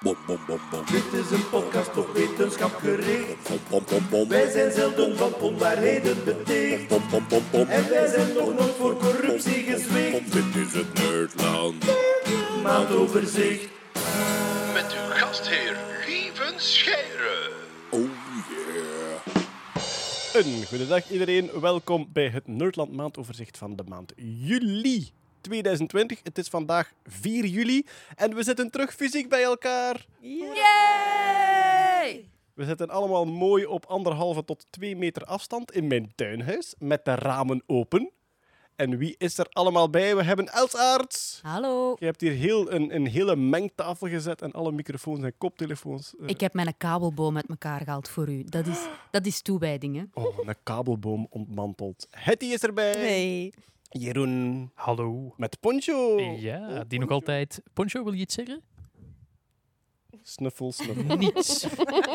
Bom, bom, bom, bom. Dit is een podcast op wetenschap gericht. Bom, bom, bom, bom. Wij zijn zelden van onwaarheden beticht. Bom, bom, bom, bom. En wij zijn nog nooit voor corruptie gezwicht. Dit is het Nerdland. Maandoverzicht. Met uw gastheer Lieven Scheire. Oh yeah. Een goedendag iedereen, welkom bij het Nerdland maandoverzicht van de maand juli 2020. Het is vandaag 4 juli en we zitten terug fysiek bij elkaar. Yay! We zitten allemaal mooi op anderhalve tot 2 meter afstand in mijn tuinhuis met de ramen open. En wie is er allemaal bij? We hebben Els Aarts. Hallo. Je hebt hier heel, een, een hele mengtafel gezet en alle microfoons en koptelefoons. eh, Ik heb mijn kabelboom uit elkaar gehaald voor u. Dat is, dat is toewijding, hè? Oh, een kabelboom ontmanteld. Hetty is erbij. Hey. Jeroen Hallo. met Poncho. Ja, die nog altijd. Poncho, wil je iets zeggen? Snuffel, snuffel. Niets.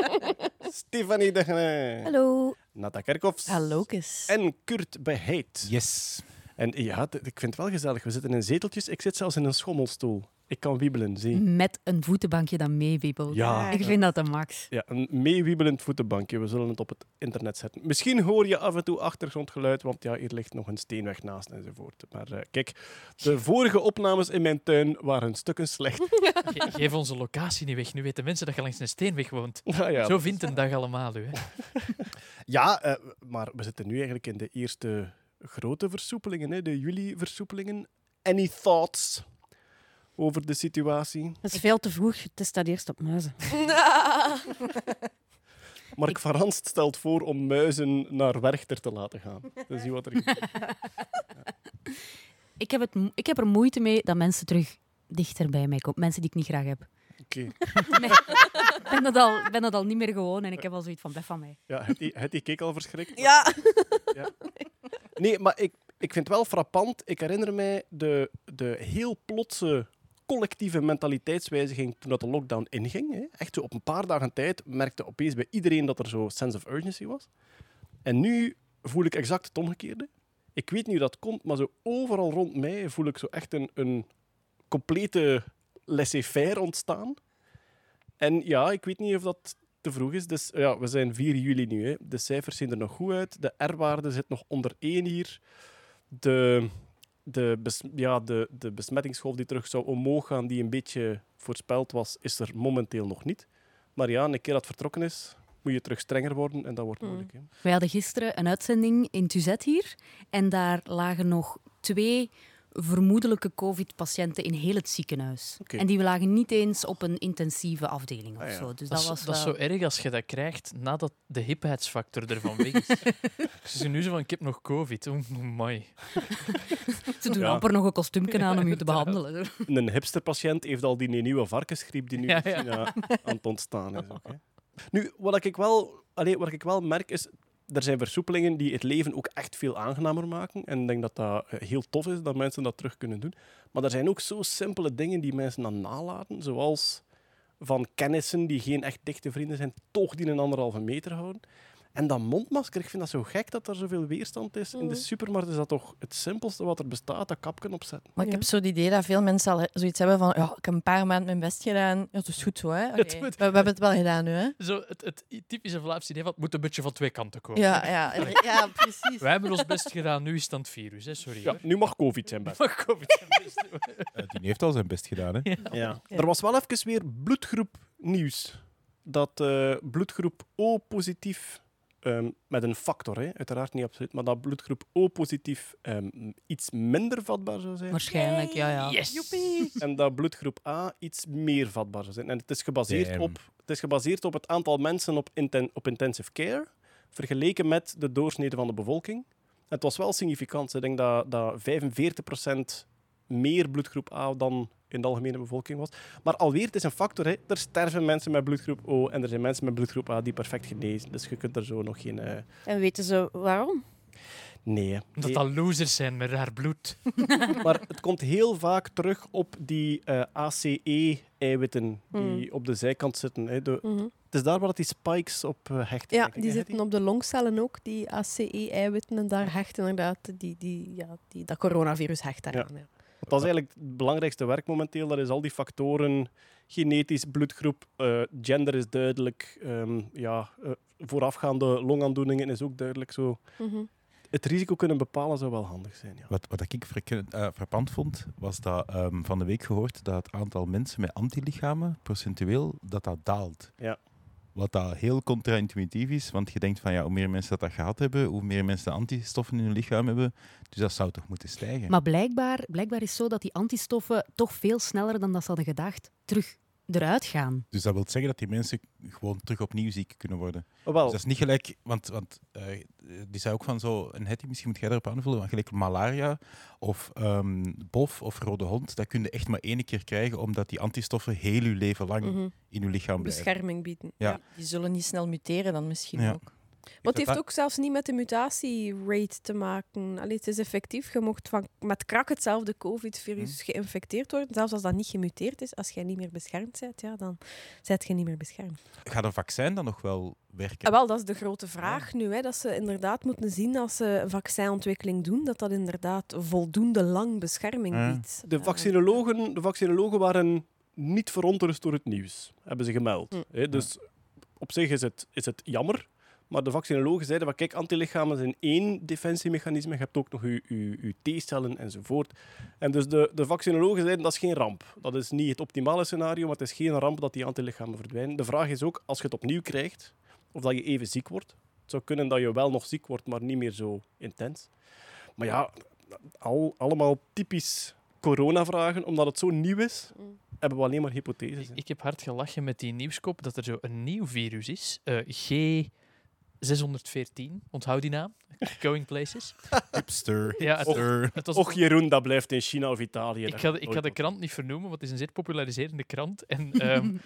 Stefanie de Genee. Hallo. Nata Kerkhoffs. Hallo, Kus. En Kurt Beheid. Yes. En ja, ik vind het wel gezellig. We zitten in zeteltjes. Ik zit zelfs in een schommelstoel. Ik kan wiebelen, zie. Met een voetenbankje dat meewiebelt. Ja. Ik vind dat de max. Ja, een meewiebelend voetenbankje. We zullen het op het internet zetten. Misschien hoor je af en toe achtergrondgeluid, want ja, hier ligt nog een steenweg naast enzovoort. Maar eh, kijk, de vorige opnames in mijn tuin waren stukken slecht. Ge- geef onze locatie niet weg. Nu weten mensen dat je langs een steenweg woont. Nou ja, Zo vindt een dag allemaal u. Hè. Ja, eh, maar we zitten nu eigenlijk in de eerste grote versoepelingen, hè, de juli-versoepelingen. Any thoughts over de situatie? Het is veel te vroeg. Het staat eerst op muizen. Mark van Ranst stelt voor om muizen naar Werchter te laten gaan. Dat is wat er gebeurt. Ik heb, het, ik heb er moeite mee dat mensen terug dichter bij mij komen. Mensen die ik niet graag heb. Oké. Ik ben dat al, ben dat al niet meer gewoon en ik heb al zoiets van, blijf van mij. Ja, het, het die keek al verschrikt. Ja. Nee, maar ik, ik vind het wel frappant. Ik herinner mij de, de heel plotse collectieve mentaliteitswijziging toen dat de lockdown inging. Hè. Echt zo op een paar dagen tijd merkte opeens bij iedereen dat er zo sense of urgency was. En nu voel ik exact het omgekeerde. Ik weet niet hoe dat komt, maar zo overal rond mij voel ik zo echt een, een complete laissez-faire ontstaan. En ja, ik weet niet of dat te vroeg is. Dus ja, we zijn 4 juli nu. Hè. De cijfers zien er nog goed uit. De R-waarde zit nog onder 1 hier. De, de, bes- ja, de, de besmettingsgolf die terug zou omhoog gaan, die een beetje voorspeld was, is er momenteel nog niet. Maar ja, een keer dat vertrokken is, moet je terug strenger worden en dat wordt moeilijk. Hè. Wij hadden gisteren een uitzending in Tuzet hier. En daar lagen nog twee vermoedelijke covid-patiënten in heel het ziekenhuis. En die lagen niet eens op een intensieve afdeling of Ah ja. zo. Dus Dat, was dat is wel... zo erg als je dat krijgt nadat de hipheidsfactor ervan weg is. Ze zijn nu zo van, ik heb nog covid. Oh, mooi. Ze doen Ja. amper nog een kostuumje aan om je te behandelen. Een hipsterpatiënt heeft al die nieuwe varkensgriep die nu Ja, ja. ja, aan het ontstaan is. Nu, wat ik, wel, allee, wat ik wel merk is, er zijn versoepelingen die het leven ook echt veel aangenamer maken. En ik denk dat dat eh, heel tof is dat mensen dat terug kunnen doen. Maar er zijn ook zo simpele dingen die mensen dan nalaten, zoals van kennissen die geen echt dichte vrienden zijn, toch die een anderhalve meter houden. En dat mondmasker, ik vind dat zo gek dat er zoveel weerstand is. In de supermarkt is dat toch het simpelste wat er bestaat, dat kapken opzetten. Maar ik heb zo het idee dat veel mensen al zoiets hebben van ja, ik heb een paar maanden mijn best gedaan. Ja, dat is goed zo, hè. We, moet- we hebben het wel gedaan nu, hè. Zo, het, het typische Vlaamse idee van, het moet een beetje van twee kanten komen. Ja, ja, ja, precies. Wij hebben ons best gedaan, nu is het aan het virus. Hè. Sorry. Ja, nu mag COVID zijn best. Maar COVID zijn best. Eh, die heeft al zijn best gedaan, hè? Ja. Er was wel even weer bloedgroep nieuws. Dat eh, bloedgroep O positief, ehm, met een factor, hè, uiteraard niet absoluut, maar dat bloedgroep O positief ehm, iets minder vatbaar zou zijn. Waarschijnlijk, ja, ja. Yes. En dat bloedgroep A iets meer vatbaar zou zijn. En het is gebaseerd, Damn. op, het is gebaseerd op het aantal mensen op, inten- op intensive care, vergeleken met de doorsnede van de bevolking. Het was wel significant. Ik denk dat, dat 45% meer bloedgroep A dan in de algemene bevolking was. Maar alweer, het is een factor. Hè. Er sterven mensen met bloedgroep O en er zijn mensen met bloedgroep A die perfect genezen. Dus je kunt er zo nog geen... eh, En weten ze waarom? Nee. Omdat Nee. dat losers zijn met raar bloed. Maar het komt heel vaak terug op die eh, ACE-eiwitten die op de zijkant zitten. Hè. De, Mhm. het is daar waar die spikes op eh, hechten. Ja, die zitten op de longcellen ook, die ACE-eiwitten. En daar hecht inderdaad die, die, ja, die, dat coronavirus hecht daaraan. Ja. Dat is eigenlijk het belangrijkste werk momenteel. Dat is al die factoren, genetisch, bloedgroep, eh, gender is duidelijk, ehm, ja, eh, voorafgaande longaandoeningen is ook duidelijk. Zo. Mhm. Het risico kunnen bepalen zou wel handig zijn. Ja. Wat, wat ik eh, frappant vond, was dat ehm, van de week gehoord dat het aantal mensen met antilichamen, procentueel, dat dat daalt. Ja. Wat dat heel contra-intuïtief is, want je denkt van ja, hoe meer mensen dat, gehad hebben, hoe meer mensen antistoffen in hun lichaam hebben. Dus dat zou toch moeten stijgen. Maar blijkbaar, blijkbaar is zo dat die antistoffen toch veel sneller dan dat ze hadden gedacht terug eruit gaan. Dus dat wil zeggen dat die mensen gewoon terug opnieuw ziek kunnen worden. Oh, wel, Dus dat is niet gelijk, want, want eh, die zei ook van zo, een hetty, misschien moet jij daarop aanvullen, maar gelijk malaria of ehm bof of rode hond, dat kun je echt maar één keer krijgen, omdat die antistoffen heel je leven lang Mhm. in je lichaam blijven. Bescherming bieden. Ja. Die zullen niet snel muteren dan misschien Ja. ook. Maar het heeft dat- ook zelfs niet met de mutatierate te maken. Allee, het is effectief. Je mocht van, met krak hetzelfde COVID-virus Hm. geïnfecteerd worden. Zelfs als dat niet gemuteerd is. Als jij niet meer beschermd bent, ja, dan bent je niet meer beschermd. Gaat een vaccin dan nog wel werken? En wel, dat is de grote vraag nu. Hè, dat ze inderdaad moeten zien als ze een vaccinontwikkeling doen, dat dat inderdaad voldoende lang bescherming Ja. biedt. de, vaccinologen, de vaccinologen waren niet verontrust door het nieuws, hebben ze gemeld. Hm. Hè, dus op zich is het, is het jammer. Maar de vaccinologen zeiden van kijk, antilichamen zijn één defensiemechanisme. Je hebt ook nog je, je, je T-cellen enzovoort. En dus de, de vaccinologen zeiden dat is geen ramp. Dat is niet het optimale scenario, maar het is geen ramp dat die antilichamen verdwijnen. De vraag is ook, als je het opnieuw krijgt, of dat je even ziek wordt. Het zou kunnen dat je wel nog ziek wordt, maar niet meer zo intens. Maar ja, al, allemaal typisch coronavragen, omdat het zo nieuw is, Mm. hebben we alleen maar hypotheses. Ik, heb hard gelachen met die nieuwskop dat er zo een nieuw virus is. eh, G614, onthoud die naam. Going Places. Hipster, Ja, het- hipster. Het was Och Jeroen, dat blijft in China of Italië. Ik ga, ik ga de krant niet vernoemen, want het is een zeer populariserende krant. En, ehm,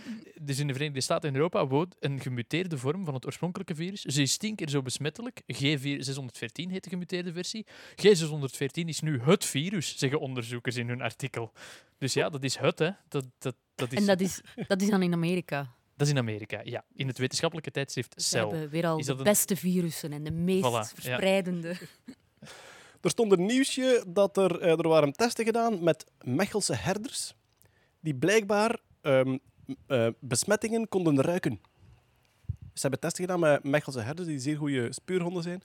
dus in de Verenigde Staten en Europa woont een gemuteerde vorm van het oorspronkelijke virus. Ze is tien keer zo besmettelijk. G614 heet de gemuteerde versie. G614 is nu het virus, zeggen onderzoekers in hun artikel. Dus ja, dat is het, hè. Dat, dat, dat, is, En dat is, dat is dan in Amerika. Dat is in Amerika, ja. In het wetenschappelijke tijdschrift Ze Cell. hebben weer al Is de een- beste virussen en de meest Voilà, ja. verspreidende. Er stond een nieuwsje dat er, eh, er waren testen gedaan met Mechelse herders, die blijkbaar ehm, eh, besmettingen konden ruiken. Ze hebben testen gedaan met Mechelse herders, die zeer goede speurhonden zijn.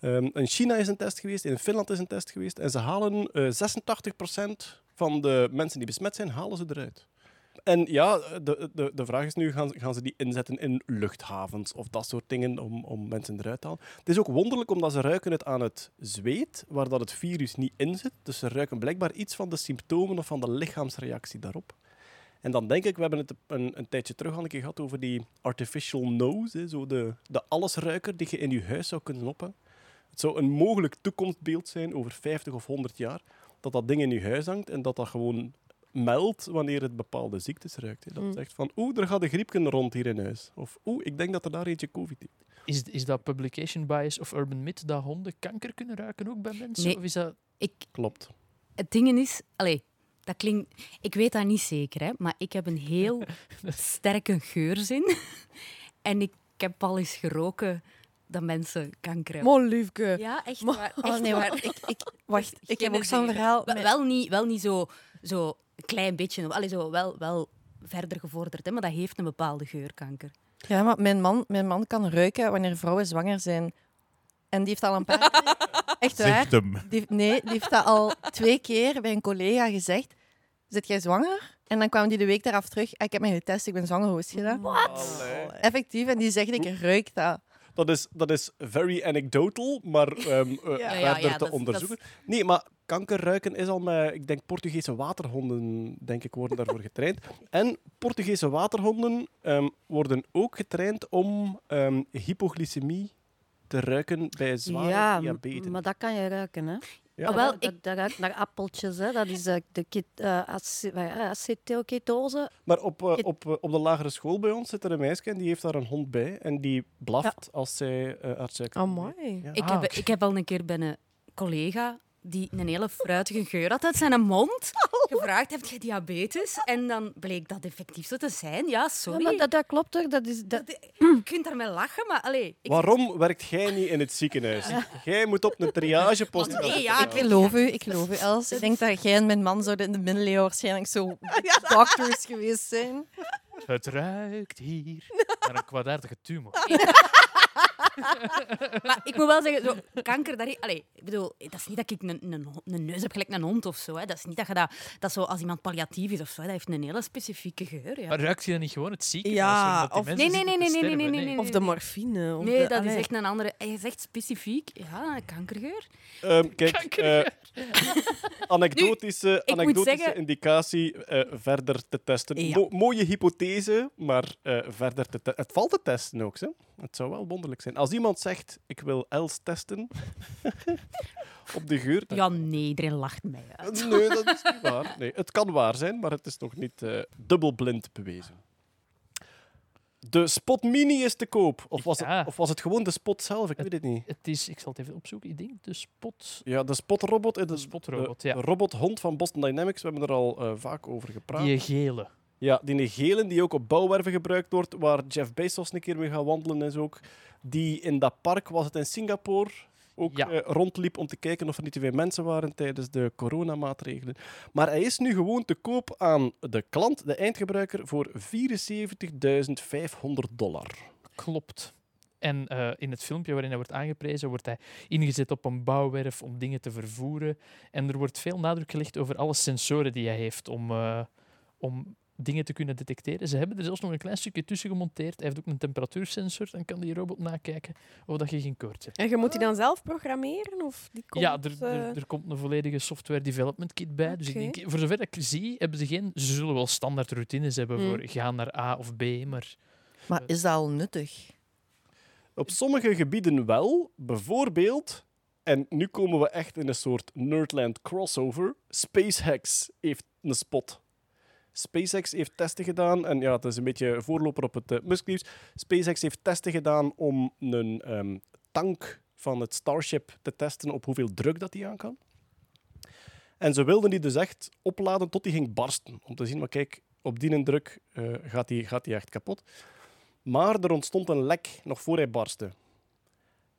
Ehm, in China is een test geweest, in Finland is een test geweest. En ze halen eh 86% van de mensen die besmet zijn, halen ze eruit. En ja, de, de, de vraag is nu, gaan, gaan ze die inzetten in luchthavens of dat soort dingen om, om mensen eruit te halen? Het is ook wonderlijk, omdat ze ruiken het aan het zweet, waar dat het virus niet in zit. Dus ze ruiken blijkbaar iets van de symptomen of van de lichaamsreactie daarop. En dan denk ik, we hebben het een, een tijdje terug al een keer gehad over die artificial nose, zo de, de allesruiker die je in je huis zou kunnen ophangen. Het zou een mogelijk toekomstbeeld zijn over 50 of 100 jaar, dat dat ding in je huis hangt en dat dat gewoon meldt wanneer het bepaalde ziektes ruikt. Hè. Dat Mm. zegt van, oeh, er gaat een griepje rond hier in huis. Of, oeh, ik denk dat er daar eentje covid heeft. Is, is dat publication bias of urban myth dat honden kanker kunnen ruiken ook bij mensen? Nee. Of is dat... Ik, Klopt. het ding is, allee, dat klinkt, ik weet dat niet zeker, hè, maar ik heb een heel sterke geurzin. en ik heb al eens geroken dat mensen kanker hebben. Mol, liefke. Ja, echt Maar- waar. Oh echt nee, maar ik, ik, wacht, ik heb ook zo'n verhaal. Met- wel niet, wel niet zo, zo een klein beetje, allee, zo wel, wel verder gevorderd, hè, maar dat heeft een bepaalde geurkanker. Ja, maar mijn man, mijn man kan ruiken wanneer vrouwen zwanger zijn. En die heeft al een paar keer... Echt waar? Zegt hem. Die, nee, die heeft dat al twee keer bij een collega gezegd. Zit jij zwanger? En dan kwam die de week daaraf terug. "Ah, Ik heb mij getest, ik ben zwanger. Hoe is het gedaan? Allee. Effectief. En die zegt, ik ruik dat. Dat is, dat is very anecdotal, maar Ja, ja, verder ja, te dat is- onderzoeken. Nee, maar kankerruiken is al met, ik denk, Portugese waterhonden, denk ik, worden daarvoor getraind. En Portugese waterhonden ehm, worden ook getraind om ehm, hypoglycemie te ruiken bij zware ja, diabetes. maar dat kan je ruiken, hè? Ja. Ah, wel, dat, dat, dat ruikt naar appeltjes, hè? Dat is eh, de ket, eh, acetylketose. Maar op, eh, op, op de lagere school bij ons zit er een meisje en die heeft daar een hond bij. En die blaft als zij uh, haar suiker... Amai. Ja. Ik, Ah, heb, ik heb al een keer bij een collega die een hele fruitige geur had uit zijn mond. Gevraagd, heb je diabetes? En dan bleek dat effectief zo te zijn. Ja, Ja, sorry. maar dat, dat klopt toch? Dat is, dat, Je kunt daarmee lachen, maar... Allee, ik... Waarom werkt jij niet in het ziekenhuis? Jij moet op een triagepost. Nee, ja, Ik geloof u, ik geloof u, Els. Ik denk dat jij en mijn man zouden in de middeleeuwen waarschijnlijk zo doctors geweest zijn. Het ruikt hier naar een kwaadaardige tumor. Maar ik moet wel zeggen, zo, kanker, daar, allee, ik bedoel, dat is niet dat ik een, een, een neus heb gelijk een hond of zo. Hè. Dat is niet dat je dat, dat zo, als iemand palliatief is of zo, hè, dat heeft een hele specifieke geur. Ja. Maar ruikt je dan niet gewoon het ziekenhuis? Ja, of- mensen Nee, nee, nee, nee, te nee, nee, sterven? nee, Of de morfine. Of Nee, de- dat is echt een andere... Hij is echt specifiek. Ja, kankergeur. Ehm, kijk, eh, anekdotische, moet anekdotische zeggen- indicatie eh, verder te testen. Ja. Mo- mooie hypothese, maar eh, verder te. Het valt te testen ook, hè? Het zou wel wonderlijk zijn. Als iemand zegt, ik wil Els testen op de geur... dan- Ja, nee, iedereen lacht mij uit. Nee, dat is niet waar. Nee, het kan waar zijn, maar het is nog niet eh, dubbelblind bewezen. De Spot Mini is te koop. Of was, Ja. het, of was het gewoon de Spot zelf? Ik weet het niet. Het is, ik zal het even opzoeken, ik denk de spot. Ja, de Spot Robot. eh, De, Spotrobot, de, ja. de robothond van Boston Dynamics. We hebben er al eh, vaak over gepraat. Die gele. Ja, die gele die ook op bouwwerven gebruikt wordt, waar Jeff Bezos een keer mee gaat wandelen is ook. Die in dat park, was het in Singapore, ook Ja. eh, rondliep om te kijken of er niet te veel mensen waren tijdens de coronamaatregelen. Maar hij is nu gewoon te koop aan de klant, de eindgebruiker, voor 74.500 dollar. Klopt. En eh, in het filmpje waarin hij wordt aangeprezen, wordt hij ingezet op een bouwwerf om dingen te vervoeren. En er wordt veel nadruk gelegd over alle sensoren die hij heeft om, eh, om dingen te kunnen detecteren. Ze hebben er zelfs nog een klein stukje tussen gemonteerd. Hij heeft ook een temperatuursensor. Dan kan die robot nakijken of dat je geen koorts hebt. En je moet die dan zelf programmeren? Of die komt, ja, er, er, eh, er komt een volledige software development kit bij. Dus ik denk, voor zover ik zie, hebben ze geen... Ze zullen wel standaard routines hebben Hmm. voor gaan naar A of B, maar... Maar is dat al nuttig? Op sommige gebieden wel, bijvoorbeeld, en nu komen we echt in een soort Nerdland crossover. SpaceX heeft een spot. SpaceX heeft testen gedaan, en ja, het is een beetje voorloper op het uh, Musk-nieuws. SpaceX heeft testen gedaan om een ehm, tank van het Starship te testen op hoeveel druk dat die aan kan. En ze wilden die dus echt opladen tot die ging barsten. Om te zien, maar kijk, op die druk eh, gaat die, gaat die echt kapot. Maar er ontstond een lek nog voor hij barstte.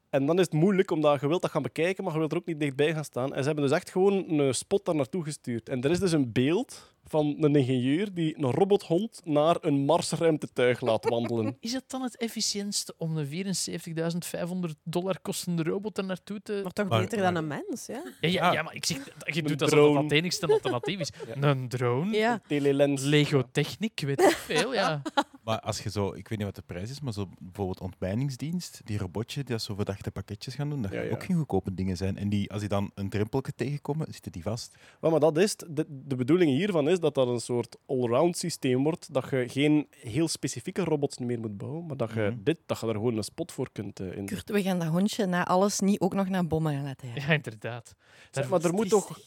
En dan is het moeilijk, omdat je wilt dat gaan bekijken, maar je wilt er ook niet dichtbij gaan staan. En ze hebben dus echt gewoon een spot daar naartoe gestuurd. En er is dus een beeld van een ingenieur die een robothond naar een Marsruimtetuig laat wandelen. Is het dan het efficiëntste om een 74.500 dollar kostende robot er naartoe te... Maar toch Maar- beter dan een mens, ja? Ja, ja, Ah. ja maar ik zeg, je Een doet dat alsof dat het enigste alternatief is. Een drone, Ja. Telelens. Lego Technic, weet ik veel, ja. Maar als je zo, ik weet niet wat de prijs is, maar zo bijvoorbeeld ontmijningsdienst, die robotje die dat zo verdachte pakketjes gaan doen, dat gaan ja. ook geen goedkope dingen zijn. En die, als die dan een drempeltje tegenkomen, zitten die vast. Maar, maar dat is de, de bedoeling hiervan is dat dat een soort allround systeem wordt. Dat je geen heel specifieke robots meer moet bouwen, maar dat je, Mhm. dit, dat je daar gewoon een spot voor kunt uh, in. Kurt, we gaan dat hondje na alles niet ook nog naar bommen laten. Ja, inderdaad. Zeg, maar er moet toch...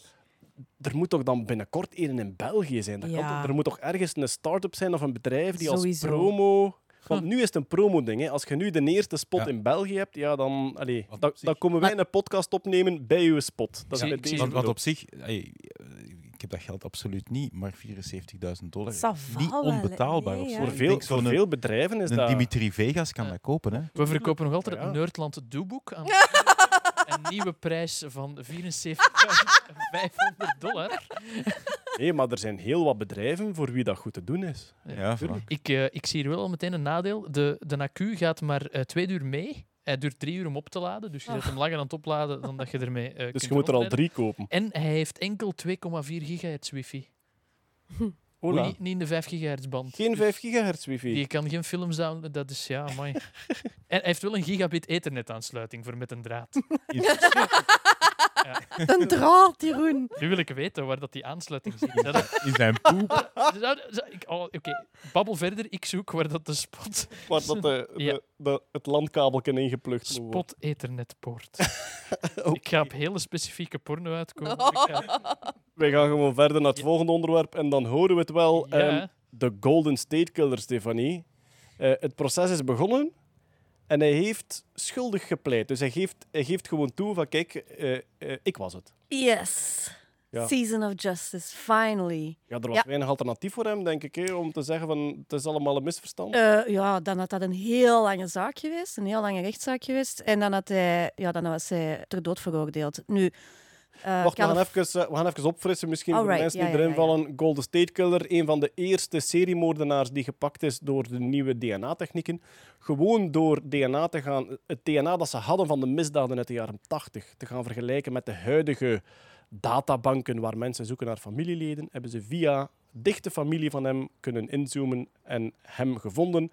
Er moet toch dan binnenkort een in België zijn? Dat Ja. er moet toch ergens een start-up zijn of een bedrijf die als promo... Want nu is het een promo-ding. Als je nu de eerste spot Ja. in België hebt, ja, dan, allee, dan, komen wij een podcast opnemen bij uw spot. Dat is bedoeld. op zich, heb dat geld absoluut niet, maar 74.000 dollar. Va Niet onbetaalbaar Nee, of zo. ja. voor veel, voor veel bedrijven is Een dat... Dimitri Vegas kan Ja. dat kopen. Hè? We verkopen nog altijd Ja. het Nerdland doeboek aan een nieuwe prijs van 74.500 dollar. Nee, maar er zijn heel wat bedrijven voor wie dat goed te doen is. Ja. Ik, eh, ik zie hier wel al meteen een nadeel. De, de accu gaat maar eh, twee uur mee. Hij duurt drie uur om op te laden, dus je zet hem langer aan het opladen dan dat je ermee eh Dus kunt je moet er al drie kopen. En hij heeft enkel 2,4 gigahertz wifi. Hola. Niet, niet in de 5 gigahertz band. Geen Dus 5 gigahertz wifi. Je kan geen films downloaden, dat is ja, mooi. en hij heeft wel een gigabit ethernet aansluiting voor met een draad. Een draad, Jeroen. Nu wil ik weten waar dat die aansluiting zit. Dat- In zijn poep. zou- zou- ik- oh, Oké, babbel verder. Ik zoek waar dat de spot, Waar dat de, de, Ja. de- het landkabelje ingeplucht moet worden. spot eternetpoort. Oké. Ik ga op hele specifieke porno uitkomen. Ik ga- Wij gaan gewoon verder naar het Ja. volgende onderwerp en dan horen we het wel. Ja. Ehm, de Golden State Killer, Stefanie. Eh, het proces is begonnen. En hij heeft schuldig gepleit. Dus hij geeft, hij geeft gewoon toe van, kijk, eh, eh, ik was het. Yes. Ja. Season of justice, finally. Ja, er was Ja. weinig alternatief voor hem, denk ik, hè, om te zeggen van, het is allemaal een misverstand. Eh, ja, dan had dat een heel lange zaak geweest, een heel lange rechtszaak geweest. En dan, had hij, ja, dan was hij ter dood veroordeeld. Nu, Wacht, we gaan, even, eh, we gaan even opfrissen misschien voor de Alright, mensen die ja, erin ja, ja. vallen. Golden State Killer, een van de eerste seriemoordenaars die gepakt is door de nieuwe DNA-technieken. Gewoon door DNA te gaan, het DNA dat ze hadden van de misdaden uit de jaren 80 te gaan vergelijken met de huidige databanken waar mensen zoeken naar familieleden, hebben ze via dichte familie van hem kunnen inzoomen en hem gevonden.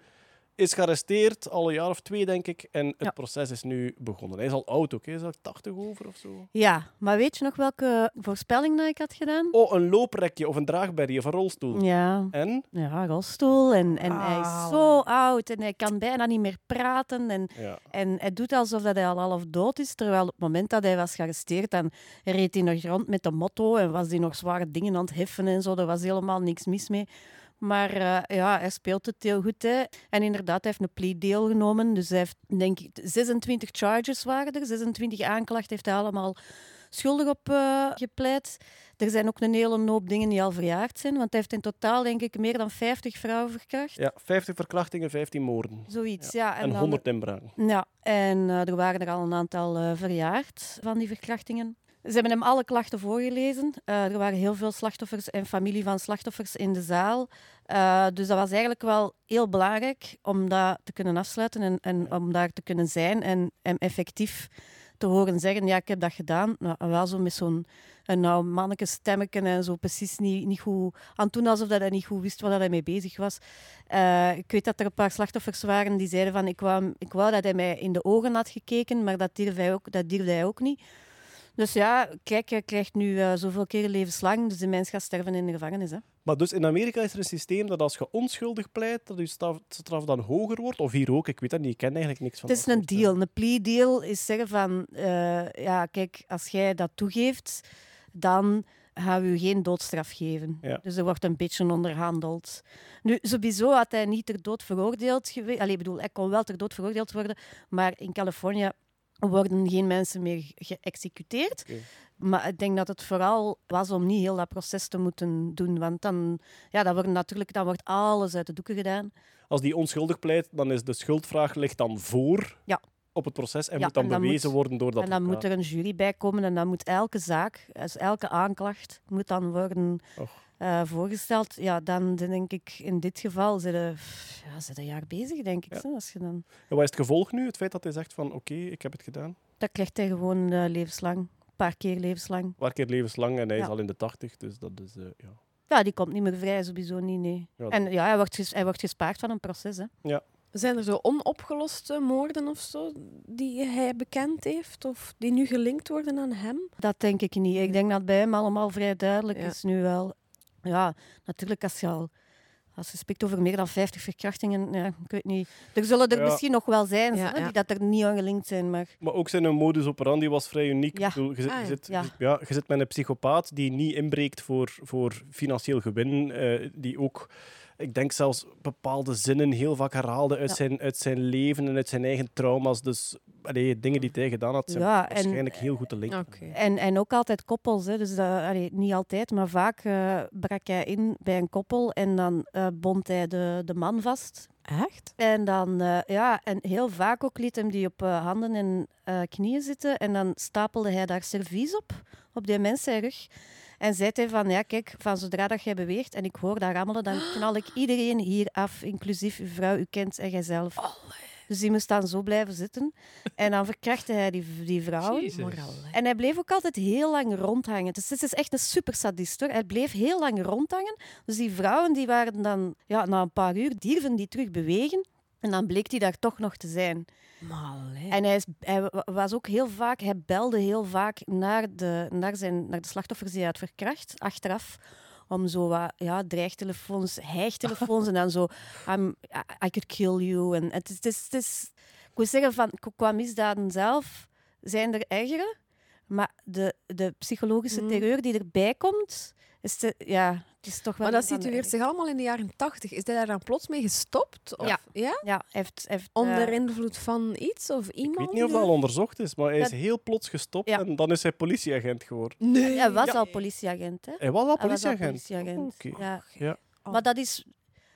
Is gearresteerd, al een jaar of twee, denk ik. En het Ja. proces is nu begonnen. Hij is al oud ook, hè? is al 80 over of zo. Ja, maar weet je nog welke voorspelling dat ik had gedaan? Oh, een looprekje of een draagberry of een rolstoel. Ja, En? ja rolstoel. En, en hij is Auw. zo oud en hij kan bijna niet meer praten. En, Ja. en hij doet alsof dat hij al half dood is. Terwijl op het moment dat hij was gearresteerd, dan reed hij nog rond met de motto en was hij nog zware dingen aan het heffen en zo. Er was helemaal niks mis mee. Maar eh, ja, hij speelt het heel goed. Hè. En inderdaad, hij heeft een plea deal genomen. Dus hij heeft, denk ik, 26 charges waren er. 26 aanklachten heeft hij allemaal schuldig op eh, gepleit. Er zijn ook een hele hoop dingen die al verjaard zijn. Want hij heeft in totaal, denk ik, meer dan 50 vrouwen verkracht. ja, 50 verkrachtingen, 15 moorden. Zoiets, ja. En dan- 100 inbraken. ja, en eh, er waren er al een aantal verjaard van die verkrachtingen. Ze hebben hem alle klachten voorgelezen. Eh, er waren heel veel slachtoffers en familie van slachtoffers in de zaal. Eh, dus dat was eigenlijk wel heel belangrijk om dat te kunnen afsluiten en, en om daar te kunnen zijn en hem effectief te horen zeggen, ja, ik heb dat gedaan. Nou, en wel zo met zo'n een nou manneke stemmetje en zo precies niet, niet goed aan het doen alsof dat hij niet goed wist waar hij mee bezig was. Eh, ik weet dat er een paar slachtoffers waren die zeiden van ik wou, ik wou dat hij mij in de ogen had gekeken, maar dat durfde hij ook, dat durfde hij ook niet. Dus ja, kijk, hij krijgt nu eh, zoveel keer levenslang, dus de mens gaat sterven in de gevangenis. Hè. Maar dus in Amerika is er een systeem dat als je onschuldig pleit, dat je straf, straf dan hoger wordt. Of hier ook, ik weet dat niet, ik ken eigenlijk niks van Het is een deal. Een plea deal is zeggen van, eh, ja, kijk, als jij dat toegeeft, dan gaan we u geen doodstraf geven. Ja. Dus er wordt een beetje onderhandeld. Nu, sowieso had hij niet ter dood veroordeeld geweest. Allee, ik bedoel, hij kon wel ter dood veroordeeld worden, maar in Californië worden geen mensen meer geëxecuteerd. Maar ik denk dat het vooral was om niet heel dat proces te moeten doen. Want dan, ja, dan, wordt natuurlijk, dan wordt alles uit de doeken gedaan. Als die onschuldig pleit, dan is de schuldvraag ligt dan voor Ja. op het proces en Ja, moet dan en dan bewezen moet- worden door dat en dan moet er een jury bij komen en dan moet elke zaak, dus elke aanklacht, moet dan worden Och. Eh, voorgesteld. Ja, dan denk ik in dit geval zit je, ja, zit een jaar bezig, denk ik. Ja. zo, Als je dan, En wat is het gevolg nu? Het feit dat hij zegt van oké, ik heb het gedaan. dat krijgt hij gewoon eh, levenslang. Een paar keer levenslang. Een paar keer levenslang en hij is Ja. al in de 80, dus dat is eh, ja. Ja, die komt niet meer vrij, sowieso niet, nee. Ja, En ja, hij wordt, hij wordt gespaard van een proces, hè. Zijn er zo onopgeloste moorden of zo die hij bekend heeft of die nu gelinkt worden aan hem? Dat denk ik niet. Ik denk dat bij hem allemaal vrij duidelijk Ja. is nu wel. Ja, natuurlijk als je al... Als je spreekt over meer dan 50 verkrachtingen, ja, ik weet niet. Er zullen er Ja. misschien nog wel zijn Ja, hè, ja. die dat er niet aan gelinkt zijn, maar... Maar ook zijn modus operandi was vrij uniek. Ja. Ik bedoel, je, zit, Ah, je, ja. zit, Ja. je zit- ja, je zit met een psychopaat die niet inbreekt voor, voor financieel gewin, eh, die ook, ik denk zelfs bepaalde zinnen heel vaak herhaalde uit, Ja. zijn, uit zijn leven en uit zijn eigen trauma's. Dus allee, dingen die hij gedaan had, zijn Ja, en- waarschijnlijk heel goed te linken. Oké. En, en ook altijd koppels. Hè. Dus dat, allee, niet altijd, maar vaak eh, brak hij in bij een koppel en dan eh, bond hij de, de man vast. Echt? En dan, eh, ja, en heel vaak ook liet hem die op eh, handen en eh, knieën zitten. En dan stapelde hij daar servies op, op die mens zijn rug. En zei hij van, ja kijk, van zodra dat jij beweegt en ik hoor dat rammelen, dan knal ik iedereen hier af, inclusief uw vrouw, uw kind en jijzelf. Dus die moest dan zo blijven zitten. En dan verkrachtte hij die, die vrouw. En hij bleef ook altijd heel lang rondhangen. Dus dit is echt een super sadist hoor. Hij bleef heel lang rondhangen. Dus die vrouwen die waren dan, ja, na een paar uur, dierven die terug bewegen. En dan bleek hij daar toch nog te zijn. En hij, is, hij wa- was ook heel vaak, hij belde heel vaak naar de, naar zijn, naar de slachtoffers die hij had verkracht, achteraf. Om zo wat ja, dreigtelefoons, hijgtelefoons en dan zo, I'm, I, I could kill you. En het is, het is, het is, ik moet zeggen, van, qua misdaden zelf zijn er ergere. Maar de, de psychologische Mm. terreur die erbij komt, Is het, ja, het is toch wel Maar dat situeert zich allemaal in de jaren tachtig. Is hij daar dan plots mee gestopt? Of, Ja. ja? Ja, heeft, heeft, Onder eh, invloed van iets of iemand? Ik weet niet of dat al onderzocht is, maar hij is Dat- heel plots gestopt Ja. en dan is hij politieagent geworden. Nee. hij was Ja. al politieagent, hè? Hij was al Hij was al politieagent. Oké. Ja. Ja. Maar dat, is,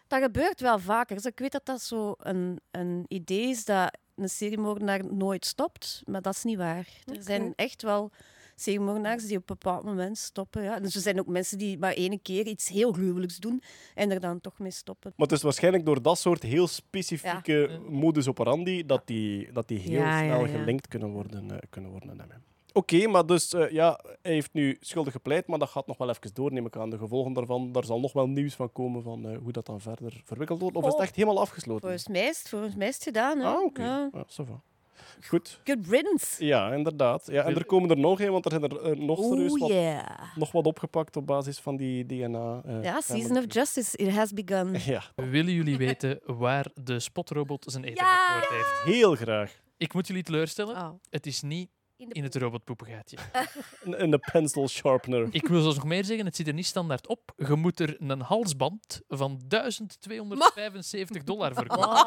dat gebeurt wel vaker. Dus ik weet dat dat zo een, een idee is dat een seriemoordenaar nooit stopt, maar dat is niet waar. Er zijn echt wel seriemoordenaars die op een bepaald moment stoppen. Ja. Dus er zijn ook mensen die maar één keer iets heel gruwelijks doen en er dan toch mee stoppen. Maar het is waarschijnlijk door dat soort heel specifieke modus operandi dat die, dat die heel Ja, snel ja. gelinkt kunnen worden. eh, kunnen worden aan hem. Oké, maar dus eh, ja, hij heeft nu schuldig gepleit, maar dat gaat nog wel even door, neem ik aan. De gevolgen daarvan, daar zal nog wel nieuws van komen van eh, hoe dat dan verder verwikkeld wordt. Of is het Oh. echt helemaal afgesloten? Volgens mij is het, volgens mij is het gedaan. Hè? Ah, oké. Ja. Ja, va. Goed. Good riddance. Ja, inderdaad. Ja, en er komen er nog een, want er zijn er eh, nog serieus Oh wat, yeah. nog wat opgepakt op basis van die DNA. eh, Ja, Season of Justice, it has begun. Ja, Willen jullie weten waar de spotrobot zijn eternetwoord heeft? heel graag. Ik moet jullie teleurstellen. Oh. Het is niet In de in het robotpoepengaatje. Een, een pencil sharpener. Ik wil zelfs nog meer zeggen, het zit er niet standaard op. Je moet er een halsband van 1275 dollar voor kopen.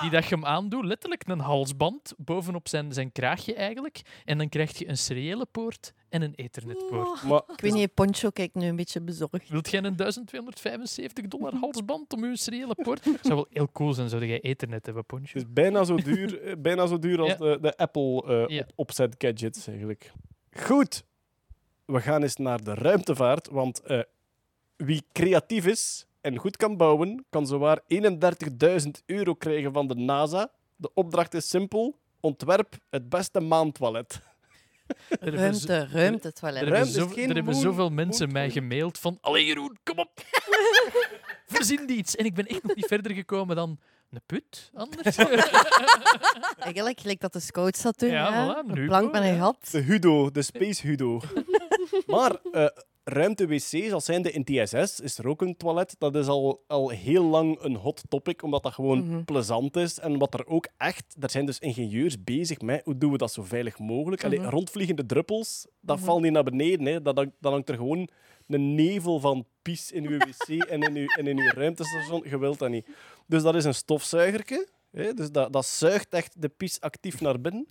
Die dat je hem aandoet, letterlijk een halsband bovenop zijn, zijn kraagje eigenlijk. En dan krijg je een seriële poort en een ethernetpoort. Maar Ik weet niet, Poncho kijkt nu een beetje bezorgd. Wilt jij een 1275 dollar halsband om je seriële poort? zou wel heel cool zijn, zou jij ethernet hebben, Poncho. Het is bijna zo duur, eh, bijna zo duur als Ja. de, de Apple eh, Ja. op- opzet gadgets eigenlijk. Goed, we gaan eens naar de ruimtevaart, want eh, wie creatief is en goed kan bouwen, kan zowaar 31.000 euro krijgen van de NASA. De opdracht is simpel. Ontwerp het beste maantoilet. Ruimte, ruimte, toilet. Er Ruimte hebben, is zo- geen er hebben zoveel mensen mij gemaild van Allee Jeroen, kom op! Verzin iets! En ik ben echt nog niet verder gekomen dan een put, anders. Eigenlijk gelijk dat de scouts dat doen. Ja, hè? voilà, een nu plank met een ja. gat. De Hudo, de Space Hudo. maar eh, ruimte-wc's, als zijnde in TSS, is er ook een toilet. Dat is al, al heel lang een hot topic, omdat dat gewoon Mhm. plezant is. En wat er ook echt... Er zijn dus ingenieurs bezig met hoe doen we dat zo veilig mogelijk. Allee, Mhm. rondvliegende druppels, dat Mhm. valt niet naar beneden. Hè. Dat, dat hangt er gewoon een nevel van pis in uw wc en in uw, en in uw ruimtestation. Je wilt dat niet. Dus dat is een stofzuigerke. Hè. Dus dat, dat zuigt echt de pis actief naar binnen.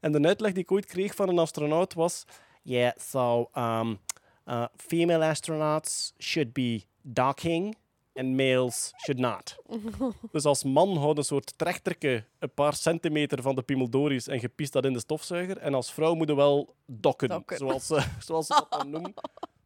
En de uitleg die ik ooit kreeg van een astronaut was... Yeah, so um, uh, female astronauts should be docking and males should not. Dus als man houdt een soort trechterke een paar centimeter van de pimeldoris en je piest dat in de stofzuiger. En als vrouw moet je wel dokken, Dokken. Zoals, ze, zoals ze dat dan noemen.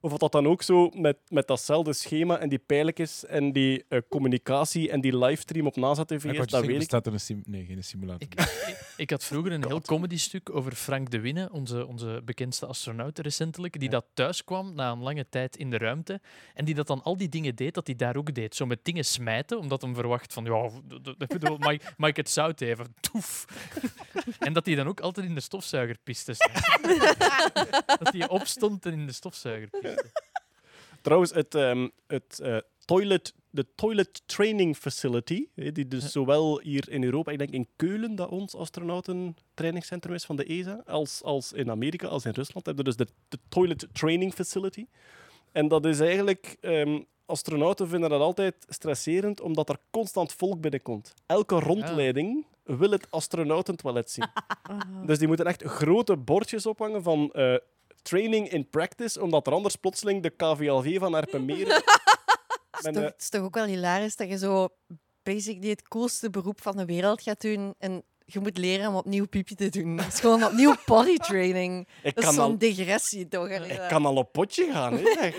Of wat dat dan ook zo met, met datzelfde schema en die pijltjes en die eh, communicatie en die livestream op NASA TV Ik is, dat weet ik. bestaat er een sim nee, geen simulator. Ik, ik, ik had vroeger een heel comedy-stuk over Frank de Winne, onze, onze bekendste astronaut recentelijk, die dat thuis kwam na een lange tijd in de ruimte en die dat dan al die dingen deed, dat hij daar ook deed. Zo met dingen smijten, omdat hem verwacht van, ja, mag, ik- mag ik het zout even? Toef. En dat hij dan ook altijd in de stofzuiger piste. dat hij opstond en in de stofzuiger piste. Trouwens, het, ehm, het eh, toilet, de Toilet Training Facility, die dus zowel hier in Europa, ik denk in Keulen, dat ons astronautentrainingscentrum is van de ESA, als, als in Amerika, als in Rusland, hebben we dus de, de Toilet Training Facility. En dat is eigenlijk... ehm, astronauten vinden dat altijd stresserend, omdat er constant volk binnenkomt. Elke rondleiding wil het astronautentoilet zien. Dus die moeten echt grote bordjes ophangen van eh, training in practice, omdat er anders plotseling de KVLV van Erpenmeren... Het is, toch, een- het is toch ook wel hilarisch dat je zo basically het coolste beroep van de wereld gaat doen en je moet leren om opnieuw piepje te doen. Het is gewoon opnieuw bodytraining. ik, Dat is kan zo'n al, digressie toch? ik kan al op potje gaan. Hè? Je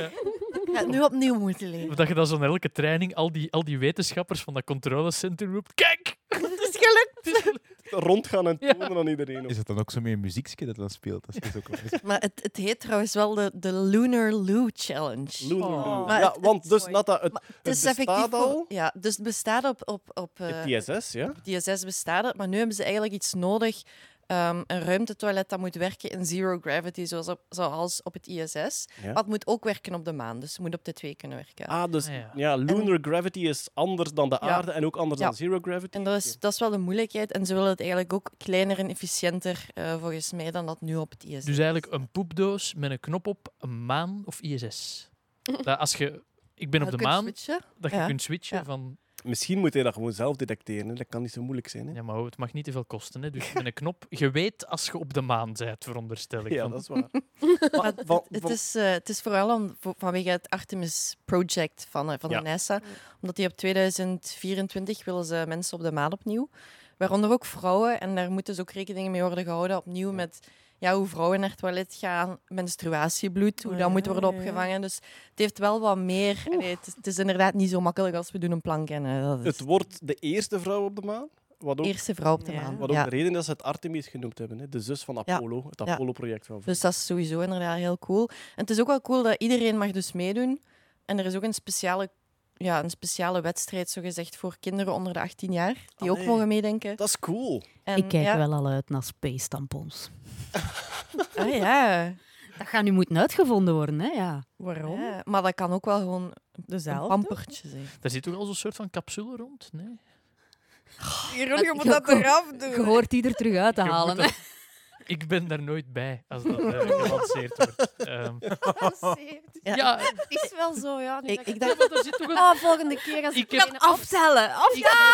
gaat het nu opnieuw moeten leren. Of dat je dan zo'n elke training al die, al die wetenschappers van dat controlecentrum roept. Kijk! Het is gelukt! Rondgaan en Ja. tonen aan iedereen. Is het dan ook zo met een muziekje dat dan speelt? Dat is ook wel- Maar het, het heet trouwens wel de, de Lunar Loo Challenge. Lunar Oh. Loo. Maar Ja, het- want dus Nata, het, is effectief bestaat al. ja, dus het bestaat op, op, op eh, Het ja. DSS bestaat het, maar nu hebben ze eigenlijk iets nodig ehm, een ruimtetoilet dat moet werken in zero gravity, zoals op, zoals op het ISS. Ja. Maar het moet ook werken op de maan, dus het moet op de twee kunnen werken. Ah, dus Ah, ja. ja, lunar gravity is anders dan de Ja. aarde en ook anders Ja. dan zero gravity. En dat is, dat is wel de moeilijkheid. En ze willen het eigenlijk ook kleiner en efficiënter, eh, volgens mij, dan dat nu op het ISS. Dus eigenlijk een poepdoos met een knop op, een maan of ISS. Dat als je, ik ben op de maan, switchen. dat je Ja. kunt switchen Ja. van... Misschien moet hij dat gewoon zelf detecteren. Hè. Dat kan niet zo moeilijk zijn. Hè. Ja, maar het mag niet te veel kosten. Hè. Dus met een knop, je weet als je op de maan bent, veronderstel ik. Ja, Van- dat is waar. Maar Maar van- het, is, eh, het is vooral om, vanwege het Artemis Project van, eh, van Ja. de NASA. Omdat die op 2024 willen ze mensen op de maan opnieuw. Waaronder ook vrouwen. En daar moeten dus ook rekening mee worden gehouden. Opnieuw met ja, hoe vrouwen naar het toilet gaan, menstruatiebloed, hoe dat ja, moet worden opgevangen. Dus het heeft wel wat meer. Allee, het, is, het is inderdaad niet zo makkelijk als we doen een plank en dat is Het wordt de eerste vrouw op de maan. Wat ook, de eerste vrouw op de Ja. maan. wat ook Ja. de reden is dat ze het Artemis genoemd hebben. Hè. De zus van Ja. Apollo. Het. Apollo-project van Dus dat is sowieso inderdaad heel cool. En het is ook wel cool dat iedereen mag dus meedoen. En er is ook een speciale, ja, een speciale wedstrijd, zogezegd, voor kinderen onder de 18 jaar, die ook mogen meedenken. Dat is cool. En, ik kijk ja, wel al uit naar space Ah, ja. Dat gaat nu moeten uitgevonden worden, hè? Ja. Waarom? ja. Maar dat kan ook wel gewoon een Dezelfde? pampertje zijn. Daar zit toch al zo'n soort van capsule rond? Nee? Jeroen, je moet dat eraf doen. Je hoort die er terug uit te Je halen. dat- Ik ben daar nooit bij als dat eh, gelanceerd wordt. Ehm, Ja. ja, Het is wel zo, ja. nu Ik, dat ik dacht, maar daar zit toch een... Oh, volgende keer als Ik ik, heb een Aftellen! Aftellen!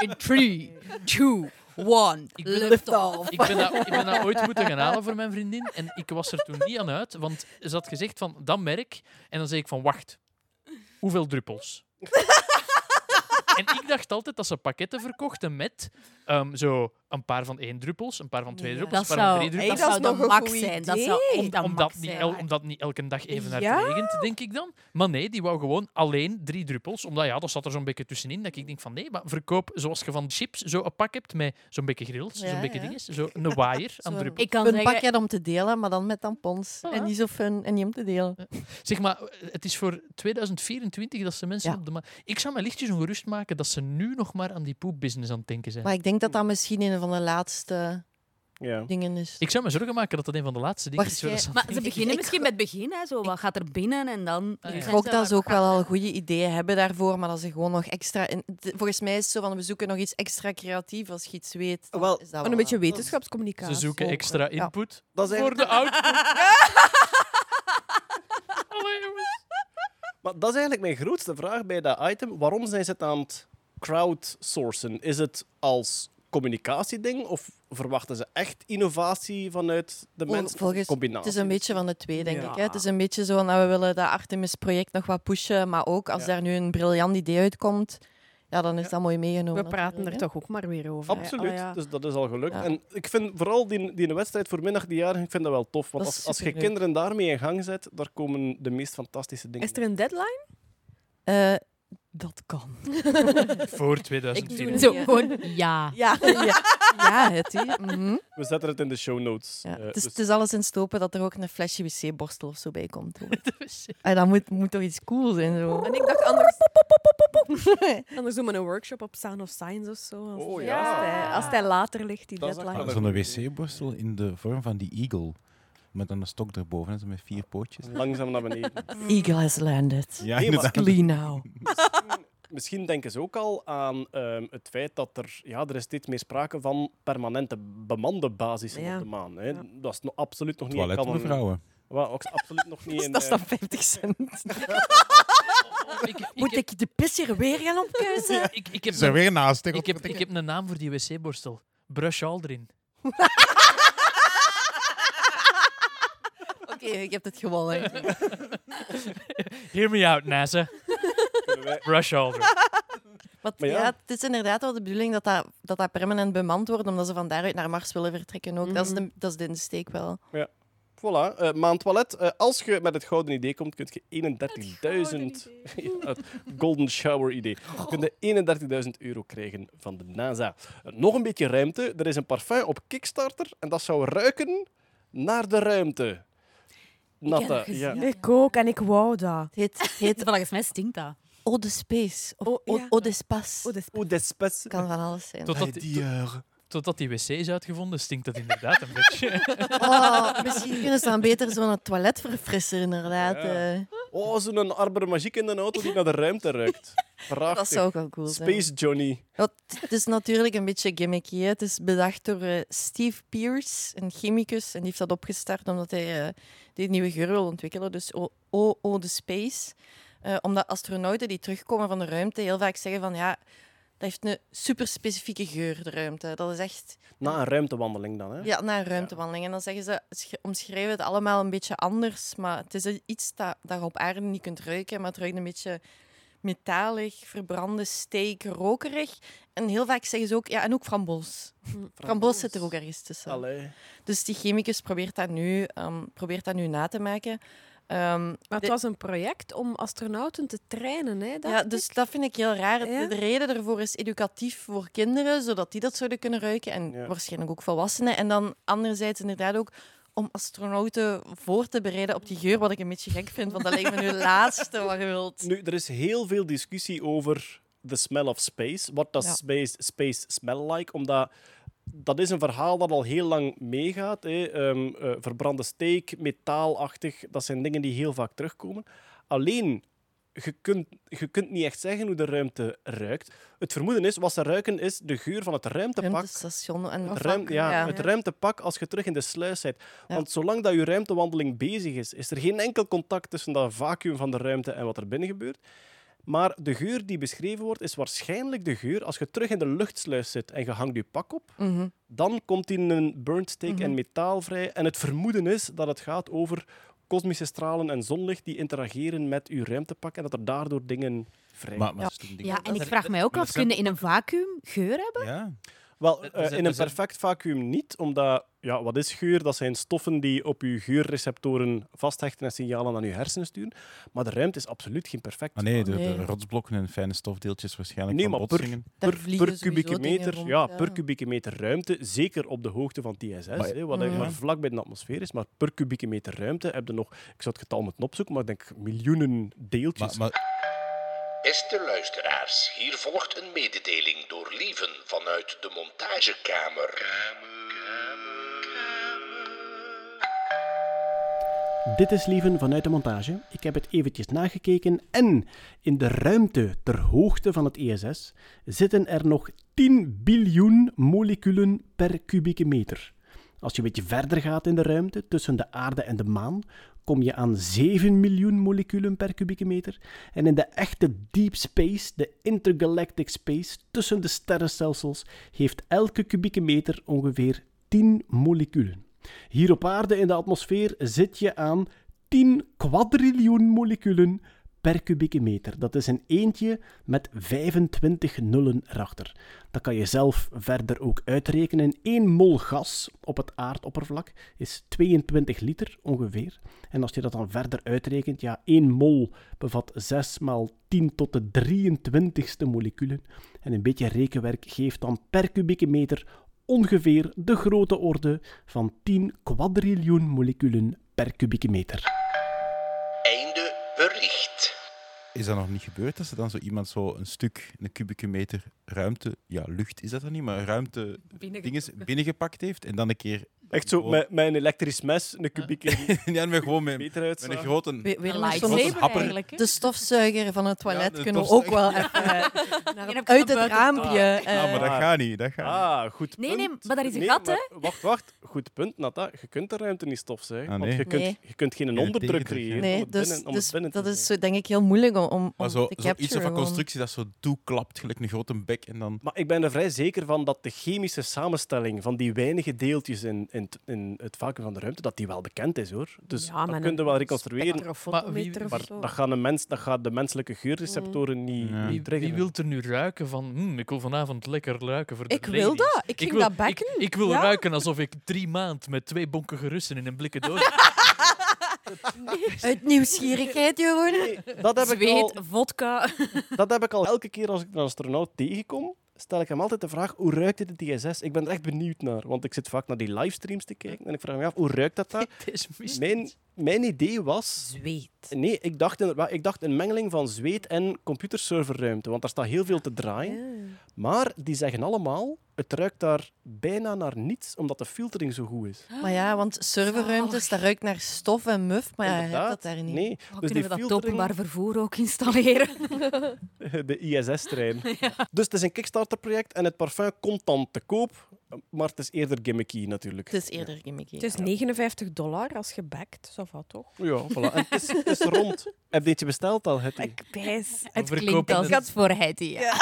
In 3, 2, 1, Ik ben, lift off. ik, ben dat, ik ben dat ooit moeten gaan halen voor mijn vriendin. En ik was er toen niet aan uit, want ze had gezegd van dat merk. En dan zei ik van wacht, hoeveel druppels? En ik dacht altijd dat ze pakketten verkochten met ehm, zo een paar van één druppels, een paar van twee Ja. druppels, Dat een paar van zou, drie druppels. dat zou nog een max zijn. Dat zou echt de omdat, niet el- omdat niet elke dag even naar Ja? het regent, denk ik dan. Maar nee, die wou gewoon alleen drie druppels. Omdat ja, dat zat er zo'n beetje tussenin. Dat ik denk van nee, maar verkoop zoals je van chips zo een pak hebt met zo'n beetje grills, Ja, zo'n beetje ja. dinges, zo een waaier aan druppels. Ik kan een zeggen, pakket om te delen, maar dan met tampons. En niet zo fun en niet om te delen. Zeg maar, het is voor 2024 dat ze mensen Ja. op de. Ik zou me lichtjes ongerust maken dat ze nu nog maar aan die poepbusiness aan het denken zijn. Maar ik denk dat dat misschien een van de laatste Ja. dingen is. Ik zou me zorgen maken dat dat een van de laatste dingen is. waar maar ze beginnen misschien met het begin. Hè, zo, wat gaat er binnen en dan... Ah, ja. Ik hoop dat ze ook wel al goede ideeën hebben daarvoor, maar dat ze gewoon nog extra... In, volgens mij is het zo van, we zoeken nog iets extra creatief als je iets weet. dan Wel, is dat Gewoon wel een beetje wetenschapscommunicatie. Ze zoeken extra ja. input Dat is voor de output. Allee, jongens. Maar dat is eigenlijk mijn grootste vraag bij dat item. Waarom zijn ze het aan het crowdsourcen? Is het als communicatieding of verwachten ze echt innovatie vanuit de mensen? volgens- Combinatie. Het is een beetje van de twee, denk Ja. ik. Hè. Het is een beetje zo van, nou, we willen dat Artemis-project nog wat pushen, maar ook als Ja. daar nu een briljant idee uitkomt, ja, dan is Ja. dat mooi meegenomen. We praten er toch ook maar weer over. Absoluut, Oh, ja. dus dat is al gelukt. Ja. En ik vind vooral die, die wedstrijd voor 18-jarigen, ik vind dat wel tof. Want als, als je kinderen daarmee in gang zet, daar komen de meest fantastische dingen. Is er een deadline? Eh, dat kan. Voor Ik 2024. doe Zo, Ja. gewoon ja. Ja, ja. ja het is. Mhm. We zetten het in de show notes. Ja, Eh, het, is, dus- het is alles in stopen dat er ook een flesje wc-borstel of zo bij komt. Ah, dat moet, moet toch iets cool zijn. Zo. En ik dacht anders... Anders doen we een workshop op Sound of Science of zo. Als, Oh, als ja. hij, als hij later ligt, die Dat is deadline. Zo'n wc-borstel in de vorm van die eagle. Met dan een stok erboven, hè, zo met vier pootjes. Langzaam naar beneden. Eagle has landed. Ja, maar- inderdaad. Clean now. Misschien denken ze ook al aan ehm, het feit dat er, ja, er is steeds meer sprake van permanente bemande basissen Ja. op de maan. Hè. Ja. Dat is no- absoluut nog niet Toilet in voor vrouwen. Wel, ook absoluut nog niet in... Dat is eh, dan 50 cent. Ik, ik, Moet ik de pis hier weer gaan opkeuzen? ik, ik, heb een, weer naast. ik, heb, ik heb een naam voor die wc-borstel. Brush all ik heb het gewonnen. Hear me out, NASA. Brush Maar ja. ja. het is inderdaad wel de bedoeling dat dat, dat dat permanent bemand wordt, omdat ze van daaruit naar Mars willen vertrekken ook. dat, is de, dat is de insteek wel. Voilà, eh maandtoilet. Eh, als je met het gouden idee komt, kun je 31.000... Ja, het golden shower idee. Je kunt 31.000 euro krijgen van de NASA. Eh, nog een beetje ruimte. Er is een parfum op Kickstarter en dat zou ruiken naar de ruimte. Dat gezien. ja. Ik ook, en ik wou dat. Het heet, het heet Volgens mij stinkt dat. Eau de Space. Of Oh, Eau- ja. Eau de Space. Oh, dat is Oeh, d'espèce kan van alles zijn. Totdat, dieur. Totdat die wc is uitgevonden, stinkt dat inderdaad een beetje. Oh, misschien kunnen ze dan beter zo'n toiletverfrisser inderdaad. Ja. eh. Oh, zo'n Arbor Magiek in de auto die naar de ruimte ruikt. Prachtig. dat zou ook wel cool zijn. Space Johnny. Ja, het- is natuurlijk een beetje gimmicky. hè. Het is bedacht door eh, Steve Pierce, een chemicus. En die heeft dat opgestart omdat hij eh, die nieuwe geur wil ontwikkelen. Dus O- OO de Space. Eh, omdat astronauten die terugkomen van de ruimte heel vaak zeggen van ja, heeft een super specifieke geur, de ruimte. Dat is echt Na een ruimtewandeling dan, hè? ja, na een ruimtewandeling. En dan zeggen ze, sch- omschrijven het allemaal een beetje anders. Maar het is iets dat, dat je op aarde niet kunt ruiken. Maar het ruikt een beetje metalig, verbrande steak, rokerig. En heel vaak zeggen ze ook, ja, en ook framboos. Framboos zit er ook ergens tussen. Allee. Dus die chemicus probeert dat nu, ehm, probeert dat nu na te maken. Ehm, Maar het de- was een project om astronauten te trainen, hè? ja, dus ik. dat vind ik heel raar. Ja? De reden daarvoor is educatief voor kinderen, zodat die dat zouden kunnen ruiken. En Ja. waarschijnlijk ook volwassenen. En dan anderzijds inderdaad ook om astronauten voor te bereiden op die geur, wat ik een beetje gek vind, want dat lijkt me nu het laatste wat je wilt. Nu, er is heel veel discussie over the smell of space. What does Ja. space, space smell like? Omdat dat is een verhaal dat al heel lang meegaat. Hè. Ehm, eh, verbrande steak, metaalachtig, dat zijn dingen die heel vaak terugkomen. Alleen, je kunt, je kunt niet echt zeggen hoe de ruimte ruikt. Het vermoeden is, wat ze ruiken, is de geur van het ruimtepak. Ruimtestation en Het, ruim- ja, ja. het ruimtepak als je terug in de sluis bent. Ja. Want zolang dat je ruimtewandeling bezig is, is er geen enkel contact tussen dat vacuüm van de ruimte en wat er binnen gebeurt. Maar de geur die beschreven wordt, is waarschijnlijk de geur als je terug in de luchtsluis zit en je hangt je pak op. Mhm. Dan komt in een burnt steak en Mhm. metaal vrij. En het vermoeden is dat het gaat over kosmische stralen en zonlicht die interageren met uw ruimtepak en dat er daardoor dingen vrij Maar, Ja, en ik vraag mij ook af, kunnen in een vacuüm geur hebben? Ja. Wel, eh, zijn- in een perfect vacuüm niet, omdat, ja, wat is geur? Dat zijn stoffen die op je geurreceptoren vasthechten en signalen aan je hersenen sturen. Maar de ruimte is absoluut geen perfect. Ah nee, de, de rotsblokken en fijne stofdeeltjes waarschijnlijk Nee, van maar per- per, kubieke meter, rond, ja, ja. per kubieke meter ruimte, zeker op de hoogte van TSS, Maar- hè, wat eigenlijk Mhm. maar vlak bij de atmosfeer is, maar per kubieke meter ruimte heb je nog, ik zou het getal moeten opzoeken, maar ik denk miljoenen deeltjes. Maar, maar Beste luisteraars, hier volgt een mededeling door Lieven vanuit de montagekamer. Dit is Lieven vanuit de montage. Ik heb het eventjes nagekeken en in de ruimte ter hoogte van het ISS zitten er nog 10 biljoen moleculen per kubieke meter. Als je een beetje verder gaat in de ruimte, tussen de aarde en de maan, kom je aan 7 miljoen moleculen per kubieke meter. En in de echte deep space, de intergalactic space, tussen de sterrenstelsels, heeft elke kubieke meter ongeveer 10 moleculen. Hier op aarde in de atmosfeer zit je aan 10 kwadriljoen moleculen per kubieke meter. Dat is een eentje met 25 nullen erachter. Dat kan je zelf verder ook uitrekenen. 1 mol gas op het aardoppervlak is 22 liter ongeveer. En als je dat dan verder uitrekent, ja, 1 mol bevat 6 maal 10 tot de 23ste moleculen. En een beetje rekenwerk geeft dan per kubieke meter ongeveer de grote orde van 10 kwadriljoen moleculen per kubieke meter. Einde bericht. Is dat nog niet gebeurd dat ze dan zo iemand zo een stuk, een kubieke meter ruimte, ja, lucht is dat dan niet, maar ruimte dinges binnengepakt heeft en dan een keer... Echt zo met, met een elektrisch mes, een kubieke ja, maar gewoon met, meter met uitslagen. een grote... We- weer Een met zo'n lightsaber happer. eigenlijk. hè? De stofzuiger van het toilet de kunnen we ook wel even heb ik uit het buiten raampje. Ah, eh, Ja, maar dat gaat niet, dat gaat niet. Ah, goed Nee, punt. nee, maar daar is een Nee, gat, maar Wacht, wacht. Goed punt, Nata. Je kunt de ruimte niet stofzuigen. Ah, Want nee. je kunt, Nee. je kunt geen onderdruk tegendruk, ja. creëren om nee, het dus, binnen, om dus het binnen te dat is zo, denk ik heel moeilijk om, om, om Maar zo, te zo iets capturen. van gewoon. constructie dat zo toeklapt, gelijk een grote bek en dan... Maar ik ben er vrij zeker van dat de chemische samenstelling van die weinige deeltjes in, in, t- in het vacuüm van de ruimte, dat die wel bekend is, hoor. Dus Ja, dat kun je wel reconstrueren. Maar dat gaat, een mens, dat gaat de menselijke geurreceptoren niet, Ja. niet Wie, wil er nu ruiken van, "Hmm, ik wil vanavond lekker ruiken voor de Ik wil ladies." dat. Ik vind wil, dat bekken. Ik, ik wil Ja. ruiken alsof ik drie maand met twee bonkige Russen in een blikken doos... Uit nieuwsgierigheid, Jeroen. Nee, dat, heb ik al, Zweet, vodka. dat heb ik al elke keer als ik een astronaut tegenkom. Stel ik hem altijd de vraag, hoe ruikt dit de TSS? Ik ben er echt benieuwd naar, want ik zit vaak naar die livestreams te kijken en ik vraag me af, hoe ruikt dat daar? Het. Mijn, mijn idee was... Zweet. Nee, ik dacht, ik dacht een mengeling van zweet en computerserverruimte, want daar staat heel veel te draaien. Maar die zeggen allemaal, het ruikt daar bijna naar niets, omdat de filtering zo goed is. Maar ja, want serverruimtes, dat ruikt naar stof en muf, maar ja, je hebt dat daar niet. Nee, Oh, dus kunnen die we dat filtering- openbaar vervoer ook installeren? de ISS-trein. Dus het is een Kickstarter-project en het parfum komt dan te koop, maar het is eerder gimmicky natuurlijk. Het is eerder gimmicky. Het is 59 dollar als je backt, zo wat toch? Ja, voilà. En het is, het is rond. Heb je besteld al, Hetty? Ik pijs. Het klinkt als het. voor Hetty. Ja.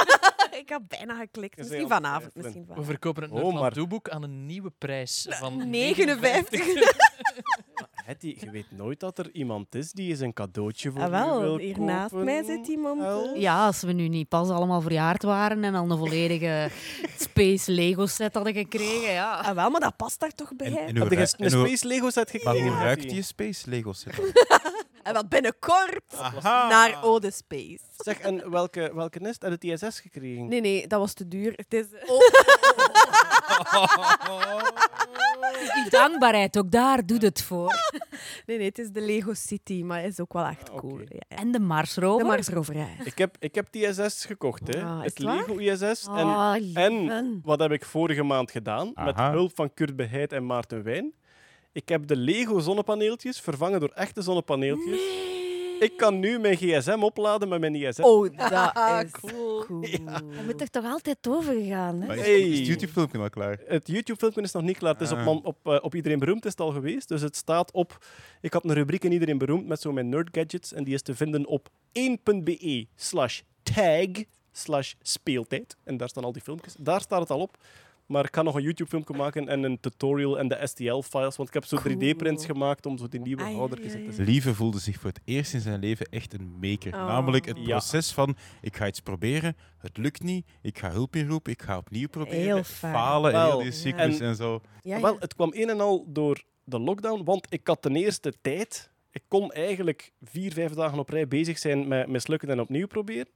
ik had bijna geklikt. Misschien vanavond. Misschien We vanavond. verkopen het Oh, maar- Doeboek aan een nieuwe prijs van 59. Hetty, je weet nooit dat er iemand is die eens een cadeautje voor Ah, je wel, wil hier naast kopen. mij zit iemand. Eh. Ja, als we nu niet pas allemaal verjaard waren en al een volledige Space Lego set hadden gekregen, ja. Ah, wel, maar dat past daar toch bij? En, Heb je een Space Lego set maar gekregen? hoe ruikt die Space Lego set? En wel binnenkort Aha. naar Ode Space. Zeg, en welke, welke is het? Het ISS gekregen? Nee, nee, dat was te duur. Het is... Die dankbaarheid, ook daar doet het voor. Nee, nee, het is de Lego City, maar het is ook wel echt Ah, cool. Ja, ja. En de De Mars-rover. Mars Rover, ja. Ik heb, ik heb die ISS gekocht, hè. Ah, het? Lego ISS. En Oh, en wat heb ik vorige maand gedaan? Met hulp van Kurt Beheid en Maarten Wijn. Ik heb de Lego zonnepaneeltjes vervangen door echte zonnepaneeltjes. Ik kan nu mijn gsm opladen met mijn ISS. Oh, dat is cool. cool. Je moet er toch altijd over gaan, hè? Maar is, Hey. is het YouTube-filmpje al klaar? Het YouTube-filmpje is nog niet klaar. Het is op, Ah. man- op, eh, op Iedereen Beroemd is het al geweest. Dus het staat op... Ik had een rubriek in Iedereen Beroemd met zo mijn nerdgadgets. En die is te vinden op 1.be slash tag slash speeltijd. En daar staan al die filmpjes. Daar staat het al op. Maar ik ga nog een YouTube-filmpje maken en een tutorial en de STL-files. Want ik heb zo Cool. 3D-prints gemaakt om zo die nieuwe Ai, houdertjes ai, in te zetten. Lieve voelde zich voor het eerst in zijn leven echt een maker. Oh. Namelijk het Ja. proces van, ik ga iets proberen, het lukt niet, ik ga hulp inroepen, ik ga opnieuw proberen, Heel fijn. falen en heel die cyclus en- en, zo. Ja, ja. Wel, het kwam een en al door de lockdown, want ik had ten eerste tijd. Ik kon eigenlijk vier, vijf dagen op rij bezig zijn met mislukken en opnieuw proberen.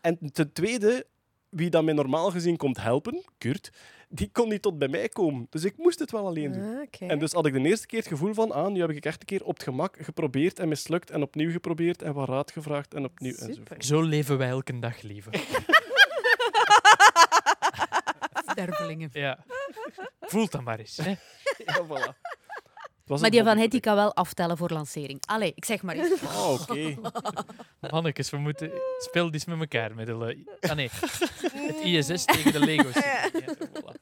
En ten tweede, wie dat mij normaal gezien komt helpen, Kurt, die kon niet tot bij mij komen. Dus ik moest het wel alleen doen. Ah. En dus had ik de eerste keer het gevoel van, ah, nu heb ik echt een keer op het gemak geprobeerd en mislukt en opnieuw geprobeerd en wat raad gevraagd en opnieuw Super. enzovoort. Zo leven wij elke dag, lieve. Stervelingen. Ja. Voelt dat maar eens. Hè. Ja, voilà. Was Maar die van. Hetty kan wel aftellen voor lancering. Allee, ik zeg maar iets. Oh, oké. Mannekes, we moeten... Speel eens met elkaar. Met de... Ah nee. Het ISS tegen de Lego's. Ja, voilà.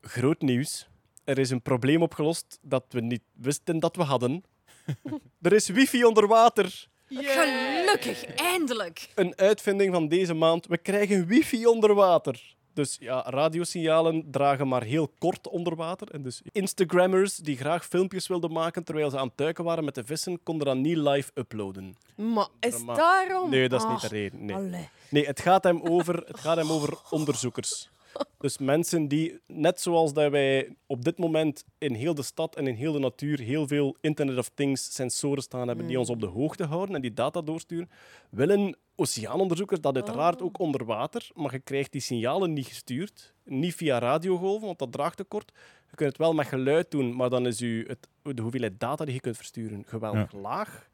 Groot nieuws. Er is een probleem opgelost dat we niet wisten dat we hadden. er is wifi onder water. Gelukkig, eindelijk. Een uitvinding van deze maand. We krijgen wifi onder water. Dus ja, radiosignalen dragen maar heel kort onder water. En dus Instagrammers die graag filmpjes wilden maken terwijl ze aan het duiken waren met de vissen, konden dat niet live uploaden. Maar is daarom? Nee, dat is niet Ah, de reden. Nee. Nee, het gaat hem over, het gaat hem over onderzoekers. Dus mensen die, net zoals dat wij op dit moment in heel de stad en in heel de natuur heel veel Internet of Things sensoren staan hebben die ons op de hoogte houden en die data doorsturen, willen oceaanonderzoekers dat uiteraard ook onder water, maar je krijgt die signalen niet gestuurd, niet via radiogolven, want dat draagt te kort. Je kunt het wel met geluid doen, maar dan is u het, de hoeveelheid data die je kunt versturen geweldig laag.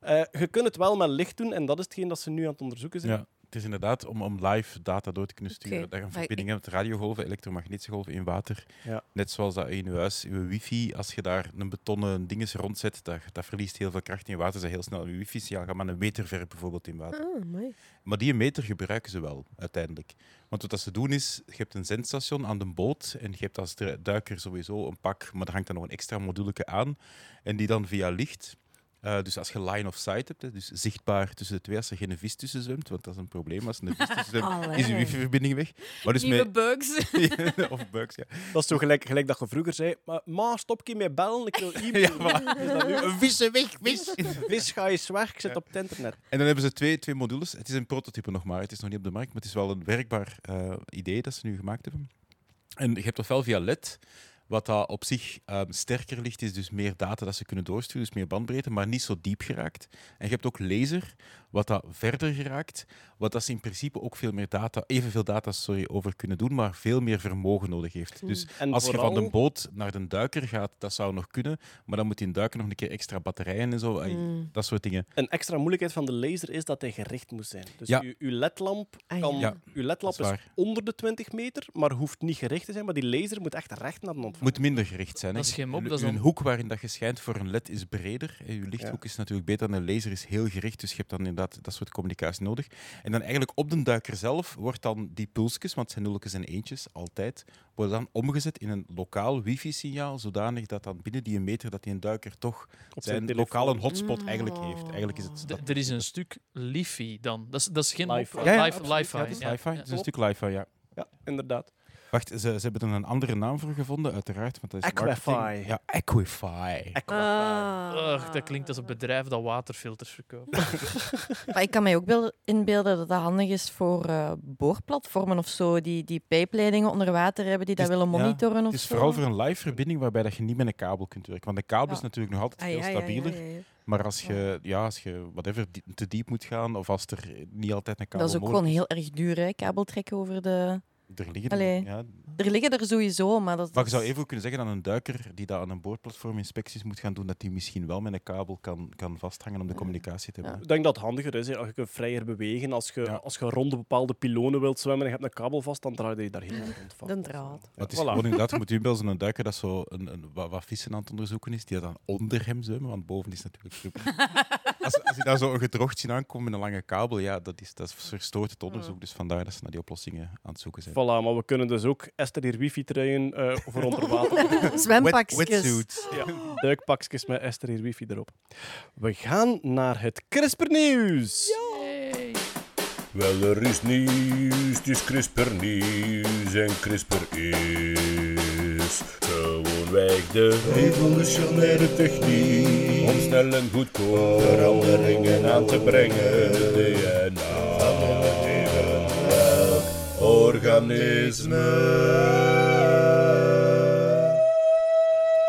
Eh, je kunt het wel met licht doen en dat is hetgeen dat ze nu aan het onderzoeken zijn. Ja, het is inderdaad om, om live data door te kunnen sturen. Oké, Dat je een maar verbinding hebt met radiogolven, elektromagnetische golven in water. Ja. Net zoals dat in je huis, je wifi, als je daar een betonnen dinges rondzet, dat, dat verliest heel veel kracht in water. Ze heel snel je wifi-signaal gaat maar een meter ver bijvoorbeeld in water. Ah, mooi. Maar die meter gebruiken ze wel, uiteindelijk. Want wat dat ze doen is, je hebt een zendstation aan de boot en je hebt als duiker sowieso een pak, maar er hangt dan nog een extra module aan. En die dan via licht, eh, dus als je line of sight hebt, hè, dus zichtbaar tussen de twee, als er geen vis tussen zwemt, want dat is een probleem, als er een vis tussen zwemt, Allee. is je wifi-verbinding weg. Maar dus Nieuwe met... bugs. of bugs, ja. Dat is zo gelijk, gelijk dat je vroeger zei, maar ma, stop je met bellen, ik wil. Is dat nu een Vissen weg, vis! vis ga je weg, ik zit op het internet. En dan hebben ze twee, twee modules. Het is een prototype nog maar, het is nog niet op de markt, maar het is wel een werkbaar eh, idee dat ze nu gemaakt hebben. En je hebt ofwel via LED, Wat dat op zich ehm, sterker ligt, is dus meer data dat ze kunnen doorsturen, dus meer bandbreedte, maar niet zo diep geraakt. En je hebt ook laser, wat dat verder geraakt, wat dat ze in principe ook veel meer data, evenveel data sorry, over kunnen doen, maar veel meer vermogen nodig heeft. Dus En als je van de boot naar de duiker gaat, dat zou nog kunnen, maar dan moet die duiker nog een keer extra batterijen en zo, ai, Mm. dat soort dingen. Een extra moeilijkheid van de laser is dat hij gericht moet zijn. Dus Ja. uw, uw ledlamp, Ah, kan, ja. uw ledlamp is onder de 20 meter, maar hoeft niet gericht te zijn. Maar die laser moet echt recht naar de ontvanger. moet minder gericht zijn. Hè. Dat is geen mop, Uw- dat is uw dan- hoek waarin dat je schijnt voor een led is breder. Je lichthoek is natuurlijk beter dan een laser is heel gericht, dus je hebt dan inderdaad dat soort communicatie nodig. En dan eigenlijk op de duiker zelf wordt dan die pulsjes, want het zijn nulletjes en eentjes, altijd, worden dan omgezet in een lokaal wifi-signaal, zodanig dat dan binnen die een meter dat die een duiker toch Op zijn lokale hotspot eigenlijk heeft. Eigenlijk is het dat. er is een stuk Lifi dan. Dat is, dat is geen. Li-fi. Ja, ja, Live- het is ja. Het is een stuk li-fi, ja. Ja, inderdaad. Wacht, ze, ze hebben er een andere naam voor gevonden, uiteraard. Want dat is Equify. marketing. Ja, Equify. Ah. Ugh, dat klinkt als een bedrijf dat waterfilters verkoopt. Maar ik kan mij ook wel inbeelden dat dat handig is voor eh, boorplatformen of zo, die, die pijpleidingen onder water hebben, die dat Het is- willen ja, monitoren of Het is zo. vooral voor een live verbinding waarbij dat je niet met een kabel kunt werken. Want de kabel is Ja. natuurlijk nog altijd Ah, veel ja, ja, ja, stabieler. ja, ja. Maar als je, ja, als je whatever, die- te diep moet gaan, of als er niet altijd een kabel Dat is ook gewoon mogelijk heel erg duur, hè, kabel trekken over de... Er liggen, Allee. ja. Er liggen er sowieso, maar dat, Maar dat je zou even goed kunnen zeggen aan een duiker die dat aan een boordplatform inspecties moet gaan doen, dat die misschien wel met een kabel kan, kan vasthangen om de communicatie te hebben. Ik denk dat het handiger is. Hè. Als je kunt vrijer bewegen, als je, Ja. als je rond de bepaalde pilonen wilt zwemmen en je hebt een kabel vast, dan draai je daar heel erg rond vast. De draad. Maar het is Voilà. gewoon inderdaad, je moet u wel zo'n duiker dat zo een, een, wat, wat vissen aan het onderzoeken is, die dat dan onder hem zwemmen, want boven is natuurlijk super. als, als hij daar zo een gedrocht zien aankomt met een lange kabel, ja, dat, is, dat verstoort het onderzoek. Dus vandaar dat ze naar die oplossingen aan het zoeken zijn. Voilà, maar we kunnen dus ook Esther hier wifi truien eh voor onder water. Zwempakjes. wetsuit. ja, duikpakjes met Esther hier wifi erop. We gaan naar het CRISPR-nieuws. Wel, er is nieuws, het is CRISPR nieuws en CRISPR is de revolutionaire techniek om snel en goedkoop veranderingen aan te brengen. DNA van elk organisme.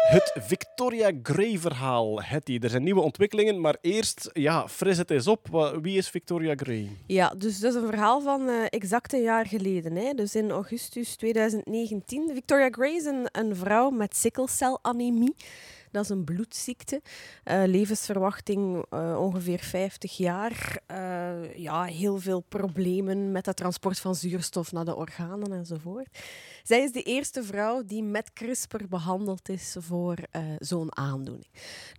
Het Victoria Gray-verhaal, Hetty. Er zijn nieuwe ontwikkelingen, maar eerst, ja, fris het eens op. Wie is Victoria Gray? Ja, dus dat is een verhaal van eh, exact een jaar geleden. Hè? Dus in augustus 2019. Victoria Gray is een, een vrouw met sikkelcelanemie. Dat is een bloedziekte. Eh, levensverwachting eh, ongeveer 50 jaar. Eh, ja, heel veel problemen met het transport van zuurstof naar de organen enzovoort. Zij is de eerste vrouw die met CRISPR behandeld is voor zo'n aandoening.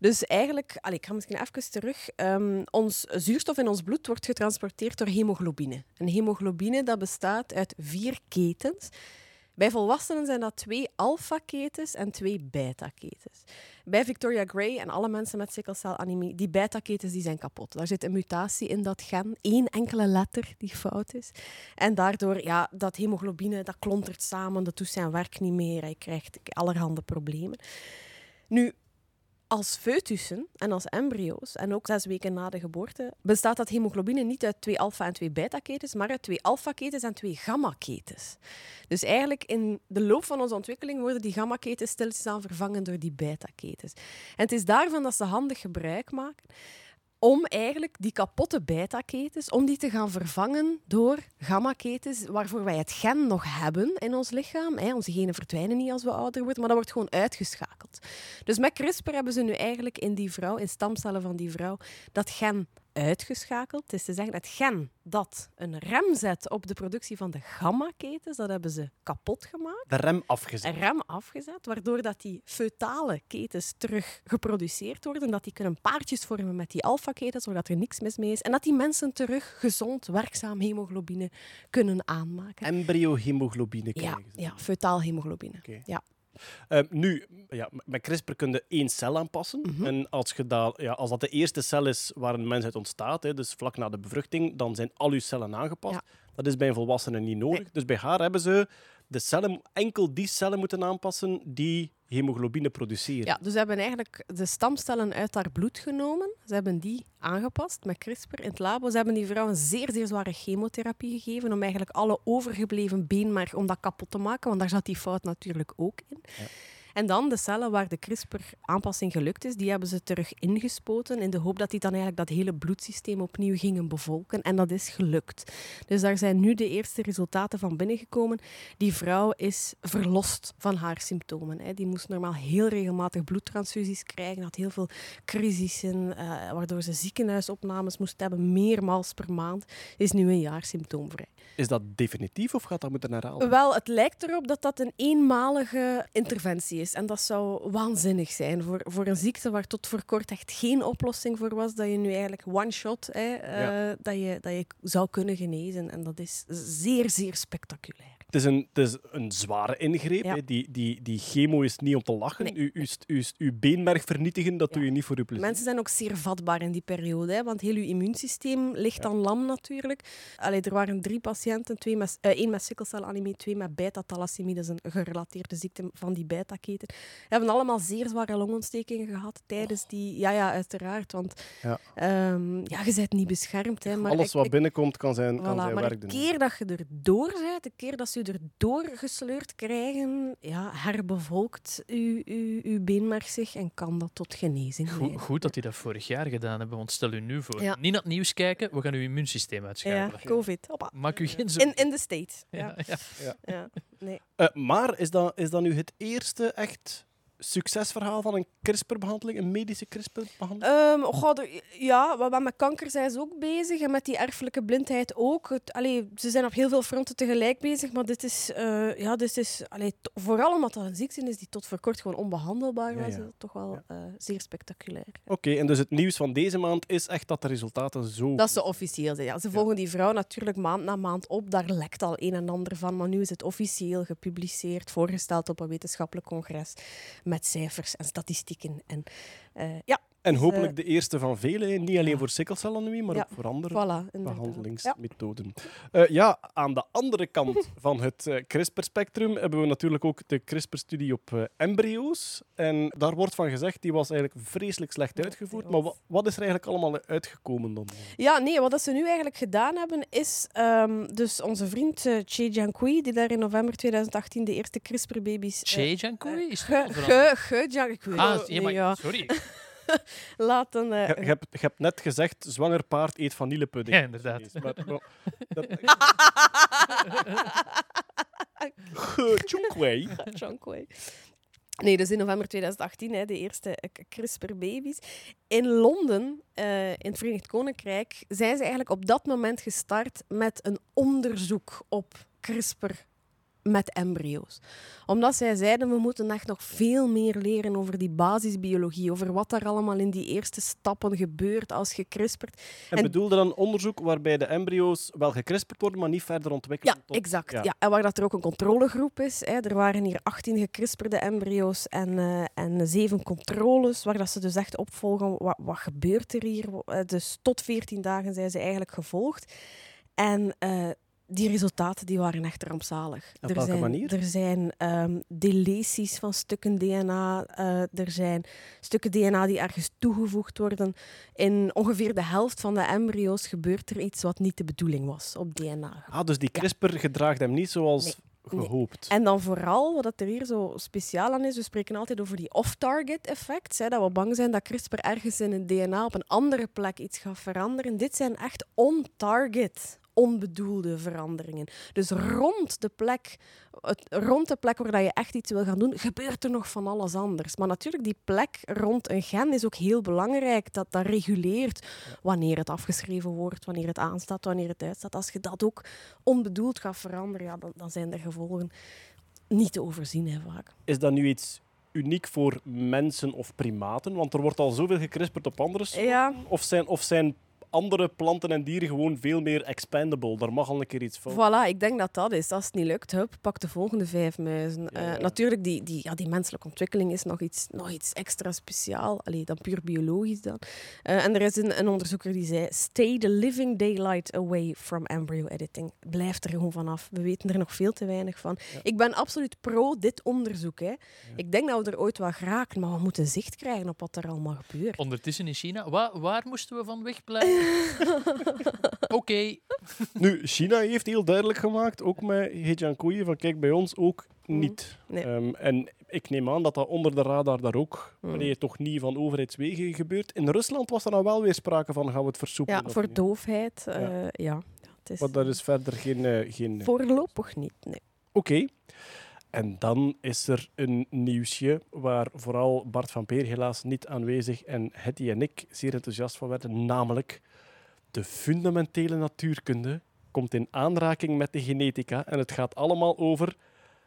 Dus eigenlijk, allee, ik ga misschien even terug. Ehm, ons zuurstof in ons bloed wordt getransporteerd door hemoglobine. En hemoglobine dat bestaat uit vier ketens. Bij volwassenen zijn dat twee alpha-ketens en twee beta-ketens. Bij Victoria Gray en alle mensen met sikkelcelanemie, die beta-ketens die zijn kapot. Daar zit een mutatie in dat gen, één enkele letter die fout is. En daardoor, ja, dat hemoglobine, dat klontert samen, dat doet zijn werk niet meer. Hij krijgt allerhande problemen. Nu, als foetussen en als embryo's, en ook zes weken na de geboorte, bestaat dat hemoglobine niet uit twee alfa- en twee beta-ketens, maar uit twee alfa-ketens en twee gamma-ketens. Dus eigenlijk in de loop van onze ontwikkeling worden die gamma-ketens stilletjes aan vervangen door die beta-ketens. En het is daarvan dat ze handig gebruik maken om eigenlijk die kapotte beta-ketens, om die te gaan vervangen door gamma-ketens, waarvoor wij het gen nog hebben in ons lichaam. Hè. Onze genen verdwijnen niet als we ouder worden, maar dat wordt gewoon uitgeschakeld. Dus met CRISPR hebben ze nu eigenlijk in die vrouw, in stamcellen van die vrouw, dat gen uitgeschakeld. Het is te zeggen, het gen dat een rem zet op de productie van de gamma-ketens, dat hebben ze kapot gemaakt De rem afgezet. rem afgezet, waardoor dat die feutale ketens terug geproduceerd worden, dat die kunnen paardjes vormen met die alfa-ketens, zodat er niks mis mee is, en dat die mensen terug gezond, werkzaam hemoglobine kunnen aanmaken. Embryo-hemoglobine ja, krijgen ze. ja, feutaal hemoglobine. Ja. Eh, nu, ja, met CRISPR kun je één cel aanpassen. Mhm. En als, je dat, ja, als dat de eerste cel is waar een mens uit ontstaat, hè, dus vlak na de bevruchting, dan zijn al uw cellen aangepast. Ja. Dat is bij een volwassene niet nodig. Dus bij haar hebben ze de cellen, enkel die cellen moeten aanpassen die hemoglobine produceren. Ja, dus ze hebben eigenlijk de stamcellen uit haar bloed genomen. Ze hebben die aangepast met CRISPR in het labo. Ze hebben die vrouw een zeer, zeer zware chemotherapie gegeven om eigenlijk alle overgebleven beenmerg om dat kapot te maken, want daar zat die fout natuurlijk ook in. En dan de cellen waar de CRISPR-aanpassing gelukt is, die hebben ze terug ingespoten in de hoop dat die dan eigenlijk dat hele bloedsysteem opnieuw gingen bevolken. En dat is gelukt. Dus daar zijn nu de eerste resultaten van binnengekomen. Die vrouw is verlost van haar symptomen. Hè. Die moest normaal heel regelmatig bloedtransfusies krijgen, had heel veel crisissen, eh, waardoor ze ziekenhuisopnames moest hebben, meermaals per maand. Is nu een jaar symptoomvrij. Is dat definitief of gaat dat moeten herhalen? Wel, het lijkt erop dat dat een eenmalige interventie is. En dat zou waanzinnig zijn voor, voor een ziekte waar tot voor kort echt geen oplossing voor was. Dat je nu eigenlijk one-shot, hè, eh, dat, je, dat je zou kunnen genezen. En dat is zeer, zeer spectaculair. Het is een, het is een zware ingreep. Ja. hè. Die, die, die chemo is niet om te lachen. Nee. U, uw, st- uw, uw beenmerg vernietigen, dat doe je niet voor uw plezier. Mensen zijn ook zeer vatbaar in die periode, hè, want heel je immuunsysteem ligt dan lam natuurlijk. Allee, er waren drie patiënten, twee met, eh, één met sikkelcelanemie, twee met beta-thalassemie, dat is een gerelateerde ziekte van die beta-keten. hebben allemaal zeer zware longontstekingen gehad tijdens die... Ja, ja, uiteraard, want Ja. ehm, ja, je bent niet beschermd. Hè, maar Alles wat ik- binnenkomt kan zijn, kan zijn werk de doen. keer dat je erdoor bent, de keer dat ze je erdoor gesleurd krijgen, ja, herbevolkt uw, uw, uw beenmerg zich en kan dat tot genezing Goed, leiden. goed dat die dat vorig jaar gedaan hebben, want stel u nu voor. Ja. Niet naar het nieuws kijken, we gaan uw immuunsysteem Ja, uitschakelen. COVID. Hoppa. Maak u geen zorgen. In, in de States. Ja. Ja, ja. Ja. Nee. Eh, maar is dat, is dat nu het eerste echt succesverhaal van een CRISPR-behandeling, een medische CRISPR-behandeling? Ehm, er- ja, wat- met kanker zijn ze ook bezig en met die erfelijke blindheid ook. Het, allee, ze zijn op heel veel fronten tegelijk bezig, maar dit is, eh, ja, dit is allee, vooral omdat dat een ziekte is die tot voor kort gewoon onbehandelbaar was, ja. toch wel eh, zeer spectaculair. Oké, en dus het nieuws van deze maand is echt dat de resultaten zo... Dat ze officieel zijn. Ja, ze volgen die vrouw natuurlijk maand na maand op. Daar lekt al een en ander van. Maar nu is het officieel gepubliceerd, voorgesteld op een wetenschappelijk congres. Met cijfers en statistieken. En, eh, ja, En dus, hopelijk eh, de eerste van vele, hè. niet alleen voor sikkelcelanemie, maar Ja, ook voor andere voilà, inderdaad. Ja. behandelingsmethoden. Ja. aan de andere kant van het eh, CRISPR-spectrum hebben we natuurlijk ook de CRISPR-studie op eh, embryo's. En daar wordt van gezegd, die was eigenlijk vreselijk slecht uitgevoerd. Maar wa- wat is er eigenlijk allemaal uitgekomen dan? Ja, nee, wat dat ze nu eigenlijk gedaan hebben is... ehm, dus onze vriend eh Che Jiankui, die daar in november 2018 de eerste CRISPR-baby's... eh, Che Jiankui? Is Ge, ge, ge Jiankui. Ah, Nee, ja. sorry. Laten... eh, Je, je hebt, je hebt net gezegd, zwanger paard eet vanillepudding. Ja, inderdaad. Maar- maar- dat- Ge- Chunkwei. Chunkwei. Nee, dus in november 2018, hè, de eerste eh, CRISPR-baby's. In Londen, eh, in het Verenigd Koninkrijk, zijn ze eigenlijk op dat moment gestart met een onderzoek op CRISPR met embryo's. Omdat zij zeiden, we moeten echt nog veel meer leren over die basisbiologie, over wat daar allemaal in die eerste stappen gebeurt als je CRISPRt. En, En- bedoelde dan onderzoek waarbij de embryo's wel gecrispt worden, maar niet verder ontwikkeld? Ja, tot- exact. ja. Ja. En waar dat er ook een controlegroep is. Hè. Er waren hier 18 gecrisperde embryo's en, eh en 7 controles, waar dat ze dus echt opvolgen. Wat, wat gebeurt er hier? Eh, Dus tot 14 dagen zijn ze eigenlijk gevolgd. En eh, die resultaten die waren echt rampzalig. Op er welke zijn, manier? Er zijn ehm, deleties van stukken DNA. eh, er zijn stukken DNA die ergens toegevoegd worden. In ongeveer de helft van de embryo's gebeurt er iets wat niet de bedoeling was op DNA. Ah, dus die CRISPR gedraagt hem niet zoals Nee. gehoopt. En dan vooral, wat er hier zo speciaal aan is, we spreken altijd over die off-target effect. Hè, dat we bang zijn dat CRISPR ergens in het DNA op een andere plek iets gaat veranderen. Dit zijn echt on-target, onbedoelde veranderingen. Dus rond de plek, het, rond de plek waar dat je echt iets wil gaan doen, gebeurt er nog van alles anders. Maar natuurlijk, die plek rond een gen is ook heel belangrijk. Dat, dat reguleert wanneer het afgeschreven wordt, wanneer het aanstaat, wanneer het uitstaat. Als je dat ook onbedoeld gaat veranderen, ja, dan, dan zijn de gevolgen niet te overzien hè, vaak. Is dat nu iets uniek voor mensen of primaten? Want er wordt al zoveel gecrispt op andere soorten. Ja. Of zijn, of zijn andere planten en dieren gewoon veel meer expandable? Daar mag al een keer iets van. Voilà, ik denk dat dat is. Als het niet lukt, hup, pak de volgende vijf muizen. Ja, Eh, natuurlijk, die, die, ja, die menselijke ontwikkeling is nog iets, nog iets extra speciaal. Allee, dan puur biologisch dan. Eh, en er is een, een onderzoeker die zei, stay the living daylight away from embryo editing. Blijf er gewoon vanaf. We weten er nog veel te weinig van. Ik ben absoluut pro dit onderzoek. Hè. Ik denk dat we er ooit wel geraken, maar we moeten zicht krijgen op wat er allemaal gebeurt. Ondertussen in China, wa- waar moesten we van wegblijven? Oké. Nu, China heeft heel duidelijk gemaakt, ook met Hejiankui, van kijk, bij ons ook niet. Nee. Ehm, en ik neem aan dat dat onder de radar daar ook, Mm. wanneer toch niet van overheidswegen gebeurt. In Rusland was er dan wel weer sprake van, gaan we het versoepelen? Ja, voor niet? doofheid. eh, Ja. ja. Het is Maar daar is verder geen... eh, geen voorlopig niet. Nee. Oké. En dan is er een nieuwsje waar vooral Bart van Peer helaas niet aanwezig en Hetty en ik zeer enthousiast van werden, namelijk de fundamentele natuurkunde komt in aanraking met de genetica en het gaat allemaal over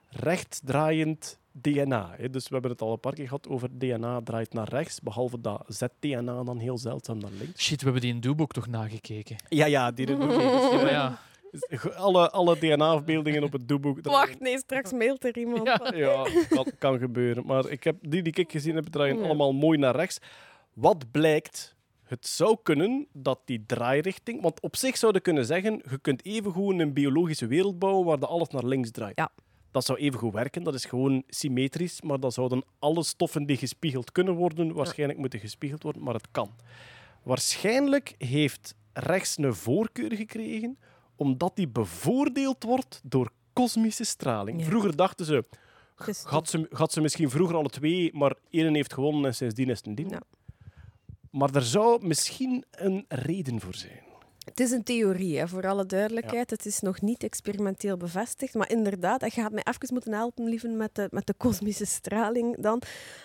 rechtsdraaiend DNA. Dus we hebben het al een paar keer gehad over DNA draait naar rechts, behalve dat Z-DNA dan heel zeldzaam naar links. Shit, we hebben die in Doeboek toch nagekeken. Ja, ja, die maar ja. Alle, alle DNA-afbeeldingen op het doeboek. Wacht, nee, straks mailt er iemand. Ja, kan, kan gebeuren. Maar ik heb, die die ik gezien heb, draaien Ja. allemaal mooi naar rechts. Wat blijkt? Het zou kunnen dat die draairichting... Want op zich zouden kunnen zeggen, je kunt even goed een biologische wereld bouwen waar de alles naar links draait. Ja. Dat zou even goed werken, dat is gewoon symmetrisch, maar dan zouden alle stoffen die gespiegeld kunnen worden, waarschijnlijk moeten gespiegeld worden, maar het kan. Waarschijnlijk heeft rechts een voorkeur gekregen, omdat die bevoordeeld wordt door kosmische straling. Ja. Vroeger dachten ze, Dus- had ze, had ze misschien vroeger alle twee, maar één heeft gewonnen en sindsdien is het een dien. Ja. Maar er zou misschien een reden voor zijn. Het is een theorie, hè, voor alle duidelijkheid. Het is nog niet experimenteel bevestigd. Maar inderdaad, je gaat mij even moeten helpen, lieve, met de, met de kosmische straling dan.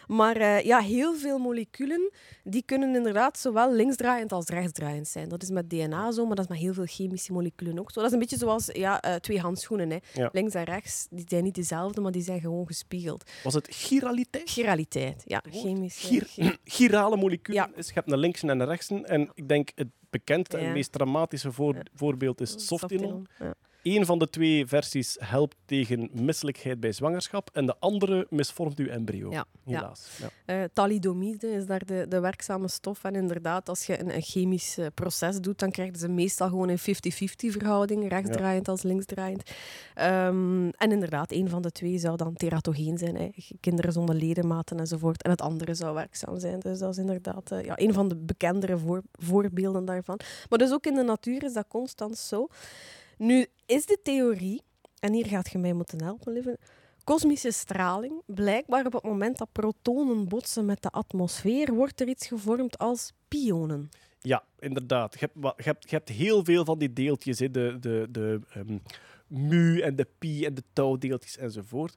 Maar eh, ja, heel veel moleculen die kunnen inderdaad zowel linksdraaiend als rechtsdraaiend zijn. Dat is met DNA zo, maar dat is met heel veel chemische moleculen ook zo. Dat is een beetje zoals ja, eh, twee handschoenen. Hè. Ja. Links en rechts, die zijn niet dezelfde, maar die zijn gewoon gespiegeld. Was het chiraliteit? Chiraliteit, ja. Chemisch. Gir- chirale moleculen. Ja. is. Je hebt een linkse en een rechtse. En ik denk het bekendste Ja. en meest dramatische voor- voorbeeld is softinon. Softinon. Eén van de twee versies helpt tegen misselijkheid bij zwangerschap en de andere misvormt uw embryo. Ja. Helaas. Ja. Eh, thalidomide is daar de, de werkzame stof. En inderdaad, als je een, een chemisch eh, proces doet, dan krijgen ze meestal gewoon een 50-50 verhouding, rechtsdraaiend als linksdraaiend. Ehm, en inderdaad, een van de twee zou dan teratogeen zijn, hè. kinderen zonder ledematen enzovoort. En het andere zou werkzaam zijn. Dus dat is inderdaad eh, ja, een van de bekendere voor, voorbeelden daarvan. Maar dus ook in de natuur is dat constant zo. Nu is de theorie, en hier gaat je mij moeten helpen, lieve, kosmische straling. Blijkbaar op het moment dat protonen botsen met de atmosfeer, wordt er iets gevormd als pionen. Ja, inderdaad. Je hebt, je, hebt, je hebt heel veel van die deeltjes, hè. de, de, de ehm, mu en de pi en de tau-deeltjes enzovoort.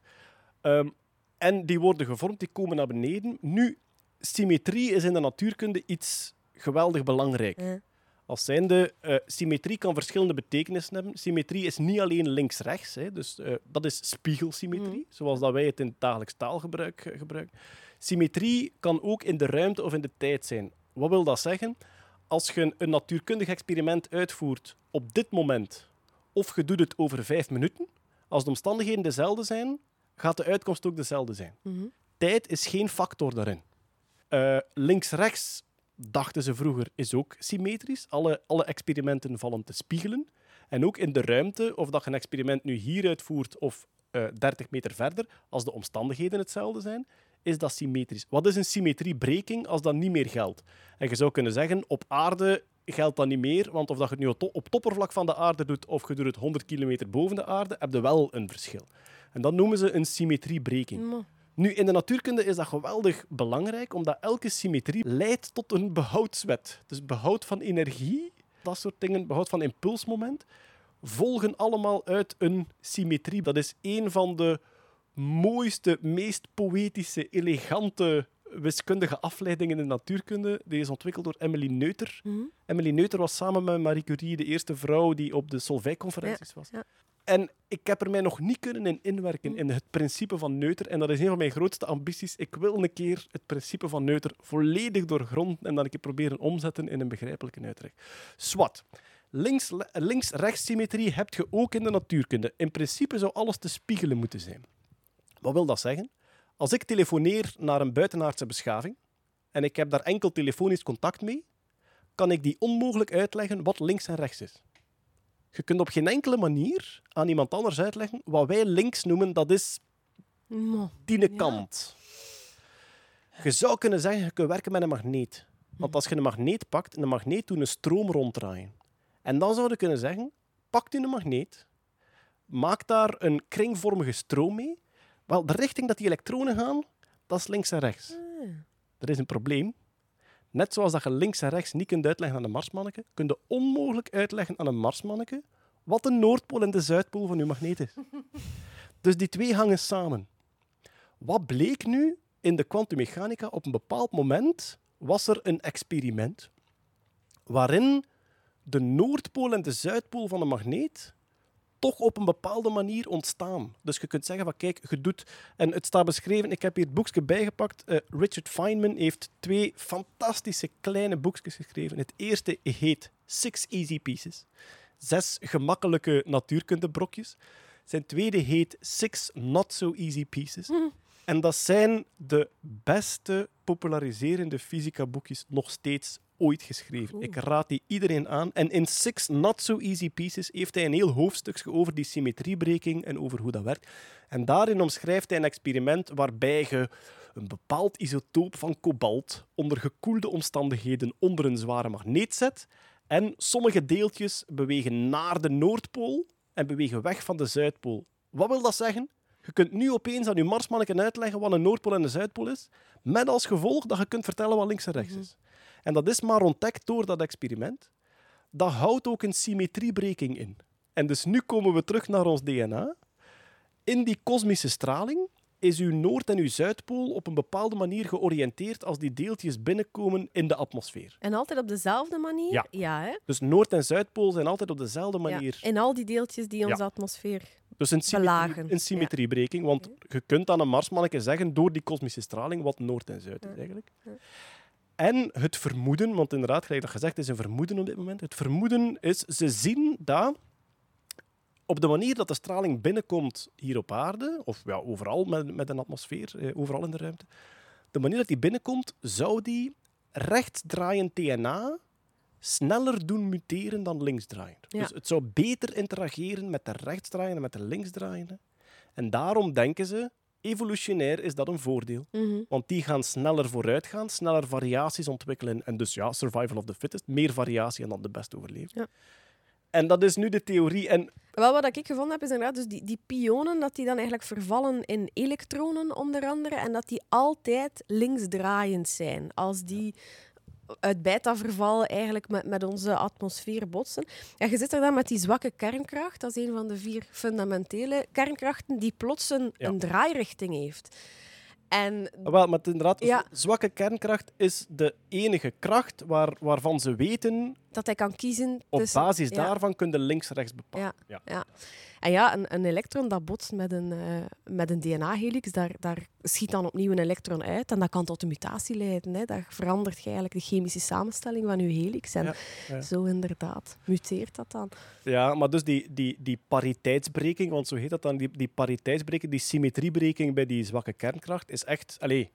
Ehm, en die worden gevormd, die komen naar beneden. Nu, symmetrie is in de natuurkunde iets geweldig belangrijk. Ja. Als zijnde, eh, symmetrie kan verschillende betekenissen hebben. Symmetrie is niet alleen links-rechts, dus eh, dat is spiegelsymmetrie, zoals dat wij het in het dagelijks taalgebruik eh, gebruiken. Symmetrie kan ook in de ruimte of in de tijd zijn. Wat wil dat zeggen? Als je een, natuurkundig experiment uitvoert op dit moment, of je doet het over vijf minuten, als de omstandigheden dezelfde zijn, gaat de uitkomst ook dezelfde zijn. Mhm. Tijd is geen factor daarin. Links-rechts, dachten ze vroeger, is ook symmetrisch. Alle, alle experimenten vallen te spiegelen. En ook in de ruimte, of dat je een experiment nu hier uitvoert of eh 30 meter verder, als de omstandigheden hetzelfde zijn, is dat symmetrisch. Wat is een symmetriebreking als dat niet meer geldt? En je zou kunnen zeggen, op aarde geldt dat niet meer, want of dat je het nu op het oppervlak van de aarde doet of je doet het 100 kilometer boven de aarde, heb je wel een verschil. En dat noemen ze een symmetriebreking. Nu, in de natuurkunde is dat geweldig belangrijk, omdat elke symmetrie leidt tot een behoudswet. Dus behoud van energie, dat soort dingen, behoud van impulsmoment, volgen allemaal uit een symmetrie. Dat is een van de mooiste, meest poëtische, elegante wiskundige afleidingen in de natuurkunde. Die is ontwikkeld door Emily Neuter. Mhm. Emily Neuter was samen met Marie Curie de eerste vrouw die op de Solvay-conferenties was. ja. En ik heb er mij nog niet kunnen in inwerken in het principe van Neuter. En dat is een van mijn grootste ambities. Ik wil een keer het principe van Neuter volledig doorgronden en dan een keer proberen omzetten in een begrijpelijke uitleg. Swat. Links- Links-rechts-symmetrie heb je ook in de natuurkunde. In principe zou alles te spiegelen moeten zijn. Wat wil dat zeggen? Als ik telefoneer naar een buitenaardse beschaving en ik heb daar enkel telefonisch contact mee, kan ik die onmogelijk uitleggen wat links en rechts is. Je kunt op geen enkele manier aan iemand anders uitleggen wat wij links noemen, dat is Maar, die Ja. kant. Je zou kunnen zeggen, je kunt werken met een magneet. Want als je een magneet pakt, een magneet doet een stroom ronddraaien. En dan zou je kunnen zeggen, pak u een magneet, maak daar een kringvormige stroom mee, Wel, de richting dat die elektronen gaan, dat is links en rechts. Ah. Er is een probleem. Net zoals dat je links en rechts niet kunt uitleggen aan een Marsmanneke, kun je onmogelijk uitleggen aan een Marsmanneke wat de Noordpool en de Zuidpool van uw magneet is. dus die twee hangen samen. Wat bleek nu in de kwantummechanica? Op een bepaald moment was er een experiment waarin de Noordpool en de Zuidpool van de magneet toch op een bepaalde manier ontstaan. Dus je kunt zeggen van kijk, je doet... En het staat beschreven, ik heb hier het boekje bijgepakt. Eh, Richard Feynman heeft twee fantastische kleine boekjes geschreven. Het eerste heet Six Easy Pieces. Zes gemakkelijke natuurkundebrokjes. Zijn tweede heet Six Not So Easy Pieces. En dat zijn de beste populariserende fysica-boekjes nog steeds ooit geschreven. Ik raad die iedereen aan. En in Six Not So Easy Pieces heeft hij een heel hoofdstukje over die symmetriebreking en over hoe dat werkt. En daarin omschrijft hij een experiment waarbij je een bepaald isotoop van kobalt onder gekoelde omstandigheden onder een zware magneet zet. En sommige deeltjes bewegen naar de Noordpool en bewegen weg van de Zuidpool. Wat wil dat zeggen? Je kunt nu opeens aan je Marsmanneken uitleggen wat een Noordpool en een Zuidpool is, met als gevolg dat je kunt vertellen wat links en rechts is. En dat is maar ontdekt door dat experiment. Dat houdt ook een symmetriebreking in. En dus nu komen we terug naar ons DNA. In die kosmische straling is uw Noord- en uw Zuidpool op een bepaalde manier georiënteerd als die deeltjes binnenkomen in de atmosfeer. En altijd op dezelfde manier? Ja. hè? Dus Noord- en Zuidpool zijn altijd op dezelfde manier. Ja. In al die deeltjes die onze Ja. atmosfeer Dus een, symmetrie, een symmetriebreking. Want je kunt aan een Marsmanneke zeggen door die kosmische straling wat Noord en Zuid is eigenlijk. En het vermoeden, want inderdaad, gelijk dat gezegd is een vermoeden op dit moment. Het vermoeden is, ze zien dat op de manier dat de straling binnenkomt hier op aarde, of ja, overal met, met een atmosfeer, eh, overal in de ruimte, de manier dat die binnenkomt, zou die rechtsdraaiend DNA sneller doen muteren dan linksdraaiend. Ja. Dus het zou beter interageren met de rechtsdraaiende en met de linksdraaiende. En daarom denken ze, evolutionair is dat een voordeel. Mhm. Want die gaan sneller vooruit gaan, sneller variaties ontwikkelen. En dus ja, survival of the fittest, meer variatie en dan de best overleeft. Ja. En dat is nu de theorie. En Wel, wat ik gevonden heb, is inderdaad dus die, die pionen, dat die dan eigenlijk vervallen in elektronen, onder andere, en dat die altijd linksdraaiend zijn. Als die uit beta-verval eigenlijk met, met onze atmosfeer botsen. Ja, je zit er dan met die zwakke kernkracht, dat is een van de vier fundamentele kernkrachten, die plots een, Ja. een draairichting heeft. En wel, maar inderdaad, Ja. zwakke kernkracht is de enige kracht waar, waarvan ze weten, dat hij kan kiezen op tussen... basis ja. daarvan kun je links-rechts bepalen. Ja. En ja, een, een elektron dat botst met een, eh, met een DNA-helix, daar, daar schiet dan opnieuw een elektron uit en dat kan tot een mutatie leiden. Hè. Dat verandert je eigenlijk de chemische samenstelling van je helix. En Ja, ja. zo inderdaad muteert dat dan. Ja, maar dus die, die, die pariteitsbreking, want zo heet dat dan, die, die pariteitsbreking, die symmetriebreking bij die zwakke kernkracht, is echt... Allee,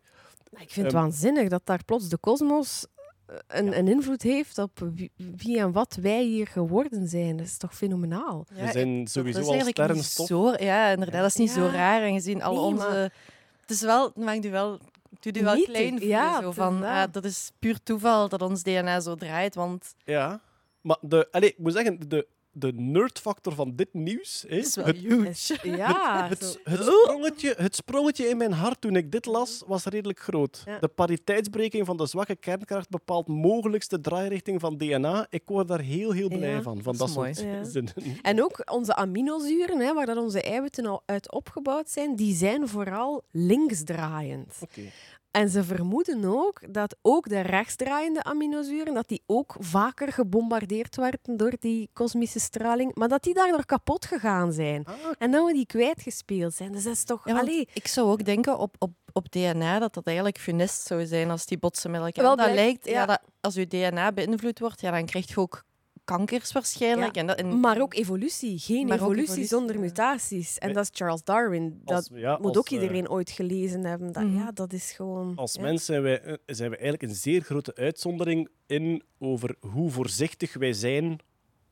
Maar Ik vind het Ehm, waanzinnig dat daar plots de kosmos eh, een, een invloed heeft op wie, wie en wat wij hier geworden zijn. Dat is toch fenomenaal? we zijn dat sowieso is al sterrenstof. Zo, ja, inderdaad. Dat is niet zo raar. En gezien al Nee, onze... maar- Het is wel... Het maakt u wel... Het doet u wel Niet, klein voelen. ja, zo van, ah, dat is puur toeval dat ons DNA zo draait. Want Ja, maar de, allee, ik moet zeggen, de, de nerdfactor van dit nieuws... Is wel het, huge. Ja, het, het, sprongetje, het sprongetje in mijn hart toen ik dit las, was redelijk groot. Ja. De pariteitsbreking van de zwakke kernkracht bepaalt mogelijkste draairichting van DNA. Ik word daar heel, heel blij Ja, van. van dat dat, is soort zinnen. En ook onze aminozuren, hè, waar dat onze eiwitten al uit opgebouwd zijn, die zijn vooral linksdraaiend. Oké. En ze vermoeden ook dat ook de rechtsdraaiende aminozuren, dat die ook vaker gebombardeerd werden door die kosmische straling, maar dat die daardoor kapot gegaan zijn. Ah, En dat we die kwijtgespeeld zijn. Dus dat is toch... Ja, allee, ik zou ook denken op, op, op DNA dat dat eigenlijk funest zou zijn als die botsen met elkaar. Wel, dat lijkt, ja. ja. dat als je DNA beïnvloed wordt, ja, dan krijg je ook kankers waarschijnlijk. Ja, En dat, en, maar ook evolutie. Geen ook evolutie, evolutie, zonder ja. mutaties. En Nee. dat is Charles Darwin. Dat als- ja, moet als, ook eh, iedereen ooit gelezen hebben. Dat, Mhm. Ja, dat is gewoon... Als ja. mens zijn wij, eh, zijn we eigenlijk een zeer grote uitzondering in over hoe voorzichtig wij zijn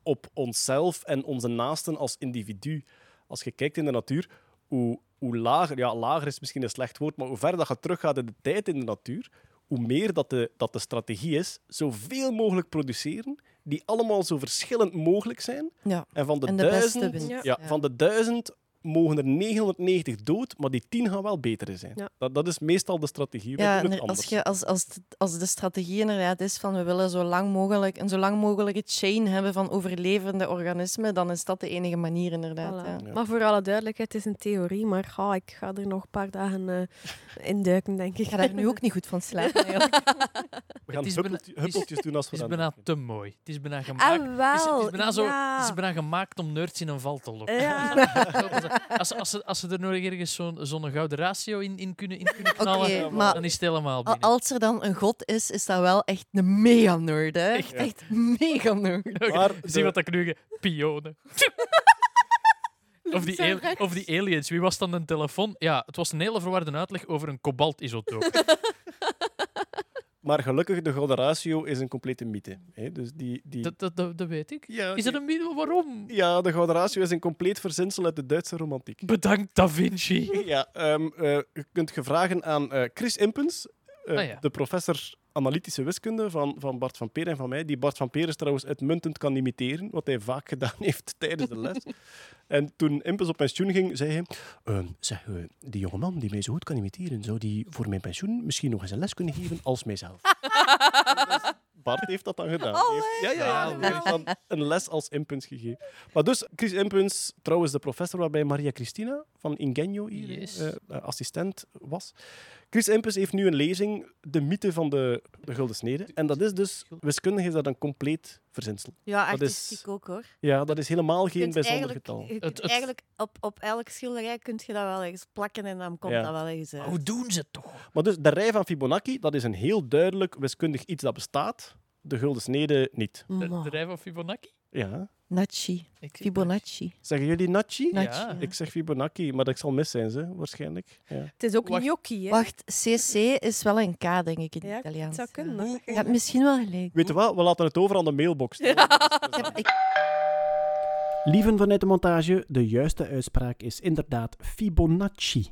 op onszelf en onze naasten als individu. Als je kijkt in de natuur, hoe, hoe lager, ja, lager is misschien een slecht woord, maar hoe verder dat je teruggaat in de tijd in de natuur, hoe meer dat de, dat de strategie is, zoveel mogelijk produceren, die allemaal zo verschillend mogelijk zijn. ja. En van de, En de beste duizend, ja. Ja. van de duizend mogen er 990 dood, maar die 10 gaan wel beter zijn. Ja. Dat, dat is meestal de strategie. Ja, en als, je, als, als, als de strategie inderdaad is van we willen zo lang mogelijk, een zo lang mogelijke chain hebben van overlevende organismen, dan is dat de enige manier inderdaad. Voilà. Ja. Ja. Maar voor alle duidelijkheid, het is een theorie, maar ga, ik ga er nog een paar dagen eh induiken, denk ik. Ik ga daar nu ook niet goed van slapen. We gaan Het is huppeltje- bijna- huppeltjes doen als Het we is dat bijna doen. te mooi. Het is bijna gemaakt. Ah, Het is, het is bijna zo, ja. het is bijna gemaakt om nerds in een val te lokken. Ja. Als, als, ze, als ze er nog ergens zo'n zo'n gouden ratio in, in, kunnen, in kunnen knallen, maar dan is het helemaal al- binnen. als er dan een god is, is dat wel echt een mega nerd. Hè? Echt? Echt, mega nerd. Maar Zie wat ik nu... Pionen. Of die, of die aliens. Wie was dan een telefoon? Ja, het was een hele verwarde uitleg over een kobalt-isotoop. Maar gelukkig, de gouden ratio is een complete mythe. Hè? Dus die, die... dat, dat, dat, dat weet ik. Ja, Is dat een middel? Waarom? ja, de gouden ratio is een compleet verzinsel uit de Duitse romantiek. Bedankt, Da Vinci. Ja, ehm, eh, je kunt je vragen aan eh, Chris Impens, eh, Ah, ja. de professor analytische wiskunde van, van Bart van Peer en van mij. Die Bart van Peer is trouwens uitmuntend kan imiteren, wat hij vaak gedaan heeft tijdens de les. en toen Impens op pensioen ging, zei hij... "Ehm, zeg, eh, die jongeman die mij zo goed kan imiteren, zou die voor mijn pensioen misschien nog eens een les kunnen geven als mijzelf? Dus Bart heeft dat dan gedaan. Die heeft, ja, ja, ja, die heeft dan een les als Impens gegeven. Maar dus, Chris Impens, trouwens de professor waarbij Maria Cristina van Ingenio hier Yes. eh, eh, assistent was. Chris Impens heeft nu een lezing, De mythe van de, de Gulden Snede. En dat is dus, wiskundig is dat een compleet verzinsel. Ja, Dat is- artistiek ook hoor. Ja, dat is helemaal geen bijzonder getal. je Het- kunt het- eigenlijk op, op elk schilderij kun je dat wel eens plakken en dan komt Ja. dat wel eens uit. Hoe doen ze het toch? Maar dus, de rij van Fibonacci, dat is een heel duidelijk wiskundig iets dat bestaat. De Gulden Snede niet. De rij van Fibonacci? Ja. Nachi. Fibonacci. Zeggen jullie Nachi? Nachi. Ja. Ik zeg Fibonacci, maar dat zal mis zijn, ze, waarschijnlijk. Ja. Het is ook Wacht. gnocchi, hè? Wacht, CC is wel een K, denk ik, in het Ja, Italiaans. het zou kunnen. Ja. dat Je hebt misschien wel gelijk. Weet je wat? We laten het over aan de mailbox. Ik- Lieven vanuit de montage, de juiste uitspraak is inderdaad Fibonacci.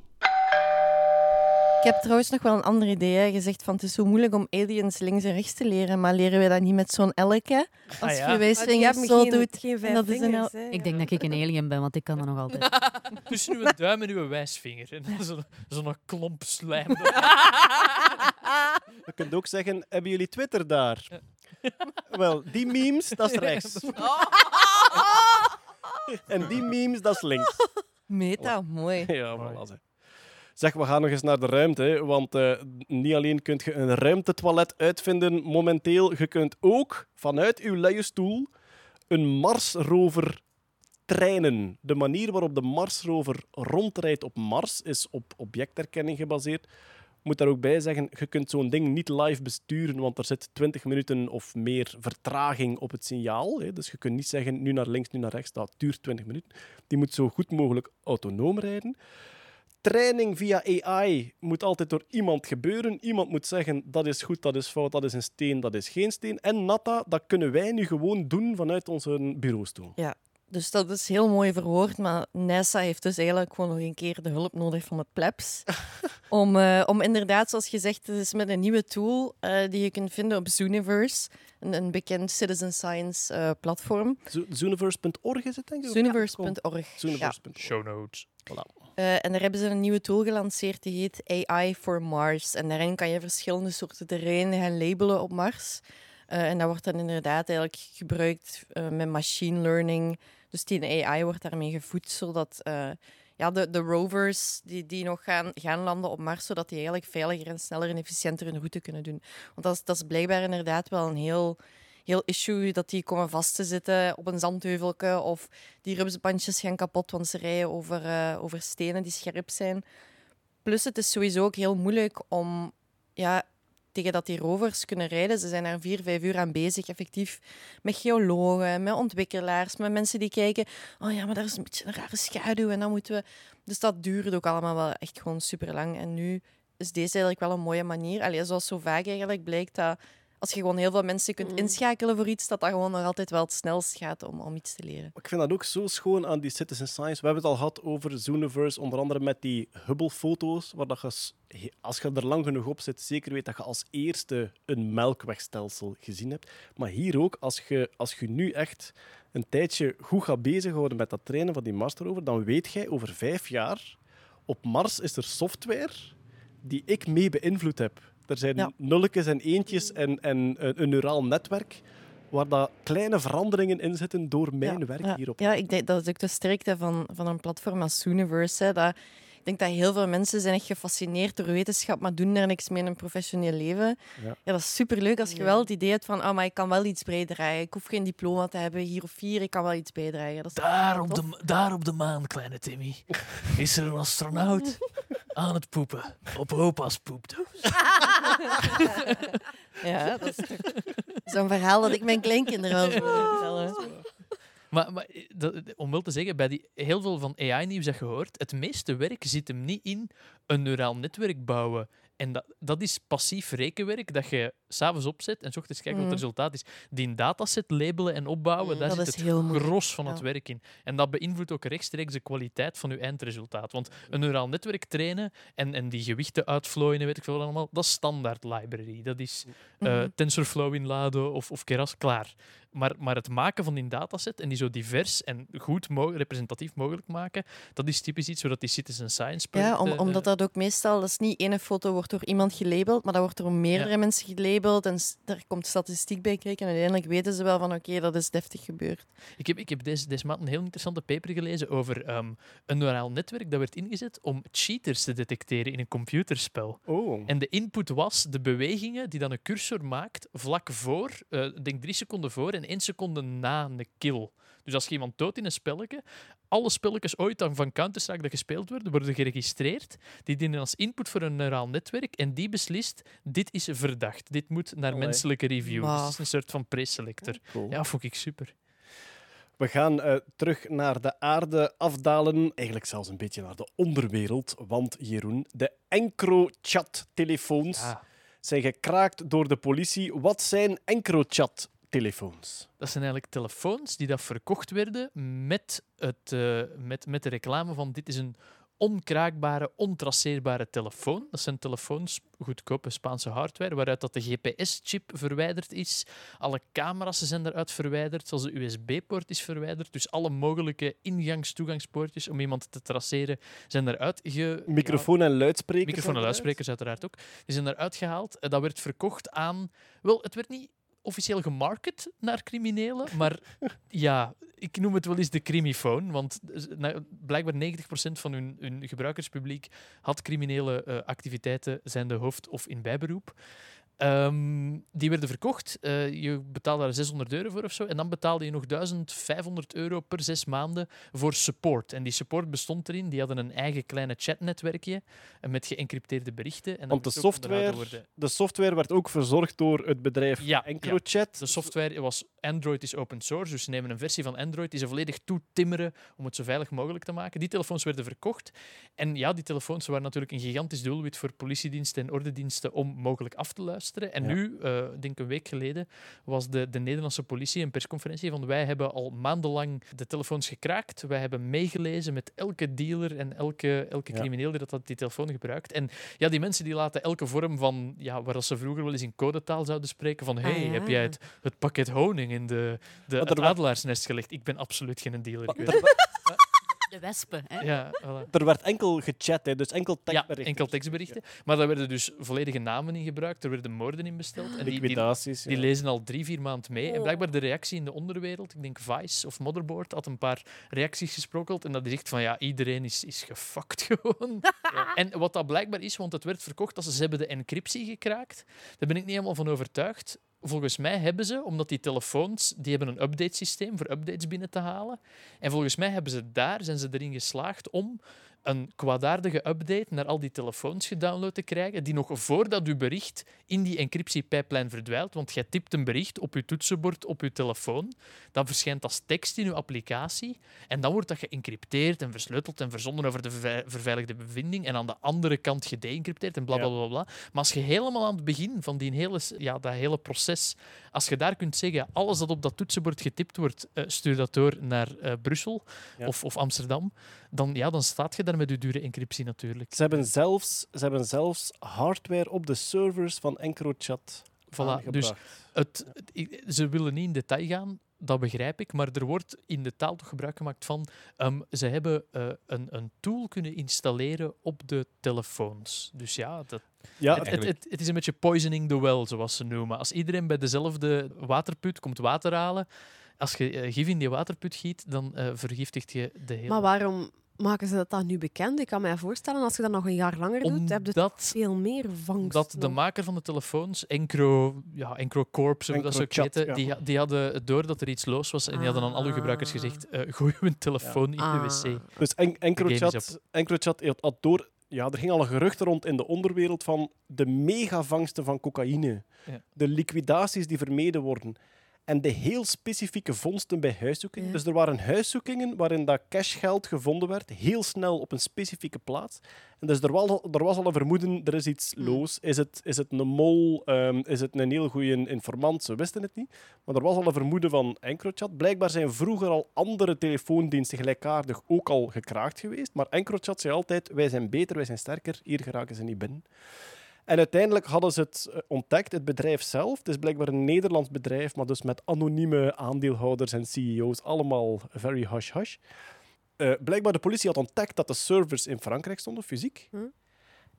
Ik heb trouwens nog wel een ander idee. hè. Je zegt van het is zo moeilijk om aliens links en rechts te leren, maar leren wij dat niet met zo'n elke? Als Ah, ja. je zo geen, doet. geen vijf dat is een hè. Ik denk dat ik een alien ben, want ik kan dat nog altijd. Tussen uw duim en uw wijsvinger. En dan Zo'n zo'n klomp slijm. Je kunt ook zeggen, hebben jullie Twitter daar? Wel, die memes, dat is rechts. en die memes, dat is links. Meta, mooi. Ja, voilà. Zeg. We gaan nog eens naar de ruimte. hè, Want eh, niet alleen kunt je een ruimtetoilet uitvinden momenteel, je kunt ook vanuit uw luie stoel een Marsrover trainen. De manier waarop de Marsrover rondrijdt op Mars is op objectherkenning gebaseerd. Ik moet daar ook bij zeggen, je kunt zo'n ding niet live besturen, want er zit 20 minuten of meer vertraging op het signaal. Dus je kunt niet zeggen, nu naar links, nu naar rechts, dat duurt 20 minuten. Die moet zo goed mogelijk autonoom rijden. Training via AI moet altijd door iemand gebeuren. Iemand moet zeggen, dat is goed, dat is fout, dat is een steen, dat is geen steen. En Natta, dat kunnen wij nu gewoon doen vanuit onze bureaustoel. Dus dat is heel mooi verwoord, maar NASA heeft dus eigenlijk gewoon nog een keer de hulp nodig van het plebs. om, eh, om inderdaad, zoals gezegd, het is met een nieuwe tool eh, die je kunt vinden op Zooniverse, een, een bekend citizen science eh, platform. Zo- Zooniverse.org is het, denk ik? Zooniverse.org. Ja. Zooniverse.org. Show notes. Voilà. Eh, en daar hebben ze een nieuwe tool gelanceerd die heet AI for Mars. En daarin kan je verschillende soorten terrein gaan labelen op Mars. Eh, en dat wordt dan inderdaad eigenlijk gebruikt eh, met machine learning. Dus die AI wordt daarmee gevoed, zodat ja, de, de rovers die, die nog gaan, gaan landen op Mars, zodat die eigenlijk veiliger en sneller en efficiënter hun route kunnen doen. Want dat is, dat is blijkbaar inderdaad wel een heel, heel issue, dat die komen vast te zitten op een zandheuvelke of die rupsbandjes gaan kapot, want ze rijden over, eh, over stenen die scherp zijn. Plus het is sowieso ook heel moeilijk om ja, tegen dat die rovers kunnen rijden. Ze zijn daar vier, vijf uur aan bezig, effectief. Met geologen, met ontwikkelaars, met mensen die kijken... Oh ja, maar daar is een beetje een rare schaduw en dan moeten we... Dus dat duurt ook allemaal wel echt gewoon super lang. En nu is deze eigenlijk wel een mooie manier. Allee, zoals zo vaak eigenlijk blijkt dat als je gewoon heel veel mensen kunt Mm. inschakelen voor iets, dat dat gewoon nog altijd wel het snelst gaat om, om iets te leren. Ik vind dat ook zo schoon aan die citizen science. We hebben het al gehad over Zooniverse, onder andere met die Hubble-foto's, waar dat je, als je er lang genoeg op zit, zeker weet dat je als eerste een melkwegstelsel gezien hebt. Maar hier ook, als je, als je nu echt een tijdje goed gaat bezighouden met dat trainen van die Master Rover, dan weet jij over vijf jaar, op Mars is er software die ik mee beïnvloed heb. Er zijn Ja. nulletjes en eentjes en, en een, een neuraal netwerk waar dat kleine veranderingen in zitten door mijn ja, werk hierop. Ja, ik denk dat is ook de sterkte van, van een platform als Zooniverse. Hè, dat, ik denk dat heel veel mensen zijn echt gefascineerd door wetenschap, maar doen daar niks mee in een professioneel leven. Ja. Ja, dat is superleuk als je wel het idee hebt van, oh, maar ik kan wel iets bijdragen. Ik hoef geen diploma te hebben, hier of hier, ik kan wel iets bijdragen. Dat is Daar op, de, daar op de maan, kleine Timmy, is er een astronaut aan het poepen. Op opa's poepdoos. Ja, dat is toch zo'n verhaal dat ik mijn kleinkinderen wel willen vertellen. Maar, maar eh, dat, om wel te zeggen, bij die, heel veel van AI-nieuws dat je hoort, het meeste werk zit hem niet in een neuraal netwerk bouwen. En dat, dat is passief rekenwerk dat je s'avonds opzet en 's ochtends kijkt wat Mhm. het resultaat is. Die dataset labelen en opbouwen, daar Dat zit is het gros van het werk in. En dat beïnvloedt ook rechtstreeks de kwaliteit van je eindresultaat. Want een neuraal netwerk trainen en, en die gewichten uitvlooien en weet ik veel allemaal, dat is standaard library. Dat is eh, Mhm. TensorFlow inladen of, of Keras, klaar. Maar, maar het maken van die dataset en die zo divers en goed mo- representatief mogelijk maken, dat is typisch iets zodat die citizen science Ja, om, projecten, omdat eh, dat ook meestal, dat is niet ene foto wordt door iemand gelabeld, maar dat wordt door meerdere Ja. mensen gelabeld en daar komt statistiek bij kijken. En uiteindelijk weten ze wel van oké, dat is deftig gebeurd. Ik heb, ik heb deze, deze maand een heel interessante paper gelezen over ehm, een neuraal netwerk dat werd ingezet om cheaters te detecteren in een computerspel. Oh. En de input was de bewegingen die dan een cursor maakt vlak voor, eh, denk drie seconden voor en één seconde na een kill. Dus als je iemand doodt in een spelletje, alle spelletjes ooit dan van Counter-Strike dat gespeeld worden, worden geregistreerd. Die dienen als input voor een neuraal netwerk en die beslist, dit is verdacht. Dit moet naar Allee. menselijke review. Dus het is een soort van preselector. Cool. Ja, vond ik super. We gaan eh, terug naar de aarde afdalen. Eigenlijk zelfs een beetje naar de onderwereld. Want Jeroen, de EncroChat-telefoons Ja. zijn gekraakt door de politie. Wat zijn EncroChat-telefoons? Dat zijn eigenlijk telefoons die dat verkocht werden met, het, eh, met, met de reclame van dit is een onkraakbare, ontraceerbare telefoon. Dat zijn telefoons, goedkope Spaanse hardware, waaruit dat de GPS-chip verwijderd is. Alle camera's zijn eruit verwijderd, zoals de USB-poort is verwijderd. Dus alle mogelijke ingangs-toegangspoortjes om iemand te traceren zijn eruit ge... Microfoon en luidsprekers. Microfoon en luidsprekers uiteraard ook. Die zijn eruit gehaald. Eh, Dat werd verkocht aan... Wel, het werd niet officieel gemarket naar criminelen, maar ja, ik noem het wel eens de crimifoon, want eh, blijkbaar 90% van hun, hun gebruikerspubliek had criminele eh, activiteiten, zijn de hoofd- of in bijberoep. Ehm, die werden verkocht. Eh, je betaalde daar 600 euro voor of zo. En dan betaalde je nog 1500 euro per zes maanden voor support. En die support bestond erin. Die hadden een eigen kleine chatnetwerkje met geëncrypteerde berichten. En Want de software, de software werd ook verzorgd door het bedrijf Ja, EncroChat. De software was Android is open source, dus ze nemen een versie van Android die ze volledig toetimmeren om het zo veilig mogelijk te maken. Die telefoons werden verkocht. En ja, die telefoons waren natuurlijk een gigantisch doelwit voor politiediensten en ordendiensten om mogelijk af te luisteren. En Ja. nu, eh, ik denk een week geleden, was de, de Nederlandse politie een persconferentie van wij hebben al maandenlang de telefoons gekraakt. Wij hebben meegelezen met elke dealer en elke, elke Ja. crimineel die dat, dat die telefoon gebruikt. En ja, die mensen die laten elke vorm van, ja, waar ze vroeger wel eens in codetaal zouden spreken, van hey, Ah, heb ja. jij het, het pakket honing in de, de, het adelaarsnest gelegd? Ik ben absoluut geen dealer. De wespen. Hè? Ja, voilà. er werd enkel gechat, hè, dus enkel ja, tekstberichten. enkel tekstberichten. Maar daar werden dus volledige namen in gebruikt. Er werden moorden in besteld. En die, die, Liquidaties. die ja. lezen al drie, vier maanden mee. En Oh. blijkbaar de reactie in de onderwereld, ik denk Vice of Motherboard, had een paar reacties gesprokkeld. En dat is echt van, ja, iedereen is, is gefuckt gewoon. Ja. En wat dat blijkbaar is, want het werd verkocht als ze hebben de encryptie gekraakt. Daar ben ik niet helemaal van overtuigd. Volgens mij hebben ze, omdat die telefoons, die hebben een update systeem voor updates binnen te halen. En volgens mij hebben ze daar, zijn ze erin geslaagd om een kwaadaardige update naar al die telefoons gedownload te krijgen, die nog voordat uw bericht in die encryptiepijplijn verdwijlt, want jij typt een bericht op je toetsenbord op je telefoon, dan verschijnt als tekst in uw applicatie en dan wordt dat geëncrypteerd en versleuteld en verzonden over de vervei- verveiligde bevinding en aan de andere kant gedeëncrypteerd en bla bla bla bla. Maar als je helemaal aan het begin van die hele, ja, dat hele proces, als je daar kunt zeggen, alles dat op dat toetsenbord getipt wordt, eh, stuur dat door naar eh, Brussel Ja. of, of Amsterdam, dan, ja, dan staat je daar met je dure encryptie natuurlijk. Ze hebben zelfs, ze hebben zelfs hardware op de servers van EncroChat Voilà, dus het, ze willen niet in detail gaan, dat begrijp ik, maar er wordt in de taal toch gebruik gemaakt van ehm, ze hebben eh, een, een tool kunnen installeren op de telefoons. Dus ja, dat, ja, het, het, het, het is een beetje poisoning the well, zoals ze noemen. Als iedereen bij dezelfde waterput komt water halen, als je eh, gif in die waterput giet, dan eh, vergiftigt je de hele... Maar waarom maken ze dat dan nu bekend? Ik kan mij voorstellen, als je dat nog een jaar langer doet, heb je Omdat veel meer vangst. dat de maker van de telefoons, Encro, ja, Encro Corp, zo dat ze ook Encrochat, heten, ja. die, die hadden het door dat er iets los was en die hadden aan alle gebruikers gezegd, eh, gooi uw telefoon in de Ah. wc. Dus en, EncroChat, EncroChat had, had door... Ja, er ging al een gerucht rond in de onderwereld van de megavangsten van cocaïne. Ja. De liquidaties die vermeden worden. En de heel specifieke vondsten bij huiszoekingen. Ja. Dus er waren huiszoekingen waarin dat cashgeld gevonden werd, heel snel op een specifieke plaats. En dus er was al, er was al een vermoeden, er is iets los. Is het, is het een mol? Ehm, is het een heel goede informant? Ze wisten het niet. Maar er was al een vermoeden van EncroChat. Blijkbaar zijn vroeger al andere telefoondiensten gelijkaardig ook al gekraakt geweest. Maar EncroChat zei altijd, wij zijn beter, wij zijn sterker. Hier geraken ze niet binnen. En uiteindelijk hadden ze het eh, ontdekt, het bedrijf zelf. Het is blijkbaar een Nederlands bedrijf, maar dus met anonieme aandeelhouders en CEO's. Allemaal very hush-hush. Eh, blijkbaar de politie had ontdekt dat de servers in Frankrijk stonden, fysiek. Hm.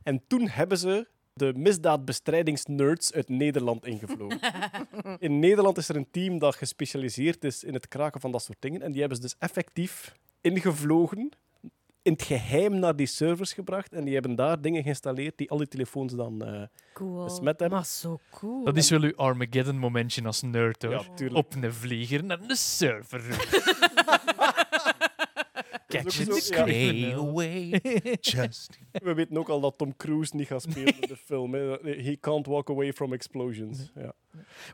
En toen hebben ze de misdaadbestrijdingsnerds uit Nederland ingevlogen. in Nederland is er een team dat gespecialiseerd is in het kraken van dat soort dingen. En die hebben ze dus effectief ingevlogen, in het geheim naar die servers gebracht. En die hebben daar dingen geïnstalleerd die al die telefoons dan eh, Cool. besmet hebben. Maar zo cool. Dat is wel uw Armageddon-momentje als nerd, hoor. Ja, tuurlijk. Op een vlieger naar een server. Catch it. Stay away, just... We weten ook al dat Tom Cruise niet gaat spelen in de film. Hè. He can't walk away from explosions. Ja.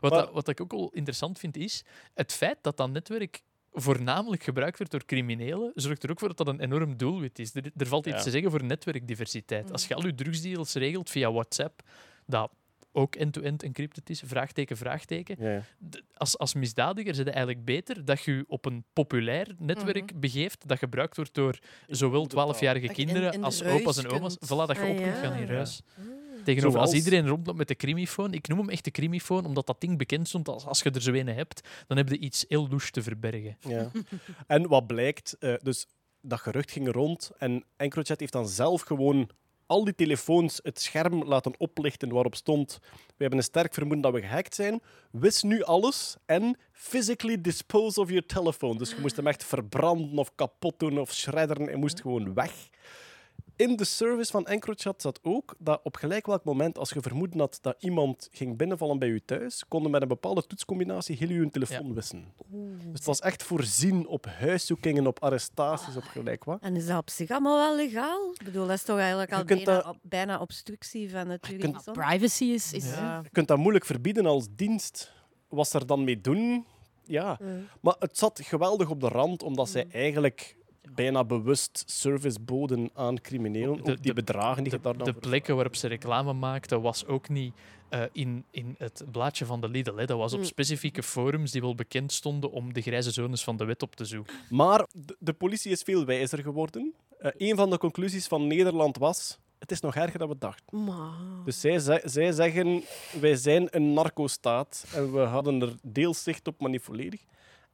Wat, Maar- dat, wat ik ook wel interessant vind, is het feit dat dat netwerk voornamelijk gebruikt wordt door criminelen, zorgt er ook voor dat dat een enorm doelwit is. Er, er valt iets Ja. te zeggen voor netwerkdiversiteit. Als je al je drugsdeals regelt via WhatsApp, dat ook end-to-end encrypted is, vraagteken, vraagteken, Ja, ja. d- als, als misdadiger is het eigenlijk beter dat je je op een populair netwerk begeeft dat gebruikt wordt door zowel 12-jarige Dat je in- kinderen in de als opa's en oma's. kunt. Voilà, dat je Ah, op kunt gaan in Ja. Tegenover als iedereen rondloopt met de crimifoon. Ik noem hem echt de crimifoon, omdat dat ding bekend stond als als je er zo een hebt, dan heb je iets heel louche te verbergen. Ja. En wat blijkt, eh, dus dat gerucht ging rond en EncroChat heeft dan zelf gewoon al die telefoons het scherm laten oplichten waarop stond we hebben een sterk vermoeden dat we gehackt zijn. Wist nu alles en physically dispose of your telephone. Dus je moest hem echt verbranden of kapot doen of shredderen. Hij moest gewoon weg. In de service van EncroChat zat ook dat op gelijk welk moment, als je vermoeden had dat iemand ging binnenvallen bij je thuis, konden met een bepaalde toetscombinatie heel je telefoon wissen. Dus het was echt voorzien op huiszoekingen, op arrestaties, op gelijk wat. En is dat op zich allemaal wel legaal? Ik bedoel, dat is toch eigenlijk al bijna, dat- op- bijna obstructie van het kunt- Privacy is... is Ja. Je kunt dat moeilijk verbieden als dienst. Wat ze er dan mee doen, ja. Maar het zat geweldig op de rand, omdat zij eigenlijk bijna bewust service boden aan criminelen. De- ook die de- bedragen die je daar De, dan de plekken waarop ze reclame maakten, was ook niet eh, in, in het blaadje van de Lidl. Hè. Dat was op Mm. specifieke forums die wel bekend stonden om de grijze zones van de wet op te zoeken. Maar de, de politie is veel wijzer geworden. Eh een van de conclusies van Nederland was: het is nog erger dan we dachten. Maar... Dus zij, ze- zij zeggen: wij zijn een narcostaat en we hadden er deels zicht op, maar niet volledig.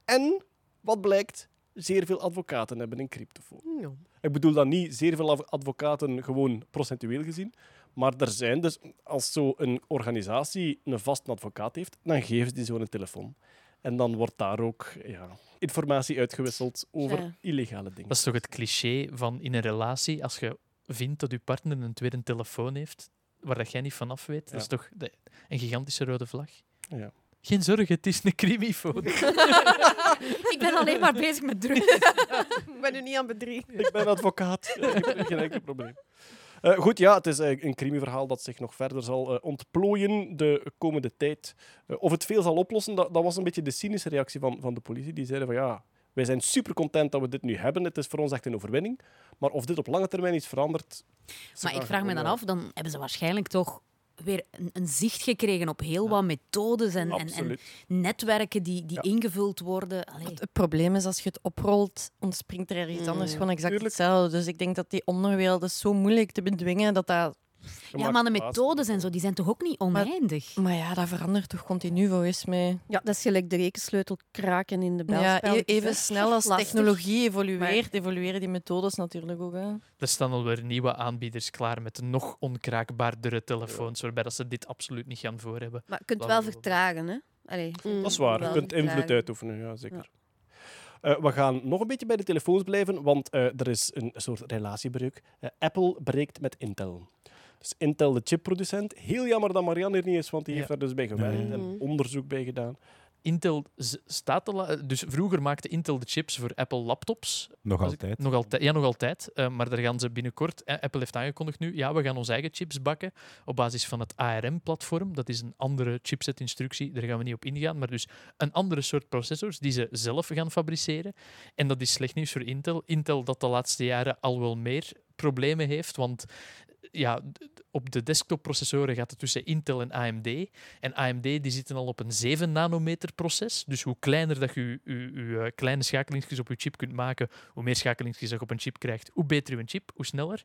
En wat blijkt? Zeer veel advocaten hebben een cryptofoon. Ja. Ik bedoel dat niet zeer veel adv- advocaten gewoon procentueel gezien. Maar er zijn dus, als zo'n organisatie een vaste advocaat heeft, dan geven ze die zo'n telefoon. En dan wordt daar ook ja, informatie uitgewisseld over Ja. illegale dingen. Dat is toch het cliché van in een relatie, als je vindt dat je partner een tweede telefoon heeft, waar dat jij niet vanaf weet, dat is toch de- een gigantische rode vlag. Ja. Geen zorgen, het is een crimifoon. Ik ben alleen maar bezig met drugs. Ik ben nu niet aan bedriegen. Ik ben advocaat. Ik heb geen enkel probleem. Eh, goed, ja, het is eh, een crimiverhaal dat zich nog verder zal eh, ontplooien de komende tijd. Of het veel zal oplossen, dat, dat was een beetje de cynische reactie van, van de politie. Die zeiden van ja, wij zijn super content dat we dit nu hebben. Het is voor ons echt een overwinning. Maar of dit op lange termijn iets verandert... Maar ik vraag me dan af, dan hebben ze waarschijnlijk toch weer een, een zicht gekregen op heel wat methodes en, en, netwerken die, die Ja. ingevuld worden. Allee. Het probleem is, als je het oprolt, ontspringt er iets anders. Mm. Gewoon exact Tuurlijk. hetzelfde. Dus ik denk dat die onderwereld is zo moeilijk te bedwingen dat dat... Ja, maar de methodes en zo, die zijn toch ook niet oneindig? Maar ja, dat verandert toch continu volgens mij. Ja, dat is gelijk de rekensleutel kraken in de Ja, belspelletjes, e- even snel als Lastig. technologie evolueert, evolueren die methodes natuurlijk ook. Hè. Er staan alweer nieuwe aanbieders klaar met nog onkraakbaardere telefoons, waarbij dat ze dit absoluut niet gaan voor hebben. Maar je kunt wel vertragen, hè? Allee, Dat is waar. Je kunt invloed uitoefenen, ja, zeker. Eh, we gaan nog een beetje bij de telefoons blijven, want eh, er is een soort relatiebreuk. Eh, Apple breekt met Intel. Dus Intel, de chipproducent. Heel jammer dat Marianne er niet is, want die Ja. heeft daar dus bij gewerkt Mm. en onderzoek bij gedaan. Intel staat la- dus vroeger maakte Intel de chips voor Apple laptops. Nog altijd. Nog altijd, ja, nog altijd. Eh, maar daar gaan ze binnenkort. eh, Apple heeft aangekondigd nu. Ja, we gaan onze eigen chips bakken. Op basis van het ARM-platform. Dat is een andere chipset-instructie. Daar gaan we niet op ingaan. Maar dus een andere soort processors die ze zelf gaan fabriceren. En dat is slecht nieuws voor Intel. Intel dat de laatste jaren al wel meer problemen heeft. Want ja, op de desktopprocessoren gaat het tussen Intel en AMD. En AMD die zitten al op een 7 nanometer proces. Dus hoe kleiner dat je je, eh, kleine schakelingsjes op je chip kunt maken, hoe meer schakelingsjes je op een chip krijgt, hoe beter je chip, hoe sneller.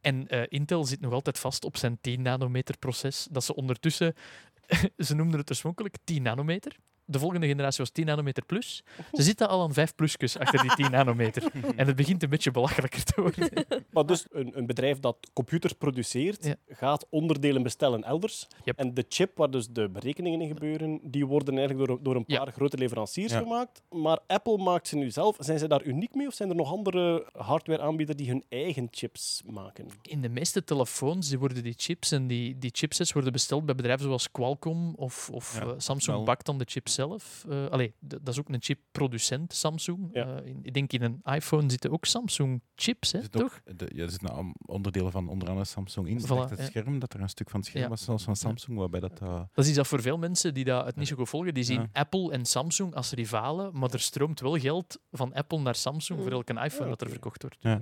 En eh, Intel zit nog altijd vast op zijn 10 nanometer proces. Dat ze ondertussen, ze noemden het oorspronkelijk 10 nanometer. De volgende generatie was 10 nanometer plus. Ze zitten al aan 5 plusjes achter die 10 nanometer. En het begint een beetje belachelijker te worden. Maar dus een, een bedrijf dat computers produceert, Ja. gaat onderdelen bestellen elders. Yep. En de chip waar dus de berekeningen in gebeuren, die worden eigenlijk door, door een Ja. paar grote leveranciers Ja. gemaakt. Maar Apple maakt ze nu zelf. Zijn ze daar uniek mee of zijn er nog andere hardwareaanbieders die hun eigen chips maken? In de meeste telefoons die worden die chips en die, die chipsets worden besteld bij bedrijven zoals Qualcomm of, of Ja, eh, Samsung bakt dan de chip zelf. Eh allee, dat is ook een chipproducent, Samsung. Ja. Eh, in- ik denk in een iPhone zitten ook Samsung chips, hè, Er ook- toch? de- ja, er zitten nou onderdelen van onder andere Samsung in. Voilà, het ja. scherm, dat er een stuk van het scherm Ja. was, zelfs van Samsung, waarbij dat... eh, Dat is iets dat voor veel mensen die dat het niet zo goed volgen, die zien Ja. Apple en Samsung als rivalen, maar er stroomt wel geld van Apple naar Samsung voor elke iPhone Ja, dat er verkocht wordt. Ja.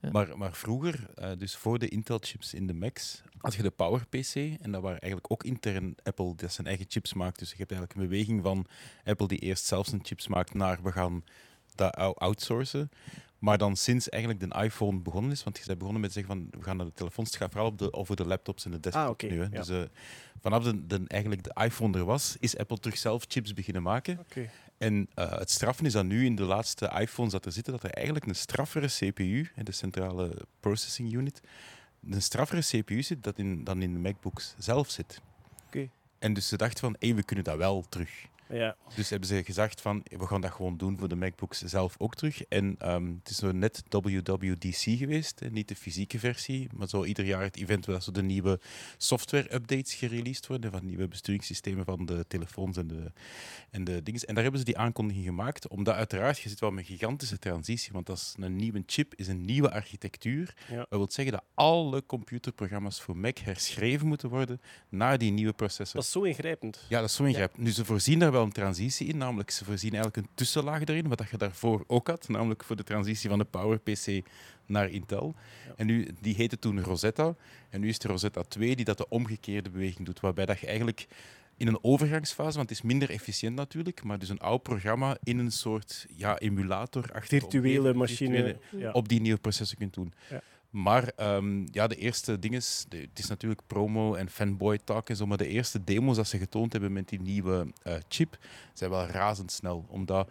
Ja. Maar, maar vroeger, eh, dus voor de Intel-chips in de Macs, had je de PowerPC. En dat waren eigenlijk ook intern Apple dat zijn eigen chips maakt. Dus je hebt eigenlijk een beweging van Apple die eerst zelf zijn chips maakt naar we gaan dat ou- outsourcen. Maar dan sinds eigenlijk de iPhone begonnen is, want je bent begonnen met zeggen van we gaan naar de telefoons, het gaat vooral op de, over de laptops en de desktop Ah, nu. Hè. ja. Dus eh, vanaf de, de, eigenlijk de iPhone er was, is Apple terug zelf chips beginnen maken. En eh, het straffen is dan nu in de laatste iPhones dat er zitten, dat er eigenlijk een straffere CPU, de centrale processing unit, een straffere CPU zit dat in, dan in de MacBooks zelf zit. Oké. En dus ze dachten van, hé, we kunnen dat wel terug. Ja. Dus hebben ze gezegd van, we gaan dat gewoon doen voor de MacBooks zelf ook terug. En ehm, het is zo net WWDC geweest, hè, niet de fysieke versie, maar zo ieder jaar het event waar zo de nieuwe software-updates gereleased worden, van nieuwe besturingssystemen van de telefoons en de, en de dingen. En daar hebben ze die aankondiging gemaakt, omdat uiteraard, je zit wel met een gigantische transitie, want dat is een nieuwe chip, is een nieuwe architectuur. Ja. Dat wil zeggen dat alle computerprogramma's voor Mac herschreven moeten worden naar die nieuwe processor. Dat is zo ingrijpend. Ja, dat is zo ingrijpend. Nu, ze voorzien daar wel een transitie in, namelijk ze voorzien eigenlijk een tussenlaag erin, wat dat je daarvoor ook had, namelijk voor de transitie van de PowerPC naar Intel. En nu, die heette toen Rosetta, en nu is het Rosetta 2 die dat de omgekeerde beweging doet, waarbij dat je eigenlijk in een overgangsfase, want het is minder efficiënt natuurlijk, maar dus een oud programma in een soort ja, emulator Virtuele machine. Ja. op die nieuwe processor kunt doen. Ja. Maar ehm, ja, de eerste dingen, het is natuurlijk promo en fanboy talk en zo, maar de eerste demo's dat ze getoond hebben met die nieuwe eh, chip zijn wel razendsnel. Omdat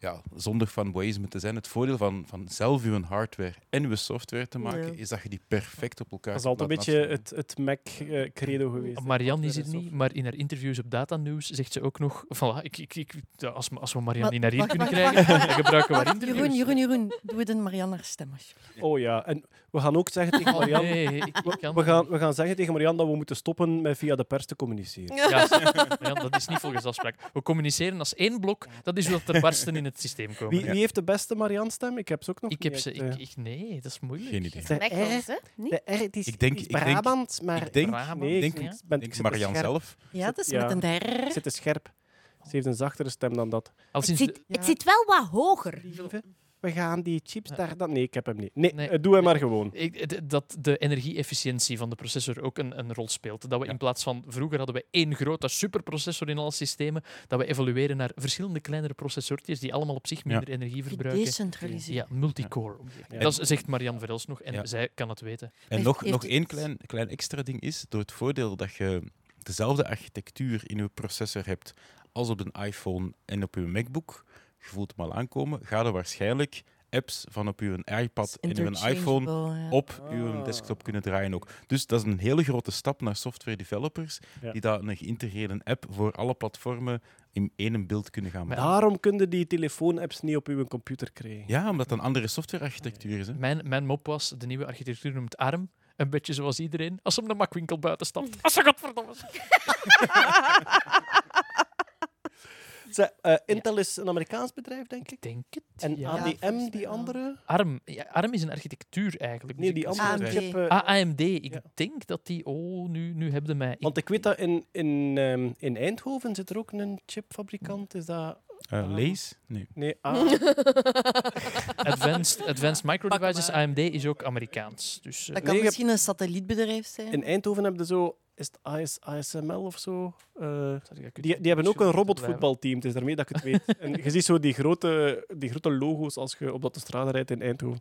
ja, zonder fanboyisme te zijn. Het voordeel van, van zelf uw hardware en uw software te maken, Ja. is dat je die perfect op elkaar Dat is altijd een beetje het, het Mac-credo geweest. hè. Marianne is er en niet, maar in haar interviews op Data News zegt ze ook nog... Voilà, ik, ik, ik, ja, als, we- als we Marianne Wat- niet naar hier kunnen krijgen, dan gebruiken we interviews. Jeroen, Jeroen, Jeroen, doe het in Marianne haar stem alsjeblieft. Oh ja, en we gaan ook zeggen tegen Oh, Marianne... nee, We gaan, we gaan zeggen tegen Marianne dat we moeten stoppen met via de pers te communiceren. Ja, Marianne, dat is niet volgens afspraak. We communiceren als één blok. Dat is hoe dat er barsten in het systeem komen. Wie, wie heeft de beste Marianne-stem? Ik heb ze ook nog Ik heb niet ze... echt, eh. Ik, ik, nee, dat is moeilijk. Geen idee. De R? Niet? de R, die is, Ik denk- die is ik denk- Brabant, maar... ik denk- Brabant, nee, denk- ik, ben, Ik Marianne zelf. Ja, dat is Ja. met een der. Ik zit te scherp. Ze heeft een zachtere stem dan dat. Het zit, de- het zit wel wat hoger. We gaan die chips daar... Dat, nee, ik heb hem niet. Nee, Nee. eh, doe hem maar gewoon. Dat de energie-efficiëntie van de processor ook een, een rol speelt. Dat we Ja. in plaats van vroeger hadden we één grote superprocessor in alle systemen, dat we evolueren naar verschillende kleinere processortjes die allemaal op zich minder energie verbruiken. Gedecentraliseerd. Ja, multicore. Ja. Dat zegt Marianne Verels nog en Ja. zij kan het weten. En nog, nog één klein, klein extra ding is, door het voordeel dat je dezelfde architectuur in je processor hebt als op een iPhone en op je MacBook, je voelt hem al aankomen, ga er waarschijnlijk apps van op je iPad en je iPhone ja. op Ah. je desktop kunnen draaien ook. Dus dat is een hele grote stap naar software developers, Ja. die dat een geïntegreerde app voor alle platformen in één beeld kunnen gaan maken. Daarom kunnen die telefoon-apps niet op uw computer krijgen. Ja, omdat dat een andere softwarearchitectuur is. Hè. Mijn, mijn mop was, de nieuwe architectuur noemt ARM. Een beetje zoals iedereen. Als hem de makwinkel buiten stapt. Als ze godverdomme. Eh, Intel is een Amerikaans bedrijf, denk ik. Ik denk het. En ja. ADM, die andere? ARM, ja, ARM is een architectuur eigenlijk. Nee, Dus die ik- andere AMD. chip... eh, Ah, AMD. Ik Ja. denk dat die... Oh, nu, nu hebben mij. want ik weet dat in, in, ehm, in Eindhoven zit er ook een chipfabrikant. Is dat... Eh, Lees? Nee. Nee, ah. Advanced, Advanced Micro Devices, AMD, is ook Amerikaans. Dus, eh, Dat kan Nee, misschien een satellietbedrijf zijn. In Eindhoven hebben ze zo... Is het AS, ASML of zo? Eh, sorry, ik die, die hebben ook een robotvoetbalteam. Het is daarmee dat ik het weet. en je ziet zo die grote, die grote logo's als je op de straat rijdt in Eindhoven.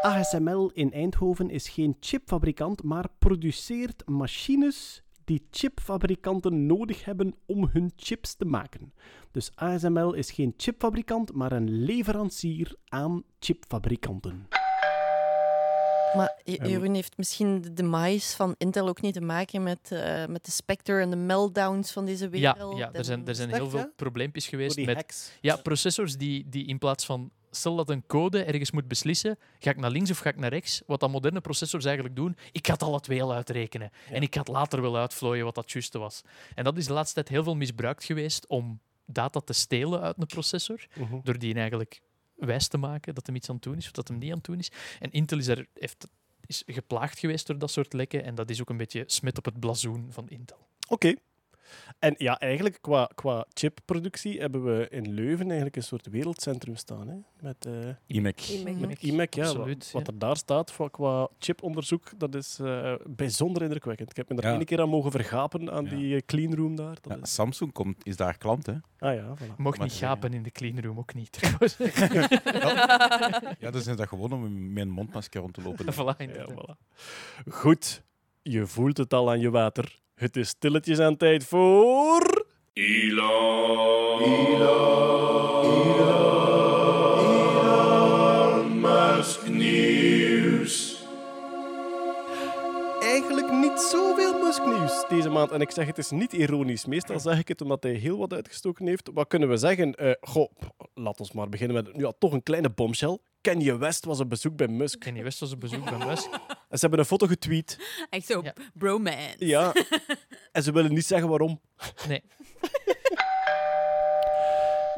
ASML in Eindhoven is geen chipfabrikant, maar produceert machines die chipfabrikanten nodig hebben om hun chips te maken. Dus ASML is geen chipfabrikant, maar een leverancier aan chipfabrikanten. Maar Je-. Jeroen heeft misschien de demise van Intel ook niet te maken met, eh, met de Spectre en de meltdowns van deze Ja, wereld. ja er en- zijn, er zijn heel veel ja? probleempjes geweest die met hacks. ja, processors die, die in plaats van... Stel dat een code ergens moet beslissen, ga ik naar links of ga ik naar rechts? Wat dan moderne processors eigenlijk doen, ik ga het alle twee al uitrekenen. En ik ga het later wel uitvlooien wat dat juiste was. En dat is de laatste tijd heel veel misbruikt geweest om data te stelen uit een processor. Mhm. door die eigenlijk wijs te maken dat hem iets aan het doen is of dat hem niet aan het doen is. En Intel is, er, heeft, is geplaagd geweest door dat soort lekken en dat is ook een beetje smet op het blazoen van Intel. Oké. En ja, eigenlijk qua, qua chipproductie hebben we in Leuven eigenlijk een soort wereldcentrum staan. Hè? Met, eh IMEC. met IMEC. Ja, Absoluut, wat, er daar staat voor, qua chiponderzoek, dat is eh, bijzonder indrukwekkend. Ik heb me er Ja. één keer aan mogen vergapen aan Ja. die eh, cleanroom daar. Dat Ja, is... Samsung komt, is daar klant, hè? Ah ja, voilà. Mocht Maar niet gapen in de cleanroom, ook niet. trouwens. Ja, dan zijn dat gewoon om met een mondmasker rond te lopen. voilà, Ja, inderdaad. voilà. Goed, je voelt het al aan je water. Het is stilletjes aan tijd voor... Elon. Elon Musk nieuws. Eigenlijk niet zoveel Musk-nieuws deze maand. En ik zeg het is niet ironisch. Meestal zeg ik het omdat hij heel wat uitgestoken heeft. Wat kunnen we zeggen? Eh goh, laat ons maar beginnen met ja, toch een kleine bombshell. Kanye West was op bezoek bij Musk. Kenny West was op bezoek bij Musk. En ze hebben een foto getweet. Echt zo, Ja. bromance. Ja. en ze willen niet zeggen waarom. Nee.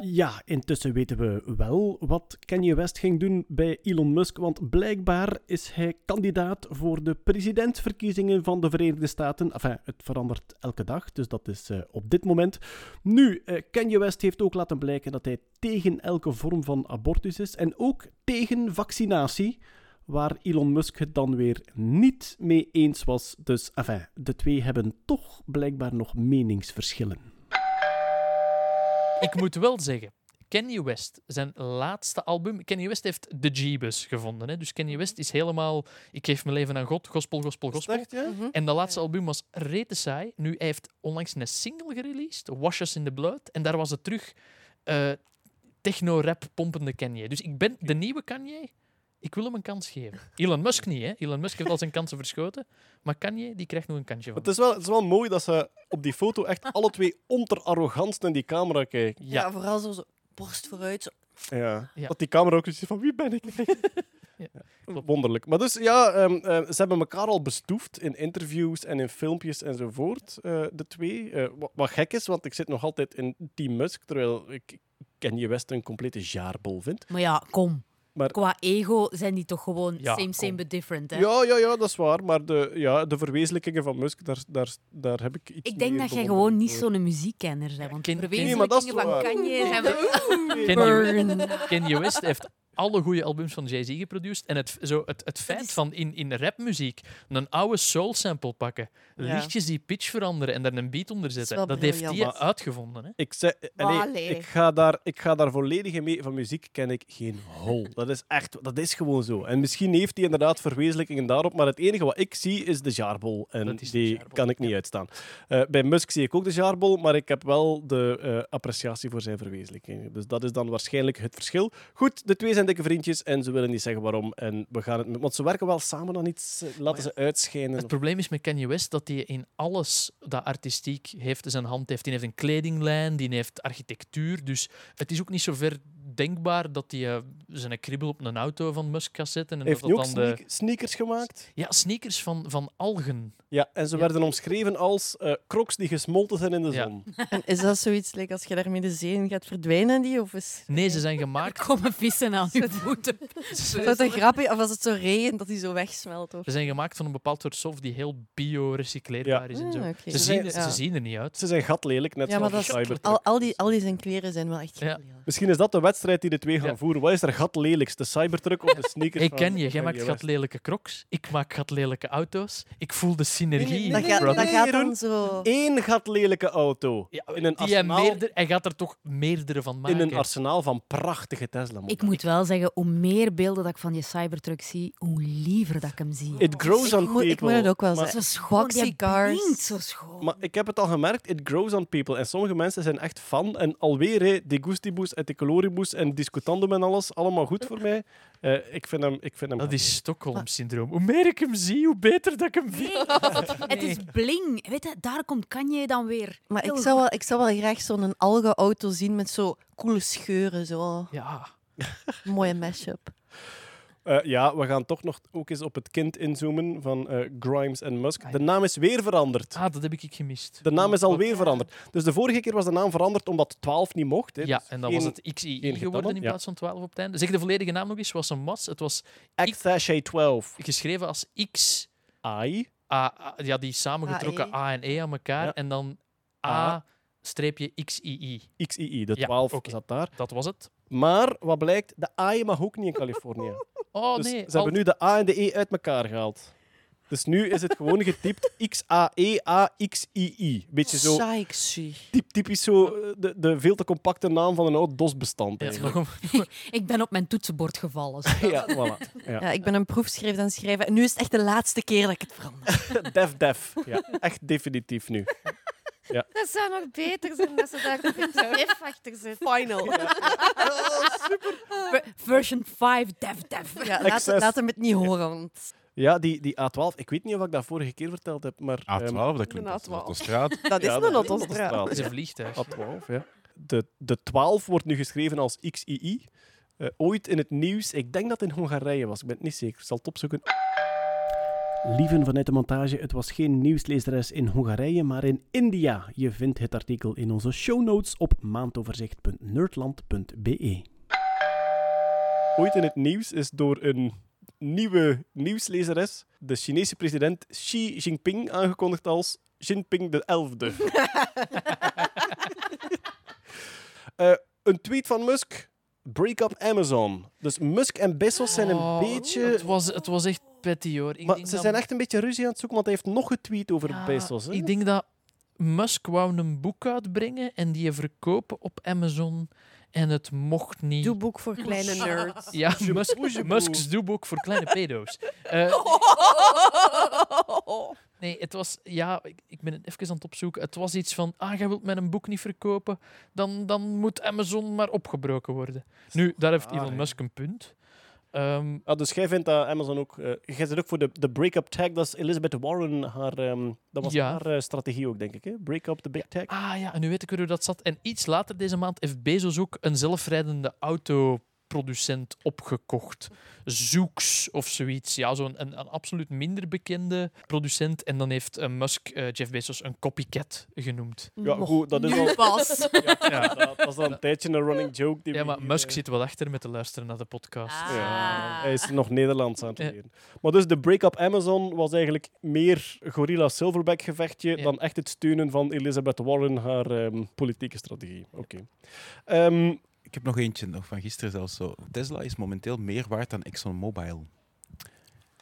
Ja, intussen weten we wel wat Kanye West ging doen bij Elon Musk, want blijkbaar is hij kandidaat voor de presidentsverkiezingen van de Verenigde Staten. Enfin, het verandert elke dag, dus dat is eh, op dit moment. Nu, eh, Kanye West heeft ook laten blijken dat hij tegen elke vorm van abortus is en ook tegen vaccinatie. Waar Elon Musk het dan weer niet mee eens was. Dus, enfin, de twee hebben toch blijkbaar nog meningsverschillen. Ik moet wel zeggen, Kanye West, zijn laatste album... Kanye West heeft de Jeebus gevonden. Hè? Dus Kanye West is helemaal... Ik geef mijn leven aan God, gospel, gospel, gospel. Echt, ja? Mhm. En de laatste album was rete saai. Nu, hij heeft onlangs een single gereleased, Washes in the Blood. En daar was het terug... eh, techno-rap pompende Kanye. Dus ik ben de nieuwe Kanye. Ik wil hem een kans geven. Elon Musk niet, hè? Elon Musk heeft al zijn kansen verschoten. Maar Kanye, die krijgt nog een kansje van. Het is, wel, het is wel mooi dat ze op die foto echt alle twee onterarrogant naar die camera kijken. Ja, vooral zo, zo borst vooruit. Zo. Ja. Ja. Dat die camera ook zoiets van wie ben ik? Ja, Wonderlijk. Maar dus ja, ehm, eh, ze hebben elkaar al bestoefd in interviews en in filmpjes enzovoort, eh, de twee. Eh, wat, wat gek is, want ik zit nog altijd in Team Musk, terwijl ik Kanye West een complete jaarbol vind. Maar ja, kom. Maar- Qua ego zijn die toch gewoon Ja, same, same, but different. Hè? Ja, ja, ja, dat is waar. Maar de, ja, de verwezenlijkingen van Musk, daar, daar, daar heb ik iets Ik denk dat jij gewoon niet zo'n muziekkenner bent. Want ken- de ken- Nee, maar dat is verwezenlijkingen van. Kanye. Kanye, Kanye West heeft alle goede albums van Jay-Z geproduceerd. En het, zo, het, het feit is- van in, in rapmuziek een oude soul sample pakken, Ja. lichtjes die pitch veranderen en daar een beat onder zetten, dat heeft hij uitgevonden. Hè? Ik, zeg, allee, ik, ga daar, ik ga daar volledig in mee. Van muziek ken ik geen hol. Dat is echt, dat is gewoon zo. En misschien heeft hij inderdaad verwezenlijkingen daarop, maar het enige wat ik zie is de jaarbol. En die jaarbol, kan ik niet uitstaan. Eh, bij Musk zie ik ook de jaarbol, maar ik heb wel de eh, appreciatie voor zijn verwezenlijkingen. Dus dat is dan waarschijnlijk het verschil. Goed, de twee zijn dikke vriendjes en ze willen niet zeggen waarom. En we gaan het, want ze werken wel samen aan iets, eh, laten ze uitschijnen. Het probleem is met Kanye West dat hij in alles dat artistiek heeft, zijn hand heeft. Die heeft een kledinglijn, die heeft architectuur. Dus het is ook niet zo ver denkbaar dat hij eh, zijn kribbel op een auto van Musk gaat zetten. En Heeft dat hij ook dan de, sneak- sneakers gemaakt? ja, sneakers van, van algen. Ja, en ze Ja. werden omschreven als eh crocs die gesmolten zijn in de Ja. zon. En is dat zoiets, like, als je daarmee de zee in gaat verdwijnen, die? Of is... Nee, ze zijn Er gemaakt. komen vissen aan je voeten. Is dat een grapje? Of als het zo regent, dat die zo wegsmelt? Of... Ze zijn gemaakt van een bepaald soort stof die heel bio-recycleerbaar is. En zo. Ah. Ze, Ze zien, zijn- er- ja. ze zien er niet uit. Ze zijn gatlelijk, net Ja, maar zoals dat de is, Cybertruck. al, al, die, al die zijn kleren zijn wel echt heel lelijk. Misschien is dat de wedstrijd die de twee gaan Ja. voeren. Wat is er gatlelijkst? De Cybertruck of de sneakers Ik ken je, jij maakt gatlelijke crocs. Ik maak gatlelijke auto's. Ik voel de synergie. Dat, nee, gaat, nee, dat nee, gaat dan zo... Eén gatlelijke auto. Ja, in een, die hij, arsenaal, meerder, hij gaat er toch meerdere van maken. in een arsenaal van prachtige tesla Ik moet wel zeggen, hoe meer beelden dat ik van je Cybertruck zie, hoe liever dat ik hem zie. It grows Ik on moet, ik moet people. het ook wel zeggen. Zo schoon, cars. zo schoon. Maar ik heb het al gemerkt, it grows on people. En sommige mensen zijn echt fan. En alweer, hè, de gustibus en de coloribus en discutandum en alles, allemaal goed voor mij. Eh, ik vind hem... Ik vind hem Dat is Stockholm-syndroom. Hoe meer ik hem zie, hoe beter dat ik hem vind. Het is bling. Weet je, daar komt Kanye dan weer. Maar ik zou, wel, ik zou wel graag zo'n algenauto zien met zo coole scheuren. Zo. Ja. Mooie mashup. Eh, ja, we gaan toch nog ook eens op het kind inzoomen van eh, Grimes en Musk. De naam is weer veranderd. Ah, dat heb ik gemist. De naam is alweer veranderd. Dus de vorige keer was de naam veranderd omdat 12 niet mocht. Hè. Ja, Dus en dan geen was het XII geen geworden in ja. plaats van 12 op het einde. Zeg de volledige naam nog eens, wat een was. Het was X-Sachet 12. geschreven als X, I. A, A- ja, die samengetrokken. A en E aan elkaar. Ja. En dan A. A streepje XII. XII, de Ja, 12 oké. zat daar. Dat was het. Maar wat blijkt, de AI mag ook niet in Californië. Oh dus nee. ze hebben nu de A en de E uit elkaar gehaald. Dus nu is het gewoon getypt E X-A-E-A-X-I-I. Beetje zo typ, typisch zo eh, de, de veel te compacte naam van een oud DOS-bestand. Ja, eigenlijk. Ik ben op mijn toetsenbord gevallen. Ja, voilà. Ja. Ja, ik ben een proefschrift aan het schrijven. En nu is het echt de laatste keer dat ik het verander. Def, def. Ja, echt definitief nu. Dat zou nog beter zijn dat ze daar een F achter zit. Final. Ver- Version 5, def, def. Ja, laat, hem het niet horen. Want Ja, die, die A12. Ik weet niet of ik dat vorige keer verteld heb, maar... A12, ehm, dat klinkt Een als een A12. autostraat. Dat is ja, een dat is autostraat. Het is een vliegtuig. A12, ja. De, de 12 wordt nu geschreven als XII. Eh, ooit in het nieuws, ik denk dat het in Hongarije was, ik ben het niet zeker, ik zal het opzoeken. Lieven vanuit de montage, het was geen nieuwslezeres in Hongarije, maar in India. Je vindt het artikel in onze show notes op maandoverzicht.nerdland.be. Ooit in het nieuws is door een nieuwe nieuwslezeres de Chinese president Xi Jinping aangekondigd als Jinping de 11e. Eh, een tweet van Musk. Break up Amazon. Dus Musk en Bezos zijn een Oh, beetje... Het was, het was echt petty hoor. Ik Maar denk ze dat- zijn echt een beetje ruzie aan het zoeken, want hij heeft nog getweet over Ja, Bezos. Hè? Ik denk dat Musk wou een boek uitbrengen en die verkopen op Amazon. en het mocht niet. Doeboek voor kleine nerds. Ja, Musk, Musk's doeboek voor kleine pedo's. Eh, nee, het was... Ja, ik, ik ben het even aan het opzoeken. Het was iets van... Ah, jij wilt mijn een boek niet verkopen? Dan, dan moet Amazon maar opgebroken worden. Nu, daar heeft Elon. Musk een punt. Ehm, Ah, dus jij vindt dat Amazon ook... eh jij zit ook voor de, de break-up tag. Dat is Elizabeth Warren haar... ehm, dat was Ja. haar eh, strategie ook, denk ik. Hè? Break up the big tech. Ah ja, en nu weet ik weer hoe dat zat. En iets later deze maand heeft Bezos ook een zelfrijdende autoproducent opgekocht. Zoeks of zoiets. Ja, zo'n een, een absoluut minder bekende producent. En dan heeft eh, Musk eh, Jeff Bezos een copycat genoemd. Ja, goed, dat is al... pas. Ja, Dat, dat is al een tijdje een running joke. Die ja maar hier, Musk eh, zit wel achter met te luisteren naar de podcast. Ah. Ja, hij is nog Nederlands aan het Ja. leren. Maar dus de break-up Amazon was eigenlijk meer gorilla silverback gevechtje Ja. dan echt het steunen van Elizabeth Warren haar ehm, politieke strategie. Oké. Ehm, Ik heb nog eentje nog van gisteren zelfs zo. Tesla is momenteel meer waard dan ExxonMobil.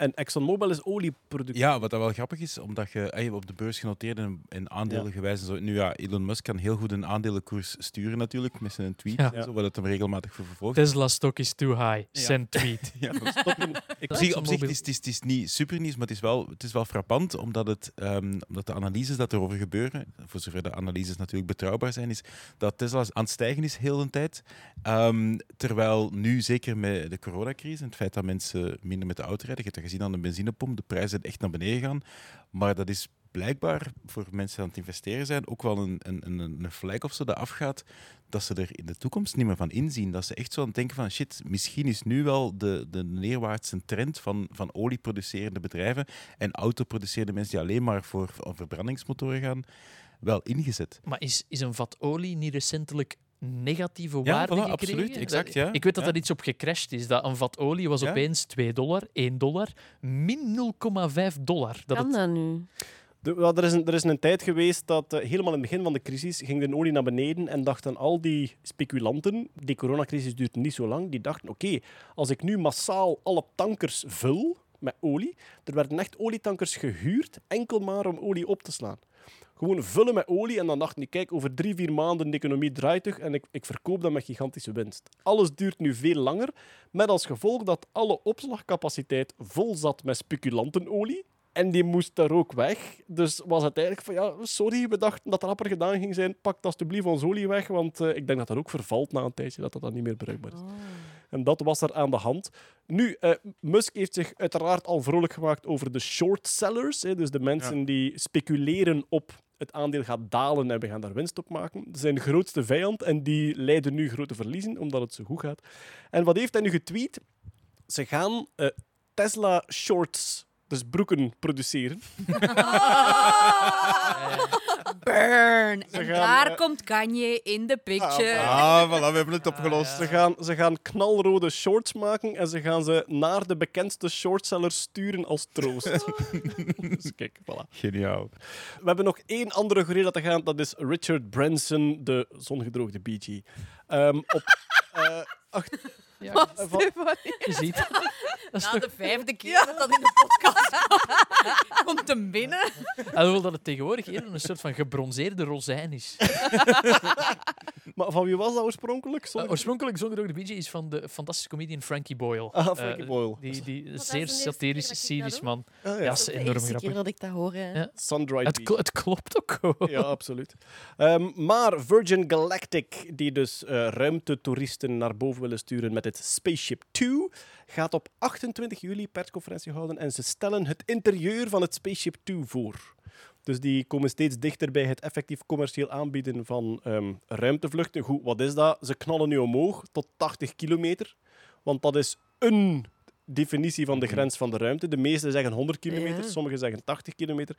En ExxonMobil is olieproductie. Ja, wat dat wel grappig is, omdat je op de beurs genoteerd en, en aandelen gewijs en zo. Nu ja, Elon Musk kan heel goed een aandelenkoers sturen natuurlijk, met zijn tweet, Ja. en zo, wat het hem regelmatig voor vervolgt. Tesla stock is too high. Ja. Send tweet. Ja, Ik op zich, op zich het is het is, het is niet super nieuws, maar het is wel, het is wel frappant, omdat, het, ehm, omdat de analyses dat erover gebeuren, voor zover de analyses natuurlijk betrouwbaar zijn, is dat Tesla aan het stijgen is heel de tijd. Ehm, terwijl nu, zeker met de coronacrisis en het feit dat mensen minder met de auto rijden, je gezien aan de benzinepomp, de prijzen zijn echt naar beneden gaan. Maar dat is blijkbaar voor mensen die aan het investeren zijn ook wel een, een, een, een of zo dat afgaat dat ze er in de toekomst niet meer van inzien. Dat ze echt zo aan denken van shit, misschien is nu wel de, de neerwaartse trend van, van olieproducerende bedrijven en autoproducerende mensen die alleen maar voor verbrandingsmotoren gaan, wel ingezet. Maar is, is een vat olie niet recentelijk negatieve Ja, waarde voilà, gekregen? absoluut, exact, ja. Ik weet dat Ja. er iets op gecrashed is. Dat een vat olie was Ja. opeens 2 dollar, 1 dollar, min 0,5 dollar. Dat Kan het, dat nu? De- er, is een, er is een tijd geweest dat eh, helemaal in het begin van de crisis ging de olie naar beneden en dachten al die speculanten, die coronacrisis duurt niet zo lang, die dachten oké, als ik nu massaal alle tankers vul met olie, er werden echt olietankers gehuurd, enkel maar om olie op te slaan. Gewoon vullen met olie en dan dachten die, kijk, over drie, vier maanden de economie draait terug en ik, ik verkoop dat met gigantische winst. Alles duurt nu veel langer, met als gevolg dat alle opslagcapaciteit vol zat met speculantenolie. En die moest daar ook weg. Dus was het eigenlijk van, ja, sorry, we dachten dat rapper gedaan ging zijn. Pak alsjeblieft ons olie weg, want eh, ik denk dat dat ook vervalt na een tijdje, dat dat dan niet meer bruikbaar is. En dat was er aan de hand. Nu, eh, Musk heeft zich uiteraard al vrolijk gemaakt over de short sellers. Hè, dus de mensen die speculeren op het aandeel gaat dalen en we gaan daar winst op maken. Zijn grootste vijand en die lijden nu grote verliezen, omdat het zo goed gaat. En wat heeft hij nu getweet? Ze gaan eh, Tesla shorts, dus broeken, produceren. Burn. Ze En gaan, daar eh, komt Kanye in de picture. Ah, voilà, we hebben het opgelost. Ze gaan, ze gaan knalrode shorts maken en ze gaan ze naar de bekendste shortsellers sturen als troost. dus kijk, voilà. Geniaal. We hebben nog één andere gorilla te gaan. Dat is Richard Branson, de zongedroogde BG. Ehm op, eh, acht- ja, eh, van- je ziet. Dat is Na toch, de vijfde keer dat dat in de podcast komt, komt hem binnen. alhoewel dat het tegenwoordig eerder een soort van gebronzeerde rozijn is. maar van wie was dat oorspronkelijk? Uh, Sorry. oorspronkelijk Zonder ook de BJ is van de fantastische comedian Frankie Boyle. Ah, Eh, Frankie Boyle. Die, zeer eerste satirisch, keer dat ik cynisch dat man. Ah, Ja, ja. is Dat is de enorm eerste grappig. keer dat ik dat hoor. Ja. Het, BG. kl- het klopt ook. Ja, absoluut. Ehm, maar Virgin Galactic, die dus eh ruimtetoeristen naar boven willen sturen met Spaceship Two, gaat op 28 juli persconferentie houden en ze stellen het interieur van het Spaceship Two voor. Dus die komen steeds dichter bij het effectief commercieel aanbieden van ehm, ruimtevluchten. Goed, wat is dat? Ze knallen nu omhoog tot 80 kilometer, want dat is een definitie van de grens van de ruimte. De meesten zeggen 100 kilometer, Ja. sommigen zeggen 80 kilometer.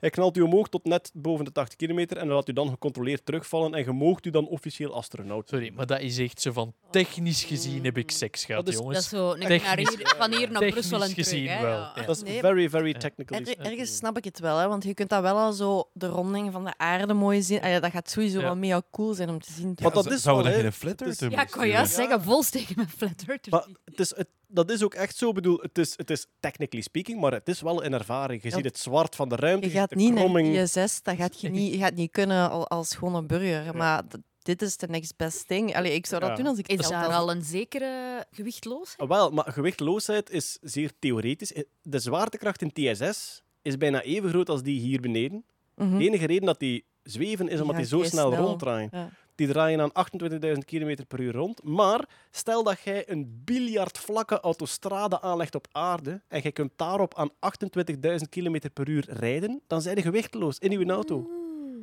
Hij knalt u omhoog tot net boven de 80 kilometer en dan laat u dan gecontroleerd terugvallen en je moogt u dan officieel astronaut. Sorry, maar dat is echt zo van technisch gezien heb ik seks gehad, Dat is- jongens. Dat is zo, een Technisch- naar hier, van hier naar technisch Brussel en terug. gezien hè, wel, ja. Dat is Nee. very, very technical. Er- ergens snap ik het wel, hè, want je kunt dat wel al zo de ronding van de aarde mooi zien. Ah ja, dat gaat sowieso Ja. wel mega cool zijn om te zien. Maar dat is Zouden geen flat earther Ja, ik kan juist zeggen, volsteken met flat earthers. Maar het is, het, dat is ook echt zo. Ik bedoel, het is, het is technically speaking, maar het is wel een ervaring. Je Ja. ziet het zwart van de ruimte. Je gaat de niet naar kromming. ISS, dat gaat je niet, je gaat niet kunnen al- als gewone burger. Maar dat, dit is de next best thing. Allee, ik zou dat Ja. doen als ik Is daar had. al een zekere gewichtloosheid? Wel, maar gewichtloosheid is zeer theoretisch. De zwaartekracht in TSS is bijna even groot als die hier beneden. Mhm. De enige reden dat die zweven is omdat Ja, die zo snel, snel. ronddraaien. Die draaien aan 28.000 km per uur rond. Maar stel dat jij een biljard vlakke autostrade aanlegt op aarde en jij kunt daarop aan 28.000 km per uur rijden, dan zijn je gewichtloos in je auto.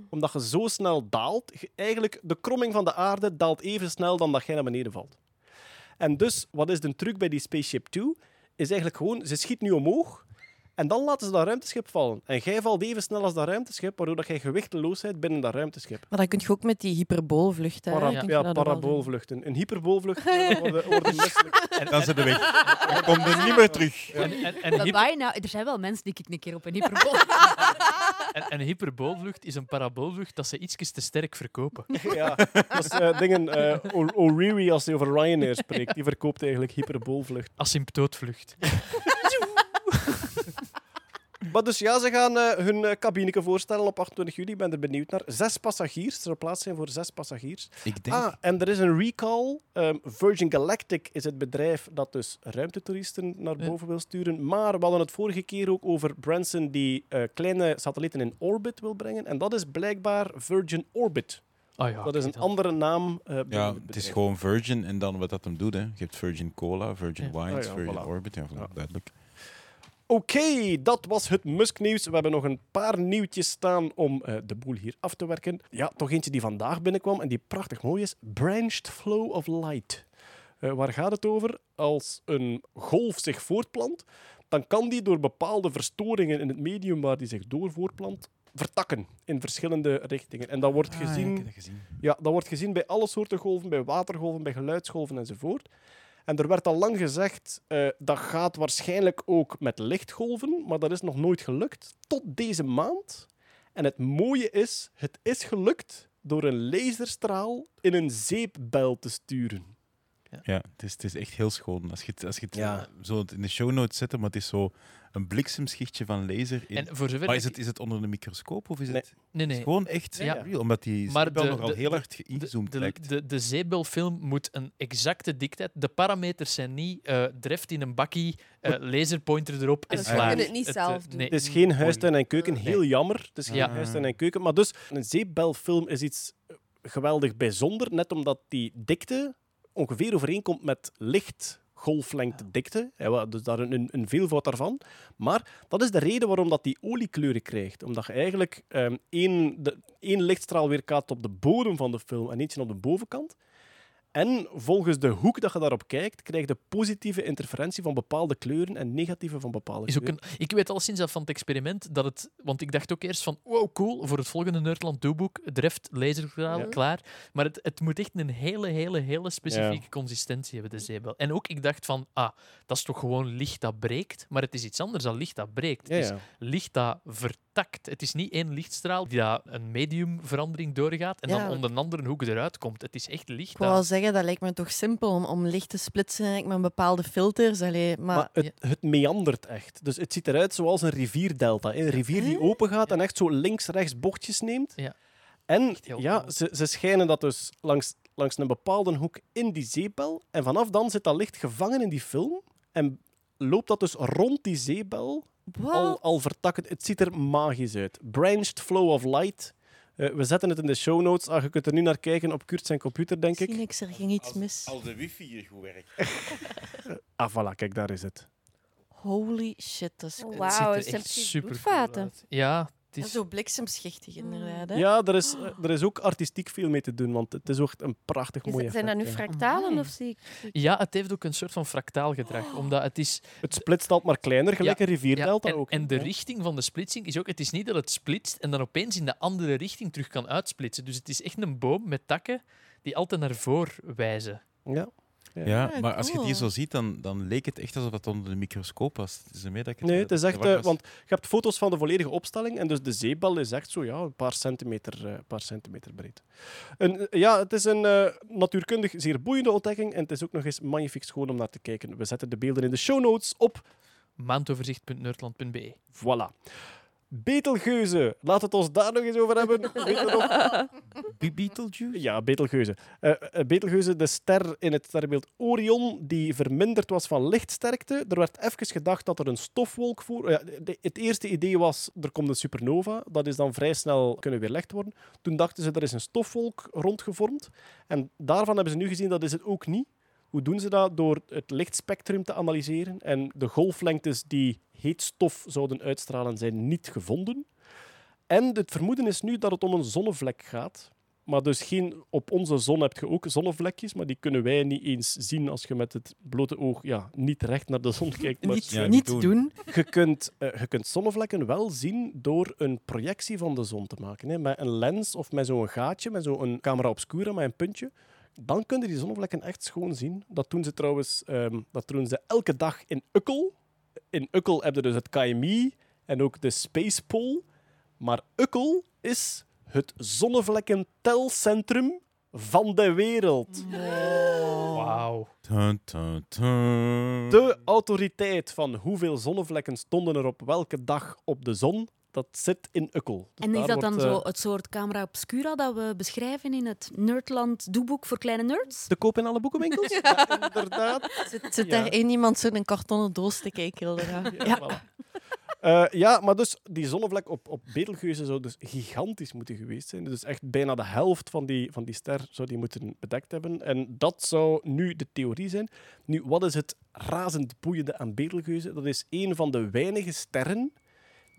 Omdat je zo snel daalt. Eigenlijk, de kromming van de aarde daalt even snel dan dat jij naar beneden valt. En dus, wat is de truc bij die Spaceship 2? Is eigenlijk gewoon, ze schiet nu omhoog en dan laten ze dat ruimteschip vallen. En jij valt even snel als dat ruimteschip, waardoor dat jij gewichteloos bent binnen dat ruimteschip. Maar dat kun je ook met die hyperboolvlucht. Para- je ja, paraboolvluchten. Een hyperboolvlucht worden, worden misselijk. Dan zijn ze weg. Dan komt er niet meer terug. En, en, en, hyper- bijna, er zijn wel mensen die ik een keer op een hyperbool... en, en hyperboolvlucht is een paraboolvlucht dat ze iets te sterk verkopen. Ja, dat is eh, dingen. eh, O'Reilly, als hij over Ryanair spreekt, die verkoopt eigenlijk hyperboolvlucht. Asymptootvlucht. Maar dus ja, ze gaan eh, hun uh, cabineke voorstellen op 28 juli. Ik ben er benieuwd naar. Zes passagiers. Er zal plaats zijn voor zes passagiers. Ik denk... Ah, en er is een recall. Ehm, Virgin Galactic is het bedrijf dat dus ruimtetoeristen naar Ja. boven wil sturen. Maar we hadden het vorige keer ook over Branson die eh, kleine satellieten in orbit wil brengen. En dat is blijkbaar Virgin Orbit. Oh ja, dat is een andere naam. eh, binnen Ja, het is gewoon Virgin en dan wat dat hem doet. Hè. Je hebt Virgin Cola, Virgin Ja. Wines, Ah ja, Virgin voilà. Orbit. Ja. duidelijk. Oké, dat was het Musk-nieuws. We hebben nog een paar nieuwtjes staan om eh, de boel hier af te werken. Ja, toch eentje die vandaag binnenkwam en die prachtig mooi is. Branched Flow of Light. Eh, waar gaat het over? Als een golf zich voortplant, dan kan die door bepaalde verstoringen in het medium waar die zich door voortplant, vertakken in verschillende richtingen. En dat wordt Ah, ja, gezien heb dat gezien. ja, dat wordt gezien bij alle soorten golven, bij watergolven, bij geluidsgolven enzovoort. En er werd al lang gezegd, eh, dat gaat waarschijnlijk ook met lichtgolven, maar dat is nog nooit gelukt. Tot deze maand. En het mooie is, het is gelukt door een laserstraal in een zeepbel te sturen. Ja, het is, het is echt heel schoon. Als je het, als je het Ja. eh, zo in de show notes zet, maar het is zo een bliksemschichtje van laser. In. En voor zover maar is het, is het onder de microscoop of is Nee. het Nee, het is nee. gewoon echt Ja. real? Omdat die de- nogal de- heel hard ingezoomd de, lijkt. de, de zeebelfilm moet een exacte dikheid. De parameters zijn niet eh dreft in een bakkie, eh, laserpointer erop en Dus je klaar. kunt het niet zelf doen. nee. Het is geen huistuin en keuken, heel jammer. Het is geen Ja. huistuin en keuken. Maar dus, een zeepbelfilm is iets geweldig bijzonder, net omdat die dikte ongeveer overeenkomt met dikte. Hè, Dus daar een, een, een veelvoud daarvan. Maar dat is de reden waarom dat die oliekleuren krijgt. Omdat je eigenlijk ehm, één, de, één lichtstraal weerkaatst op de bodem van de film en eentje op de bovenkant. En volgens de hoek dat je daarop kijkt, krijg je positieve interferentie van bepaalde kleuren en negatieve van bepaalde Is ook kleuren. een, ik weet al sinds dat van het experiment dat het. Want ik dacht ook eerst van wow, cool, voor het volgende Nerdland doeboek, dreft laserstraal, Ja. klaar. Maar het, het moet echt een hele, hele, hele specifieke consistentie hebben, de zeebel. En ook ik dacht van, ah, dat is toch gewoon licht dat breekt. Maar het is iets anders dan licht dat breekt. Ja, Het is ja. licht dat Het is niet één lichtstraal die dat een mediumverandering doorgaat en Ja. dan onder een andere hoek eruit komt. Het is echt licht. Ik wou wel dat- zeggen, dat lijkt me toch simpel om, om licht te splitsen met bepaalde filters. Allee, maar, Maar het, het meandert echt. Dus het ziet eruit zoals een rivierdelta. Een rivier die open gaat en echt zo links-rechts bochtjes neemt. Ja. En ja, ze, ze schijnen dat dus langs, langs een bepaalde hoek in die zeebel. En vanaf dan zit dat licht gevangen in die film. En loopt dat dus rond die zeebel Al, al vertakkend. Het ziet er magisch uit. Branched Flow of Light. Eh, we zetten het in de show notes. Ah, je kunt er nu naar kijken op Kurt zijn computer, denk ik. Phoenix, er ging iets mis. Als de wifi hier goed werkt. Ah, voilà, kijk, daar is het. Holy shit, dat is Oh, het ziet er echt super bloedvaten. uit. Ja, Ja, is... zo bliksemschichtig inderdaad. Hè? Ja, er is, er is ook artistiek veel mee te doen, want het is ook echt een prachtig Is mooi het- zijn dat nu ja. fractalen Amai. of zie ik... Ja, het heeft ook een soort van fractaal gedrag. Omdat het is... Het splitst altijd maar kleiner, gelijk Ja, een rivierdelta en, ook. en de Ja. richting van de splitsing is ook... Het is niet dat het splitst en dan opeens in de andere richting terug kan uitsplitsen. Dus het is echt een boom met takken die altijd naar voren wijzen. Ja. Ja, Ja, maar als je het hier cool. zo ziet, dan, dan leek het echt alsof het onder de microscoop was. Het is dat ik het, Nee, eh, het is echt... eh, was. want je hebt foto's van de volledige opstelling en dus de zeebel is echt zo ja, een paar centimeter, eh, paar centimeter breed. En, ja, het is een eh, natuurkundig zeer boeiende ontdekking en het is ook nog eens magnifiek schoon om naar te kijken. We zetten de beelden in de show notes op. Maandoverzicht.nerdland.be Voilà. Betelgeuze. Laat het ons daar nog eens over hebben. Weet je nog? Be- Beetlejuice? Ja, Betelgeuze. Eh, eh, Betelgeuze, de ster in het sterrenbeeld Orion, die verminderd was van lichtsterkte. Er werd even gedacht dat er een stofwolk voor... ja, de- het eerste idee was, er komt een supernova. Dat is dan vrij snel kunnen weerlegd worden. Toen dachten ze, er is een stofwolk rondgevormd. En daarvan hebben ze nu gezien, dat is het ook niet. Hoe doen ze dat? Door het lichtspectrum te analyseren. En de golflengtes die heet stof zouden uitstralen, zijn niet gevonden. En het vermoeden is nu dat het om een zonnevlek gaat. Maar dus geen, op onze zon heb je ook zonnevlekjes, maar die kunnen wij niet eens zien als je met het blote oog ja, niet recht naar de zon kijkt. Maar Niet, Ja, niet doen. je, kunt, eh, je kunt zonnevlekken wel zien door een projectie van de zon te maken. Hè, met een lens of met zo'n gaatje, met zo'n camera obscura, met een puntje. Dan kun je die zonnevlekken echt schoon zien. Dat doen ze trouwens ehm, dat doen ze elke dag in Ukkel. In Ukkel heb je dus het KMI en ook de Space Pole. Maar Ukkel is het zonnevlekkentelcentrum van de wereld. Wauw. Dun. De autoriteit van hoeveel zonnevlekken stonden er op welke dag op de zon, dat zit in Ukkel. Dus En is dat dan wordt, eh, zo het soort camera obscura dat we beschrijven in het Nerdland doeboek voor kleine nerds? te koop in alle boekenwinkels? ja, inderdaad. Zit, zit Ja. daar één iemand zo een kartonnen doos te kijken? Hilda? Ja, voilà. Eh, ja, maar dus die zonnevlek op, op Betelgeuze zou dus gigantisch moeten geweest zijn. Dus echt bijna de helft van die, van die ster zou die moeten bedekt hebben. En dat zou nu de theorie zijn. Nu, wat is het razend boeiende aan Betelgeuze? Dat is een van de weinige sterren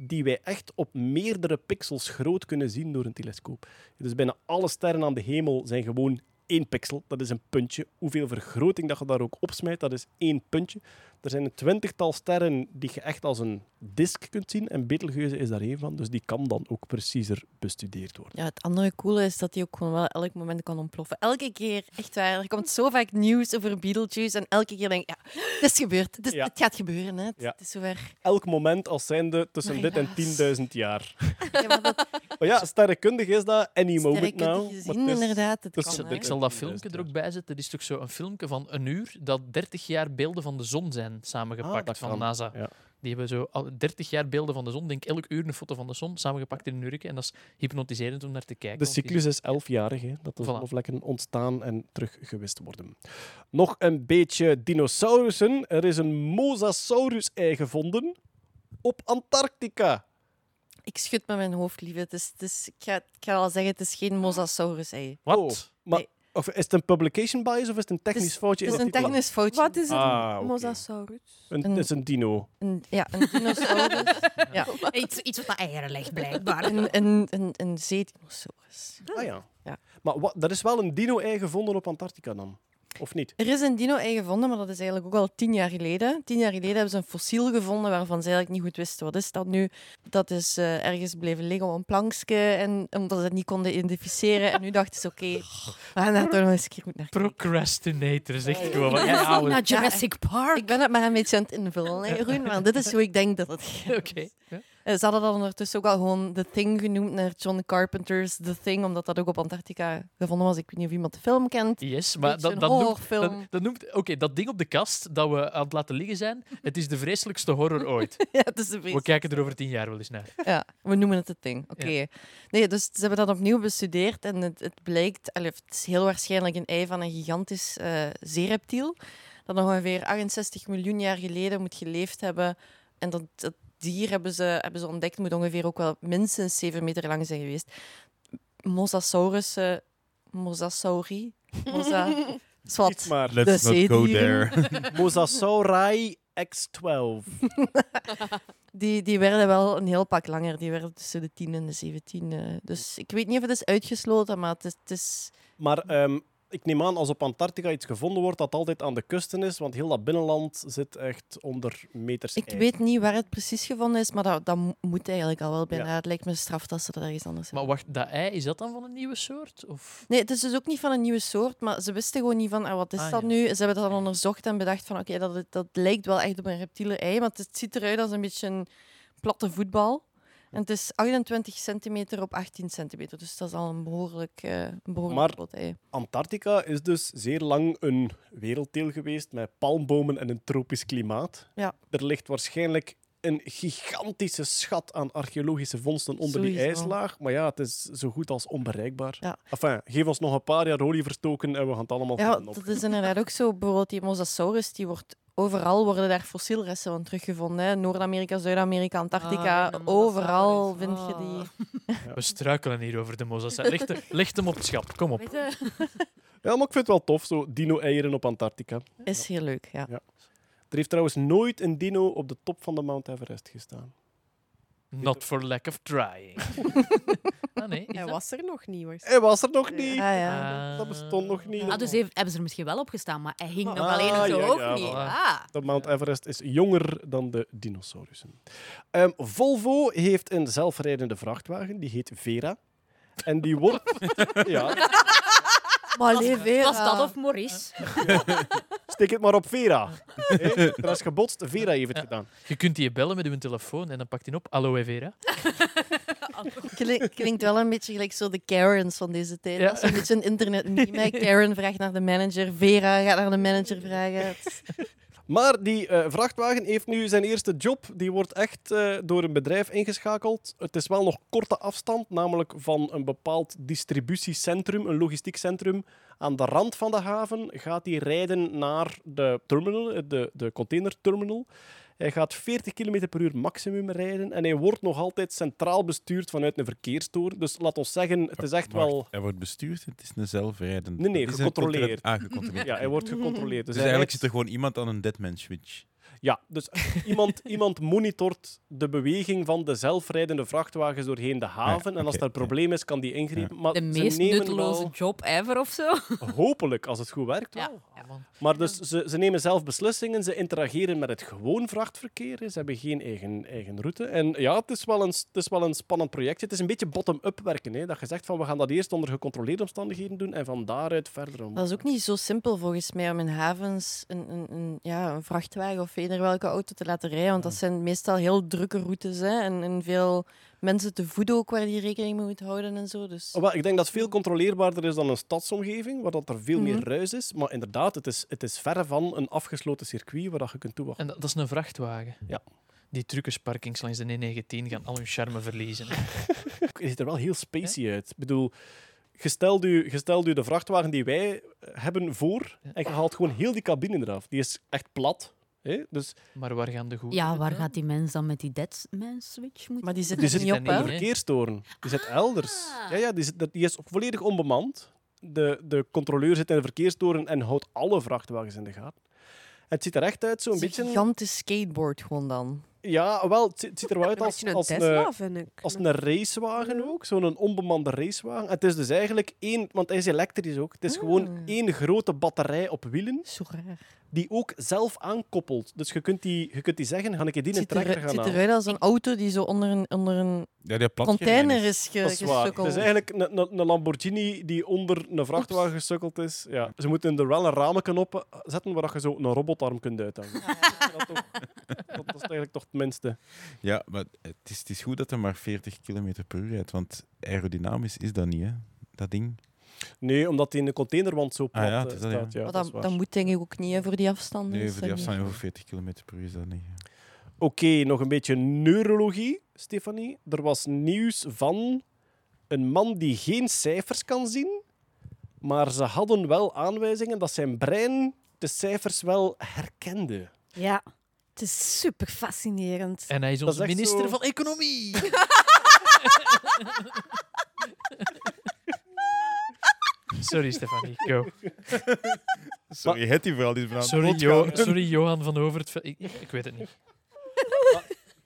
die wij echt op meerdere pixels groot kunnen zien door een telescoop. Dus bijna alle sterren aan de hemel zijn gewoon één pixel. Dat is een puntje. Hoeveel vergroting dat je daar ook opsmijt, dat is één puntje. Er zijn een twintigtal sterren die je echt als een disk kunt zien. En Betelgeuze is daar één van. Dus die kan dan ook preciezer bestudeerd worden. Ja, het andere coole is dat hij ook gewoon wel elk moment kan ontploffen. Elke keer, echt waar. Er komt zo vaak nieuws over Beetlejuice en elke keer denk ik, ja, het is gebeurd. Het, is, Ja. het gaat gebeuren, hè. Het, Ja. het is zover. Elk moment als zijnde tussen Maar dit en helaas. 10.000 jaar. Ja, maar dat Maar ja, sterrenkundig is dat any moment sterrenkundig now. gezien, is- inderdaad. Het kan. Ik zal dat 10.000 filmpje er ook bij zetten. Er is toch zo een filmpje van een uur dat 30 jaar beelden van de zon zijn Ah, samengepakt dat van kan. NASA. Ja. Die hebben zo al 30 jaar beelden van de zon, denk elk uur een foto van de zon, samengepakt in een uurtje. En dat is hypnotiserend om naar te kijken. De cyclus is elfjarig, hè, dat de Voilà. zonnevlekken ontstaan en teruggewist worden. Nog een beetje dinosaurussen. Er is een Mosasaurus-ei gevonden op Antarctica. Ik schud met mijn hoofd, lieve. Het is, het is, ik, ga, ik ga al zeggen, het is geen mosasaurus-ei. Wat? Oh, maar, Nee. Of is het een publication bias of is het een technisch Het is- foutje? Het is een technisch foutje. Wat is een Ah, mosasaurus? Een, een- het is een dino. Een, ja, een dinosaurus. ja. Iets, iets wat naar eieren legt, blijkbaar. Een, een, een, een zeedinosaurus. Ah ja. Ja. Maar wat, er is wel een dino-ei gevonden op Antarctica dan? Of niet? Er is een dino-ei gevonden, maar dat is eigenlijk ook al tien jaar geleden. Tien jaar geleden hebben ze een fossiel gevonden waarvan ze eigenlijk niet goed wisten wat is dat nu. Dat is eh, ergens blijven liggen op een plankje en omdat ze het niet konden identificeren. En nu dachten ze, oké, we gaan daar toch nog eens een keer goed naar kijken. Procrastinator, zegt gewoon. van, Ja. Naar Jurassic Park. Ik ben het maar een beetje aan het invullen, hè, Jeroen, maar dit is hoe ik denk dat het gaat. Oké. ja. Eh, Ze hadden dat ondertussen ook al gewoon The Thing genoemd naar John Carpenter's The Thing, omdat dat ook op Antarctica gevonden was. Ik weet niet of iemand de film kent. Yes, maar dat, dat noemt... Dat, dat noemt Oké, dat ding op de kast dat we aan het laten liggen zijn, het is de vreselijkste horror ooit. ja, het is een We kijken er over tien jaar wel eens naar. Ja, we noemen het The Thing. Oké. Nee, dus ze hebben dat opnieuw bestudeerd en het, het blijkt, allee, het is heel waarschijnlijk een ei van een gigantisch eh zeereptiel, dat nog ongeveer 68 miljoen jaar geleden moet geleefd hebben. En dat, dat dier hebben ze, hebben ze ontdekt, moet ongeveer ook wel minstens 7 meter lang zijn geweest. Mosasaurus, Mosasauri, Mosa, zwart. maar. Let's De not go there. Mosasauri X12. Die, die werden wel een heel pak langer. Die werden tussen de 10 en de 17. eh. Dus ik weet niet of het is uitgesloten, maar het is... Het is Maar ehm, ik neem aan, als op Antarctica iets gevonden wordt, dat altijd aan de kusten is, want heel dat binnenland zit echt onder meters ik ijs. weet niet waar het precies gevonden is, maar dat, dat mo- moet eigenlijk al wel bijna. Ja. Het lijkt me straf dat ze dat ergens anders Maar hebben. wacht, dat ei, is dat dan van een nieuwe soort? Of... Nee, het is dus ook niet van een nieuwe soort, maar ze wisten gewoon niet van ah, wat is Ah, dat ja. nu. Ze hebben dat dan onderzocht en bedacht van oké, dat, dat lijkt wel echt op een reptiele ei, maar het ziet eruit als een beetje een platte voetbal. En het is 28 centimeter op 18 centimeter, dus dat is al een behoorlijk, eh een behoorlijk Maar- groot. Antarctica is dus zeer lang een werelddeel geweest met palmbomen en een tropisch klimaat. Ja. Er ligt waarschijnlijk een gigantische schat aan archeologische vondsten onder die ijslaag. Maar ja, het is zo goed als onbereikbaar. Ja. Enfin, geef ons nog een paar jaar olie verstoken en we gaan het allemaal Ja, dat is inderdaad ook zo. Bijvoorbeeld die Mosasaurus, die wordt overal worden daar fossielresten van teruggevonden. hè. Noord-Amerika, Zuid-Amerika, Antarctica, Ah, de overal vind je die. We struikelen hier over de mosasaurus. Licht, licht hem op het schap. Kom op. Ja, maar ik vind het wel tof, zo dino-eieren op Antarctica. Is heel leuk, ja. Er heeft trouwens nooit een dino op de top van de Mount Everest gestaan. Not for lack of trying. ah, nee. Hij dat? was er nog niet, hoor. Hij was er nog niet. Ah, ja. Dat bestond nog niet. Ah, dus heeft- hebben ze er misschien wel op gestaan, maar hij hing nog Ah, alleen zo ja, hoog ja, niet. Ah. De Mount Everest is jonger dan de dinosaurussen. Ehm, Volvo heeft een zelfrijdende vrachtwagen, die heet Vera. En die wordt... ja, Maar Was, Vera. was dat of Maurice? steek het maar op Vera. Hé, er is gebotst, Vera heeft het gedaan. Je kunt die bellen met uw telefoon en dan pakt hij op. Aloe vera. Klink- Klinkt wel een beetje gelijk zo de Karens van deze tijd. Ja. Dat is een beetje een internet meme. Karen vraagt naar de manager, Vera gaat naar de manager vragen. Maar die eh, vrachtwagen heeft nu zijn eerste job. Die wordt echt eh, door een bedrijf ingeschakeld. Het is wel nog korte afstand, namelijk van een bepaald distributiecentrum, een logistiek centrum. Aan de rand van de haven gaat hij rijden naar de terminal, eh, de, de containerterminal. Hij gaat 40 km per uur maximum rijden en hij wordt nog altijd centraal bestuurd vanuit een verkeerstoren. Dus laat ons zeggen, het is echt Wacht, wel... Hij wordt bestuurd, het is een zelfrijdende. Nee, nee, gecontroleerd. Ah, gecontroleerd. Ja, hij wordt gecontroleerd. Dus hij eigenlijk zit er gewoon iemand aan een deadman switch. Ja, dus iemand, iemand monitort de beweging van de zelfrijdende vrachtwagens doorheen de haven. en als er een probleem is, kan die ingrijpen. Maar De ze meest nemen nutteloze job ever of zo. hopelijk, als het goed werkt. Ja. wel. Maar dus ze, ze nemen zelf beslissingen, ze interageren met het gewoon vrachtverkeer. Ze hebben geen eigen, eigen route. En ja, het is, wel een, het is wel een spannend projectje. Het is een beetje bottom-up werken. Hè? Dat je zegt van we gaan dat eerst onder gecontroleerde omstandigheden doen en van daaruit verder. Om... Dat is ook niet zo simpel volgens mij om in havens een, een, een, ja, een vrachtwagen of eender welke auto te laten rijden. Want dat zijn meestal heel drukke routes hè, en, en veel mensen te voeden ook waar die rekening mee moet houden en zo. Dus Oh, wel, ik denk dat het veel controleerbaarder is dan een stadsomgeving, waar dat er veel meer Mhm. ruis is. Maar inderdaad, het is, het is verre van een afgesloten circuit waar dat je kunt toewachten. En dat, dat is een vrachtwagen. Ja. Die truckersparkings langs de N19 gaan al hun charme verliezen. Het ziet er wel heel spacey uit. Ik bedoel, je stelt u, je stelt u de vrachtwagen die wij hebben voor Ja. en je haalt gewoon heel die cabine eraf. Die is echt plat. Hè? Dus Maar waar gaan de goede Ja, waar gaat die mens dan met die deadman switch moeten? Maar die zit die er zit niet op, in verkeerstoren. Die zit elders. Ah. Ja, ja, die, zit, die is volledig onbemand. De, de controleur zit in de verkeerstoren en houdt alle vrachtwagens in de gaten. Het ziet er echt uit, zo'n is een beetje... gigantisch skateboard gewoon dan. Ja, wel, het, zi- het ziet er wel uit als, beetje een als Tesla, een, als een racewagen ook. Zo'n onbemande racewagen. Het is dus eigenlijk één... Want hij is elektrisch ook. Het is gewoon Ah. één grote batterij op wielen Zo raar. Die ook zelf aankoppelt. Dus je kunt die, je kunt die zeggen, ga ik die in Het een er, gaan het ziet halen. eruit als een auto die zo onder een, onder een Ja, container is ge, Dat is waar. Het is eigenlijk een, een, een Lamborghini die onder een vrachtwagen gesukkeld is. Ja. Ze moeten er wel een ramen op zetten waar je zo een robotarm kunt uithangen. dat, toch- dat is eigenlijk toch het minste. Ja, maar het is, het is goed dat hij maar 40 km per uur rijdt, want aerodynamisch is dat niet, hè? Dat ding. Nee, omdat die in de containerwand zo plat Ah ja, eh, dat, ja. staat. Ja, dat moet denk ik ook niet hè, voor die afstanden. Nee, is voor die afstand over 40 km per uur is dat niet. Oké, nog een beetje neurologie, Stefanie. Er was nieuws van een man die geen cijfers kan zien, maar ze hadden wel aanwijzingen dat zijn brein de cijfers wel herkende. Ja, het is super fascinerend. En hij is onze is minister zo- van Economie. Sorry, Stefanie. Go. Sorry, het die vooral die is Sorry, Jo- sorry, Johan van Overt. Ik, ik weet het niet.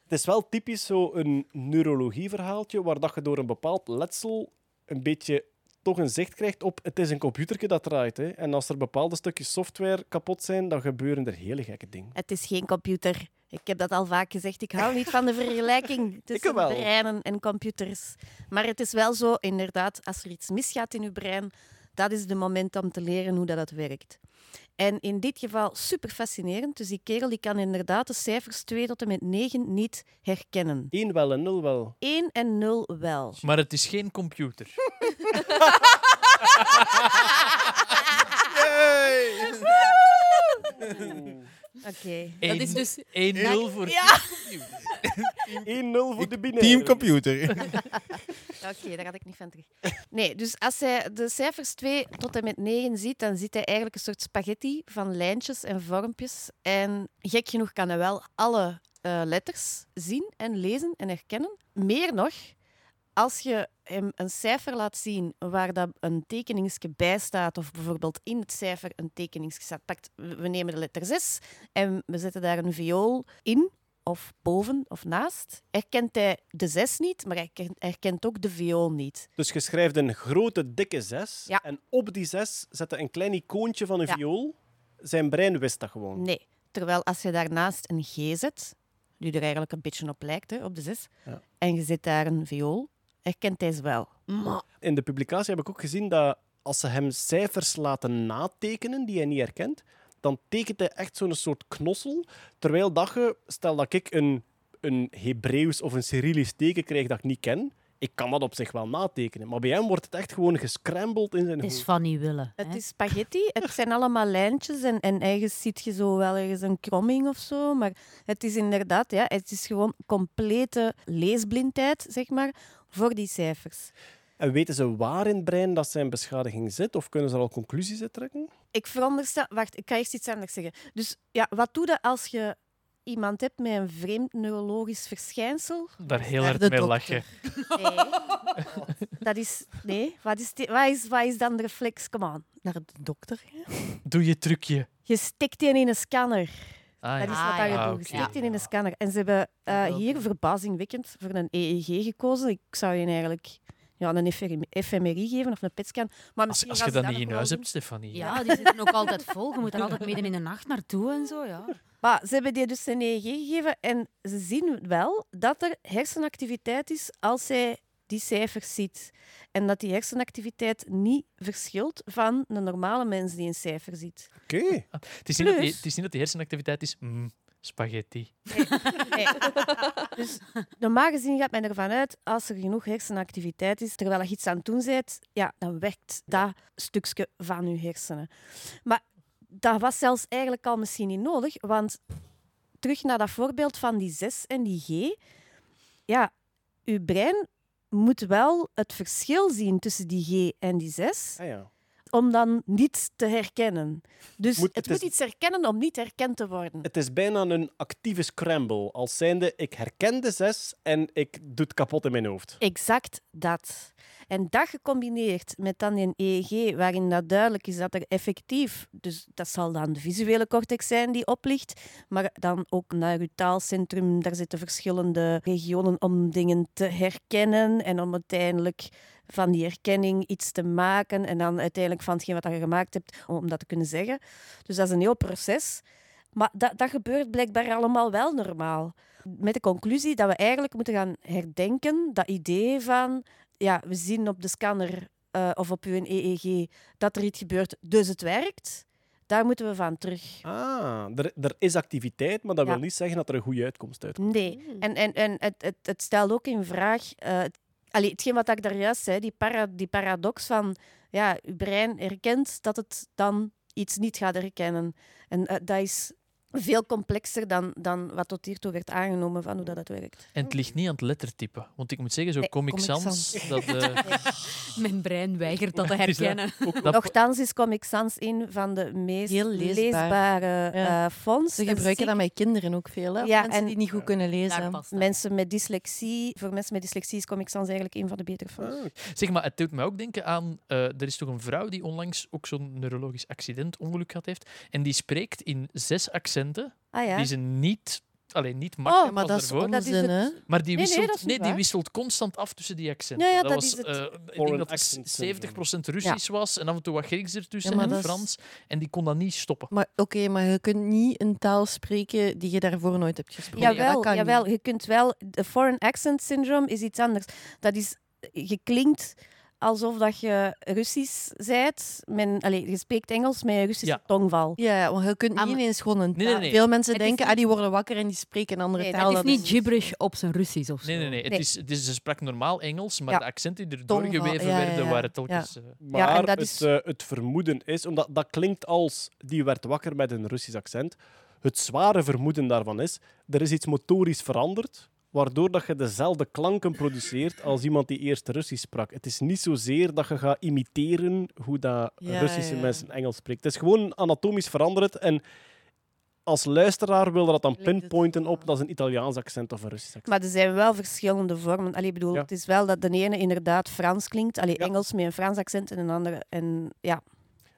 Het is wel typisch zo'n neurologieverhaaltje waar dat je door een bepaald letsel een beetje toch een zicht krijgt op het is een computertje dat draait. Hè. En als er bepaalde stukjes software kapot zijn, dan gebeuren er hele gekke dingen. Het is geen computer. Ik heb dat al vaak gezegd. Ik hou niet van de vergelijking tussen wel. breinen en computers. Maar het is wel zo, inderdaad, als er iets misgaat in uw brein, dat is de moment om te leren hoe dat het werkt. En in dit geval super fascinerend. Dus die kerel die kan inderdaad de cijfers 2 tot en met 9 niet herkennen. 1 wel en 0 wel. 1 en 0 wel. Maar het is geen computer. Oké. Dat is dus... 1-0 voor Ja. 1-0 voor de binaire. Teamcomputer. Oké, daar had ik niet van terug. Nee, dus als hij de cijfers 2 tot en met 9 ziet, dan ziet hij eigenlijk een soort spaghetti van lijntjes en vormpjes. En gek genoeg kan hij wel alle eh, letters zien en lezen en herkennen. Meer nog, als je hem een cijfer laat zien waar dat een tekeningsje bij staat, of bijvoorbeeld in het cijfer een tekeningsje staat, pakt, we nemen de letter 6 en we zetten daar een viool in, of boven of naast, herkent hij de 6 niet, maar hij herkent- ook de viool niet. Dus je schrijft een grote, dikke 6. Ja. En op die 6 zet je een klein icoontje van een Ja. viool. Zijn brein wist dat gewoon. Nee. Terwijl als je daarnaast een G zet, die er eigenlijk een beetje op lijkt, hè, op de 6, Ja. en je zet daar een viool, herkent hij ze wel. Maar In de publicatie heb ik ook gezien dat als ze hem cijfers laten natekenen die hij niet herkent, dan tekent hij echt zo'n soort knossel. Terwijl dat je, stel dat ik een, een Hebreeuws of een Cyrillisch teken krijg dat ik niet ken, ik kan dat op zich wel natekenen. Maar bij hem wordt het echt gewoon gescrambled in zijn Het is hoofd. van niet willen. het hè. is spaghetti, het zijn allemaal lijntjes en, en ergens ziet je zo wel ergens een kromming of zo. Maar het is inderdaad, ja, het is gewoon complete leesblindheid, zeg maar, voor die cijfers. En weten ze waar in het brein dat zijn beschadiging zit? Of kunnen ze er al conclusies uit trekken? Ik veronderstel... Wacht, ik ga eerst iets anders zeggen. Dus ja, wat doe je als je iemand hebt met een vreemd neurologisch verschijnsel? Daar heel hard mee dokter. lachen. Nee. Dat is... Nee. Wat is, die- wat is, wat is dan de reflex? Kom aan. Naar de dokter. Doe je trucje. Je stikt die in een scanner. Ah, Dat ja. is Ah, wat je ja, doet. Je oké. stikt die in een scanner. En ze hebben eh, Dat hier verbazingwekkend voor een EEG gekozen. Ik zou je eigenlijk ja, een FMRI geven of een PET-scan. Maar Als, misschien als gaan je dat niet in huis hebt, Stefanie. Ja, die zitten ook altijd vol. Je moet er altijd midden in de nacht naartoe en zo, ja. Maar ze hebben die dus een EEG gegeven en ze zien wel dat er hersenactiviteit is als hij die cijfers ziet. En dat die hersenactiviteit niet verschilt van een normale mens die een cijfer ziet. Oké. Het, is niet dat die, het is niet dat die hersenactiviteit is. mm, spaghetti. Nee. Dus normaal gezien gaat men ervan uit, als er genoeg hersenactiviteit is, terwijl je iets aan het doen bent, ja, dan werkt dat stukje van je hersenen. Maar dat was zelfs eigenlijk al misschien niet nodig, want terug naar dat voorbeeld van die 6 en die G. Ja, uw brein moet wel het verschil zien tussen die G en die 6, Ah, ja. Om dan niet te herkennen. Dus Moet- het het is- moet iets herkennen om niet herkend te worden. Het is bijna een actieve scramble. Als zijnde, ik herken de 6 en ik doe het kapot in mijn hoofd. Exact dat. En dat gecombineerd met dan een EEG, waarin dat duidelijk is dat er effectief, dus dat zal dan de visuele cortex zijn die oplicht, maar dan ook naar uw taalcentrum, daar zitten verschillende regionen om dingen te herkennen en om uiteindelijk van die herkenning iets te maken en dan uiteindelijk van hetgeen wat je gemaakt hebt, om dat te kunnen zeggen. Dus dat is een heel proces. Maar dat, dat gebeurt blijkbaar allemaal wel normaal. Met de conclusie dat we eigenlijk moeten gaan herdenken dat idee van, ja, we zien op de scanner eh, of op uw EEG dat er iets gebeurt, dus het werkt. Daar moeten we van terug. Ah, er, er is activiteit, maar dat Ja. wil niet zeggen dat er een goede uitkomst uitkomt. Nee. En, en, en het, het, het stelt ook in vraag... eh allee, hetgeen wat ik daar juist zei, die, para, die paradox van... Ja, uw brein herkent dat het dan iets niet gaat herkennen. En eh, dat is veel complexer dan, dan wat tot hiertoe werd aangenomen van hoe dat het werkt. En het ligt niet aan het lettertype. Want ik moet zeggen, zo Nee, Comic Comic Sans, Sans. dat, eh, Mijn brein weigert dat te Is dat- herkennen. dat, Nochtans is Comic Sans een van de meest Heel leesbaar. leesbare Ja. eh, fonts. Ze En gebruiken dat met kinderen ook veel. Hè? Ja, Mensen en- die niet goed kunnen lezen. dat. Mensen met dyslexie, voor mensen met dyslexie is Comic Sans eigenlijk een van de betere fonts. Ah, zeg maar, het doet mij ook denken aan... eh, er is toch een vrouw die onlangs ook zo'n neurologisch accident, ongeluk gehad heeft. En die spreekt in zes accenten, Ah ja. die ze niet... Alleen niet makkelijk Oh, Ja, maar is dat is het-? Maar die Nee, nee, wisselt, nee, die wisselt constant af tussen die accenten. Ja, ja, dat, dat was, is het. eh, ik denk dat accent het syndrome. 70% Russisch was en af en toe wat Grieks ertussen en is- Frans. En die kon dat niet stoppen. Maar oké, maar je kunt niet een taal spreken die je daarvoor nooit hebt gesproken. Jawel, jawel, je kunt wel. De foreign accent syndrome is iets anders. Dat is, je klinkt alsof dat je Russisch zijt. Allez, je spreekt Engels met een Russische Ja. tongval. Ja, want je kunt niet Ah, maar- ineens gewoon een Nee, nee, taal- nee. Veel mensen Het is denken, niet- ah, die worden wakker en die spreken een andere Nee, taal. Het is dat niet gibberish op zijn Russisch of zo. Nee, nee, nee. Het Nee. Is, het is, ze sprak normaal Engels, maar Ja. de accenten die er Tongval, doorgeweven ja, ja, werden, ja. waren telkens... eh, Maar Ja, en dat het, is- eh, het vermoeden is, omdat dat klinkt als die werd wakker met een Russisch accent. Het zware vermoeden daarvan is, er is iets motorisch veranderd, waardoor dat je dezelfde klanken produceert als iemand die eerst Russisch sprak. Het is niet zozeer dat je gaat imiteren hoe dat Ja, Russische ja. mensen Engels spreken. Het is gewoon anatomisch veranderd en als luisteraar wil dat dan pinpointen op dat is een Italiaans accent of een Russisch accent. Maar er zijn wel verschillende vormen. Allee, bedoel, Ja. Het is wel dat de ene inderdaad Frans klinkt, allee. Engels met een Frans accent en een andere. En, ja.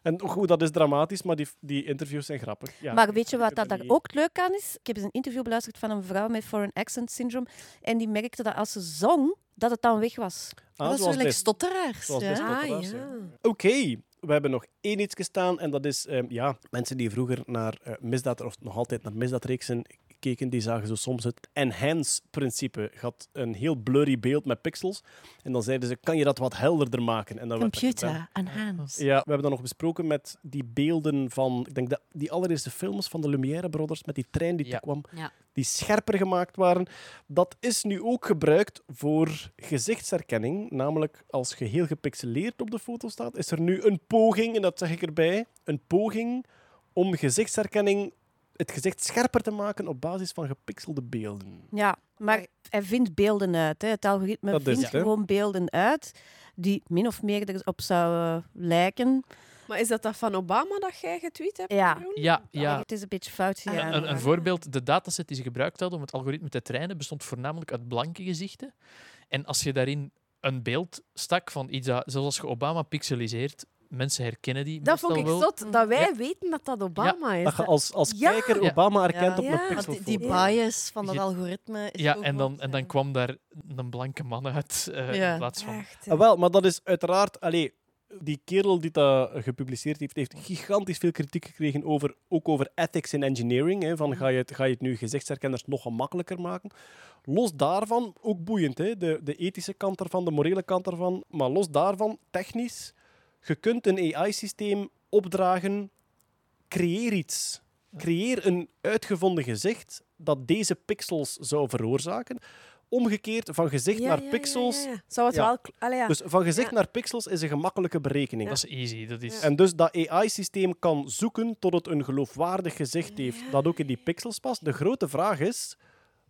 En goed, dat is dramatisch, maar die, die interviews zijn grappig. Ja. maar weet je wat dat daar ook leuk aan is? Ik heb eens een interview beluisterd van een vrouw met foreign accent syndrome en die merkte dat als ze zong, dat het dan weg was. Ah, dat is wel stotteraars. Ja. Ah, ja. Oké, we hebben nog één iets gestaan en dat is ehm, ja, mensen die vroeger naar eh, misdaad, of nog altijd naar misdaadreeksen keken, die zagen zo soms het enhance-principe. Had een heel blurry beeld met pixels en dan zeiden ze, kan je dat wat helderder maken? En dan. Computer, enhance. Ja, we hebben dat nog besproken met die beelden van, ik denk dat die allereerste films van de Lumière Brothers met die trein die Ja. kwam, Ja. die scherper gemaakt waren. Dat is nu ook gebruikt voor gezichtsherkenning. Namelijk, als je heel gepixeleerd op de foto staat, is er nu een poging, en dat zeg ik erbij, een poging om gezichtsherkenning, het gezicht scherper te maken op basis van gepixelde beelden. Ja, maar hij vindt beelden uit. Hè. Het algoritme Dat vindt het, gewoon beelden uit die min of meer erop zouden lijken. Maar is dat dat van Obama dat jij getweet hebt? Ja. Ja, ja. Het is een beetje fout gegaan. Een, een voorbeeld, de dataset die ze gebruikt hadden om het algoritme te trainen, bestond voornamelijk uit blanke gezichten. En als je daarin een beeld stak van iets dat, zoals als je Obama pixeliseert, mensen herkennen die Dat vond ik wel. zot, dat wij weten dat dat Obama is. Dat je als, als Ja. kijker. Obama herkent Ja. op Ja. een pixelfoto. die, die bias van dat algoritme is Ja, en dan, en dan kwam daar een blanke man uit eh, Ja. in plaats van... Echt. Ah, wel, maar dat is uiteraard... Allee, die kerel die dat gepubliceerd heeft, heeft gigantisch veel kritiek gekregen over, ook over ethics in engineering. Hè, van, ga, je het, ga je het nu gezichtsherkenners nog gemakkelijker maken? Los daarvan, ook boeiend, hè, de, de ethische kant ervan, de morele kant ervan. Maar los daarvan, technisch, je kunt een AI-systeem opdragen, creëer iets. Creëer een uitgevonden gezicht dat deze pixels zou veroorzaken. Omgekeerd, van gezicht Ja, naar ja, pixels... ja, ja. Zou het Ja. wel... Allee, ja. Dus van gezicht Ja. naar pixels is een gemakkelijke berekening. Dat is easy. Dat is... En dus dat AI-systeem kan zoeken tot het een geloofwaardig gezicht heeft dat ook in die pixels past. De grote vraag is,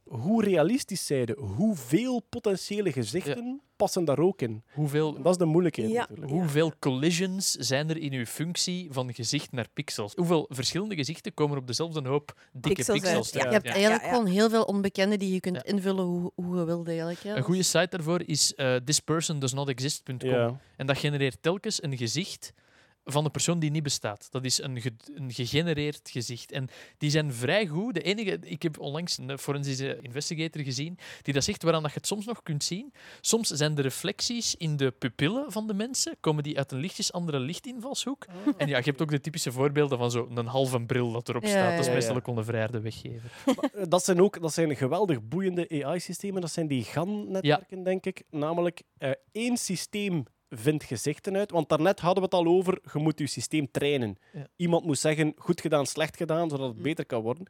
hoe realistisch zijn de? Hoeveel potentiële gezichten passen daar ook in? Hoeveel, Dat is de moeilijkheid Ja. natuurlijk. hoeveel collisions zijn er in uw functie van gezicht naar pixels? Hoeveel verschillende gezichten komen op dezelfde hoop dikke Pixels pixels? terecht? Je hebt Ja, eigenlijk ja. gewoon heel veel onbekenden die je kunt Ja. invullen hoe, hoe je wilt eigenlijk. Ja. Een goede site daarvoor is eh thispersondoesnotexist.com. Ja. En dat genereert telkens een gezicht van een persoon die niet bestaat. Dat is een, ge- een gegenereerd gezicht. En die zijn vrij goed. De enige, ik heb onlangs een forensische investigator gezien die dat zegt waaraan dat je het soms nog kunt zien. Soms zijn de reflecties in de pupillen van de mensen, komen die uit een lichtjes andere lichtinvalshoek. En ja, je hebt ook de typische voorbeelden van zo'n halve bril dat erop Ja, staat. Dat is meestal ook onbevrijde weggever. Eh, Dat zijn ook dat zijn geweldig boeiende AI-systemen. Dat zijn die GAN-netwerken, denk ik. Namelijk, eh, één systeem vindt gezichten uit. Want daarnet hadden we het al over, je moet je systeem trainen. Ja. Iemand moet zeggen, goed gedaan, slecht gedaan, zodat het beter kan worden.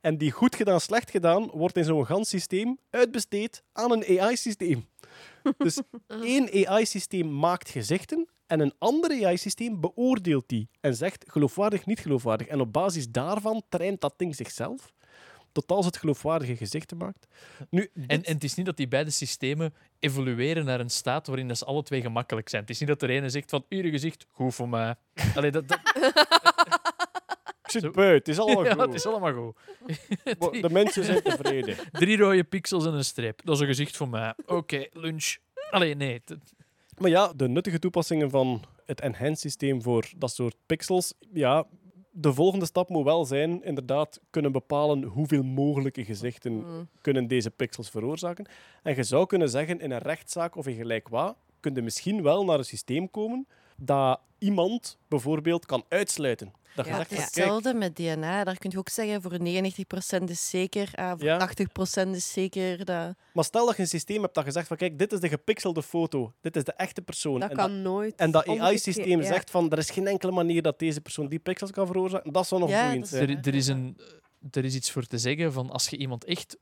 En die goed gedaan, slecht gedaan, wordt in zo'n GAN-systeem uitbesteed aan een AI-systeem. Dus één AI-systeem maakt gezichten en een ander AI-systeem beoordeelt die en zegt geloofwaardig, niet geloofwaardig. En op basis daarvan traint dat ding zichzelf tot als het geloofwaardige gezichten maakt. Nu, En, dit- en het is niet dat die beide systemen evolueren naar een staat waarin dat ze alle twee gemakkelijk zijn. Het is niet dat de ene zegt van, uw gezicht, goed voor mij. Allee, dat, dat, ik zit buiten, het is allemaal ja, goed. het is allemaal goed. De mensen zijn tevreden. Drie rode pixels en een streep. Dat is een gezicht voor mij. Oké, lunch. Allee, nee. het- Maar ja, de nuttige toepassingen van het enhance-systeem voor dat soort pixels, ja, de volgende stap moet wel zijn, inderdaad, kunnen bepalen hoeveel mogelijke gezichten Mm. kunnen deze pixels veroorzaken. En je zou kunnen zeggen, in een rechtszaak of in gelijk wat, kun je misschien wel naar een systeem komen dat iemand bijvoorbeeld kan uitsluiten. Dat Ja, is hetzelfde met DNA. Daar kun je ook zeggen voor 99% is zeker, ah, voor Ja. 80% is zeker. Dat... maar stel dat je een systeem hebt dat je zegt van, kijk, dit is de gepixelde foto, dit is de echte persoon. Dat en kan nooit. En dat AI-systeem ja. zegt van er is geen enkele manier dat deze persoon die pixels kan veroorzaken. Dat zou nog Ja, boeiend dat zijn. Er, er, is een, er is iets voor te zeggen van als je iemand echt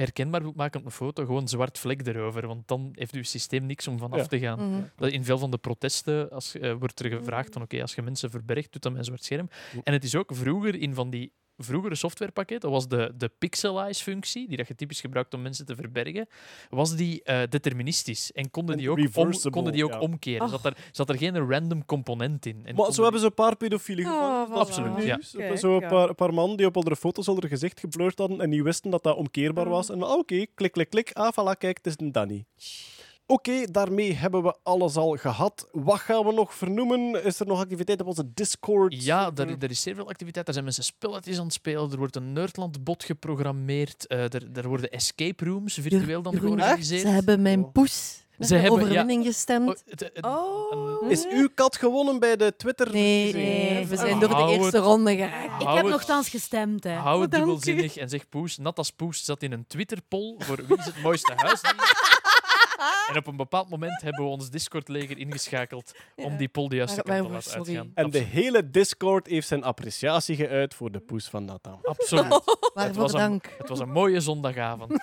onherkenbaar wilt maken op een foto, gewoon zwart vlek erover. Want dan heeft uw systeem niks om vanaf Ja. te gaan. Mhm. Dat In veel van de protesten als, eh, wordt er gevraagd van oké, als je mensen verbergt, doe dat met een zwart scherm. En het is ook vroeger in van die vroegere softwarepakket, dat was de, de pixelize-functie, die dat je typisch gebruikt om mensen te verbergen, was die eh, deterministisch. En konden En die ook, om, konden die ook ja. omkeren. Zat er, zat er geen random component in. En Maar zo hebben ze een paar pedofielen Oh, gevangen. voilà. Absoluut, ja. Zo een paar, een paar mannen die op andere foto's al hun gezicht geblurred hadden en die wisten dat dat omkeerbaar was. En ah, oké, klik, klik, klik. Ah, voilà, kijk, het is een Danny. Oké, daarmee hebben we alles al gehad. Wat gaan we nog vernoemen? Is er nog activiteit op onze Discord? Ja, daar, er is zeer veel activiteit. Er zijn mensen spelletjes aan het spelen. Er wordt een Nerdland-bot geprogrammeerd. eh, er, er worden escape rooms virtueel dan georganiseerd. Ze hebben mijn Oh. poes Ze hebben- ja. overwinning Oh, gestemd. Oh. een- Is uw kat gewonnen bij de Twitter? Nee, Nee. we zijn Oh. door de eerste het. ronde geraakt. Ik Hou heb het- nogthans gestemd, hè. Hou het dubbelzinnig en zeg Poes. Natas Poes zat in een Twitter-poll voor wie is het mooiste huisdier. En op een bepaald moment hebben we ons Discord-leger ingeschakeld om die poll de juiste kant te laten uitgaan. En de hele Discord heeft zijn appreciatie geuit voor de poes van Nathan. Absoluut. Waarvoor was een- dank. Het was een mooie zondagavond.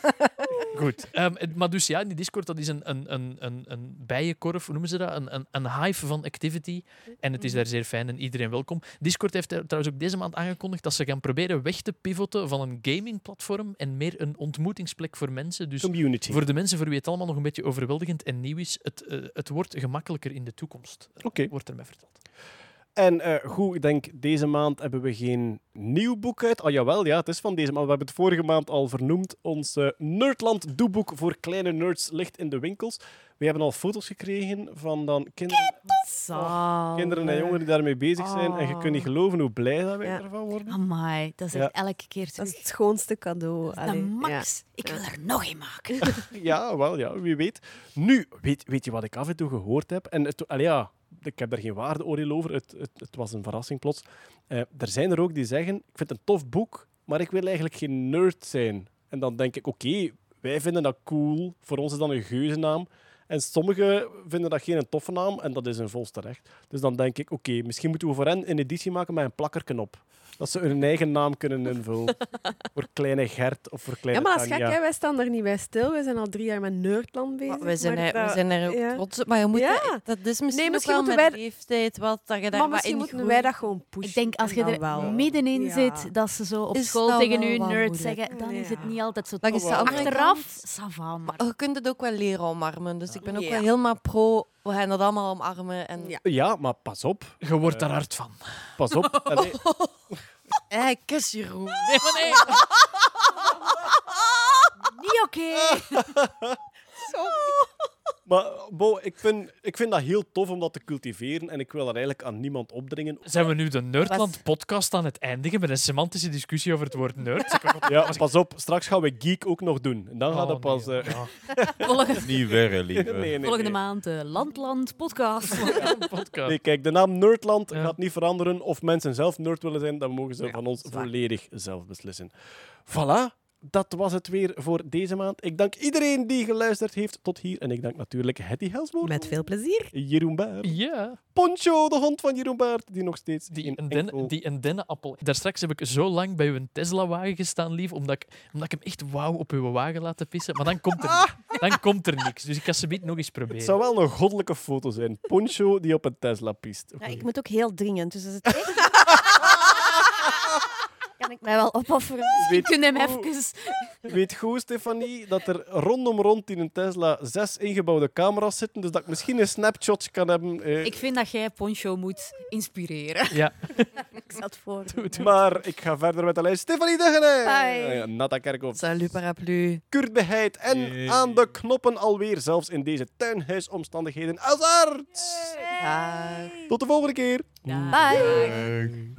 Goed. Ehm, het- maar dus ja, in die Discord, dat is een, een, een, een, een bijenkorf, hoe noemen ze dat? Een, een, een hive van activity. En het is daar zeer fijn en iedereen welkom. Discord heeft trouwens ook deze maand aangekondigd dat ze gaan proberen weg te pivoten van een gamingplatform en meer een ontmoetingsplek voor mensen. Dus Community. voor de mensen voor wie het allemaal nog een beetje overweldigend en nieuw is, het, eh, het wordt gemakkelijker in de toekomst. Oké. Wordt er mij verteld. En eh, goed, ik denk deze maand hebben we geen nieuw boek uit. Oh jawel, ja, het is van deze maand. We hebben het vorige maand al vernoemd. Ons eh, Nerdland doeboek voor kleine nerds ligt in de winkels. We hebben al foto's gekregen van dan kinderen, kinderen en jongeren die daarmee bezig zijn. En je kunt niet geloven hoe blij dat wij Ja. ervan worden. Amai, dat is echt elke keer Dat terug. is het schoonste cadeau. Dat ja. max. Ik wil er nog een maken. Ja, wel, ja, wie weet. Nu, weet, weet je wat ik af en toe gehoord heb? En het, allee, ja, ik heb daar geen waardeoordeel over. Het, het, het was een verrassing plots. Eh, er zijn er ook die zeggen, ik vind het een tof boek, maar ik wil eigenlijk geen nerd zijn. En dan denk ik, oké, wij vinden dat cool. Voor ons is dat een geuzennaam. En sommigen vinden dat geen een toffe naam, en dat is hun volste recht. Dus dan denk ik, oké, misschien moeten we voor hen een editie maken met een plakkerken op. Dat ze hun eigen naam kunnen invullen. voor kleine Gert of voor Ja, kleine maar dat is gek, hè? wij staan daar niet bij stil. We zijn al drie jaar met Nerdland bezig. Maar we, zijn maar er, we dat- zijn er ook ja. trots op. Maar je moet Ja. dat, dat is misschien, Nee, misschien ook wel met wij- leeftijd wat dat je daar Maar misschien in moeten wij dat gewoon pushen. Ik denk als je er wel. middenin Ja. zit, dat ze zo op Is school dat tegen wat nerd zeggen, dan is het Ja. niet altijd zo Maar is de Achteraf, maar... Maar je kunt het ook wel leren omarmen. Dus ik ben ook Ja. wel helemaal pro. We gaan dat allemaal omarmen. En... Ja. Ja, maar pas op. Je wordt daar hard van. Pas op. Allee, Hey, kus Jeroen. Nee, maar nee. Niet oké. maar Bo, ik vind, ik vind dat heel tof om dat te cultiveren en ik wil dat eigenlijk aan niemand opdringen. Zijn we nu de Nerdland-podcast aan het eindigen met een semantische discussie over het woord nerd? Ja, pas op. Straks gaan we Geek ook nog doen. En dan gaat Oh, het pas... nee, eh, ja. Volgende, Niet lieve. nee, nee, volgende maand de Landland podcast. podcast. Nee, kijk, de naam Nerdland Ja. gaat niet veranderen. Of mensen zelf nerd willen zijn, dan mogen ze van ons zwaar. volledig zelf beslissen. Voilà, dat was het weer voor deze maand. Ik dank iedereen die geluisterd heeft tot hier. En ik dank natuurlijk Hetty Helsboer, Met veel plezier. Jeroen Baer, Ja, Poncho, de hond van Jeroen Baert, die nog steeds die, een den, die een dennenappel. Daar straks heb ik zo lang bij uw Tesla-wagen gestaan, lief, omdat ik, omdat ik hem echt wauw op uw wagen laten pissen. Maar dan komt er, dan komt er niks. Dus ik ga ze nog eens proberen. Het zou wel een goddelijke foto zijn. Poncho die op een Tesla piest. Ja, ik moet ook heel dringend, dus als het echt... kan ik mij wel opofferen. Weet, Kun hem goed- even... weet goed, Stefanie, dat er rondom rond in een Tesla zes ingebouwde camera's zitten, dus dat ik misschien een snapshot kan hebben. eh, Ik vind dat jij Poncho moet inspireren. Ja, Ik zat voor. Maar ik ga verder met de lijst. Stefanie Degene, Hi. Ja, Natta Kerkhoff, Salut paraplu. Kurt Beheid en Yay. aan de knoppen alweer, zelfs in deze tuinhuisomstandigheden, als arts. Tot de volgende keer. Bye.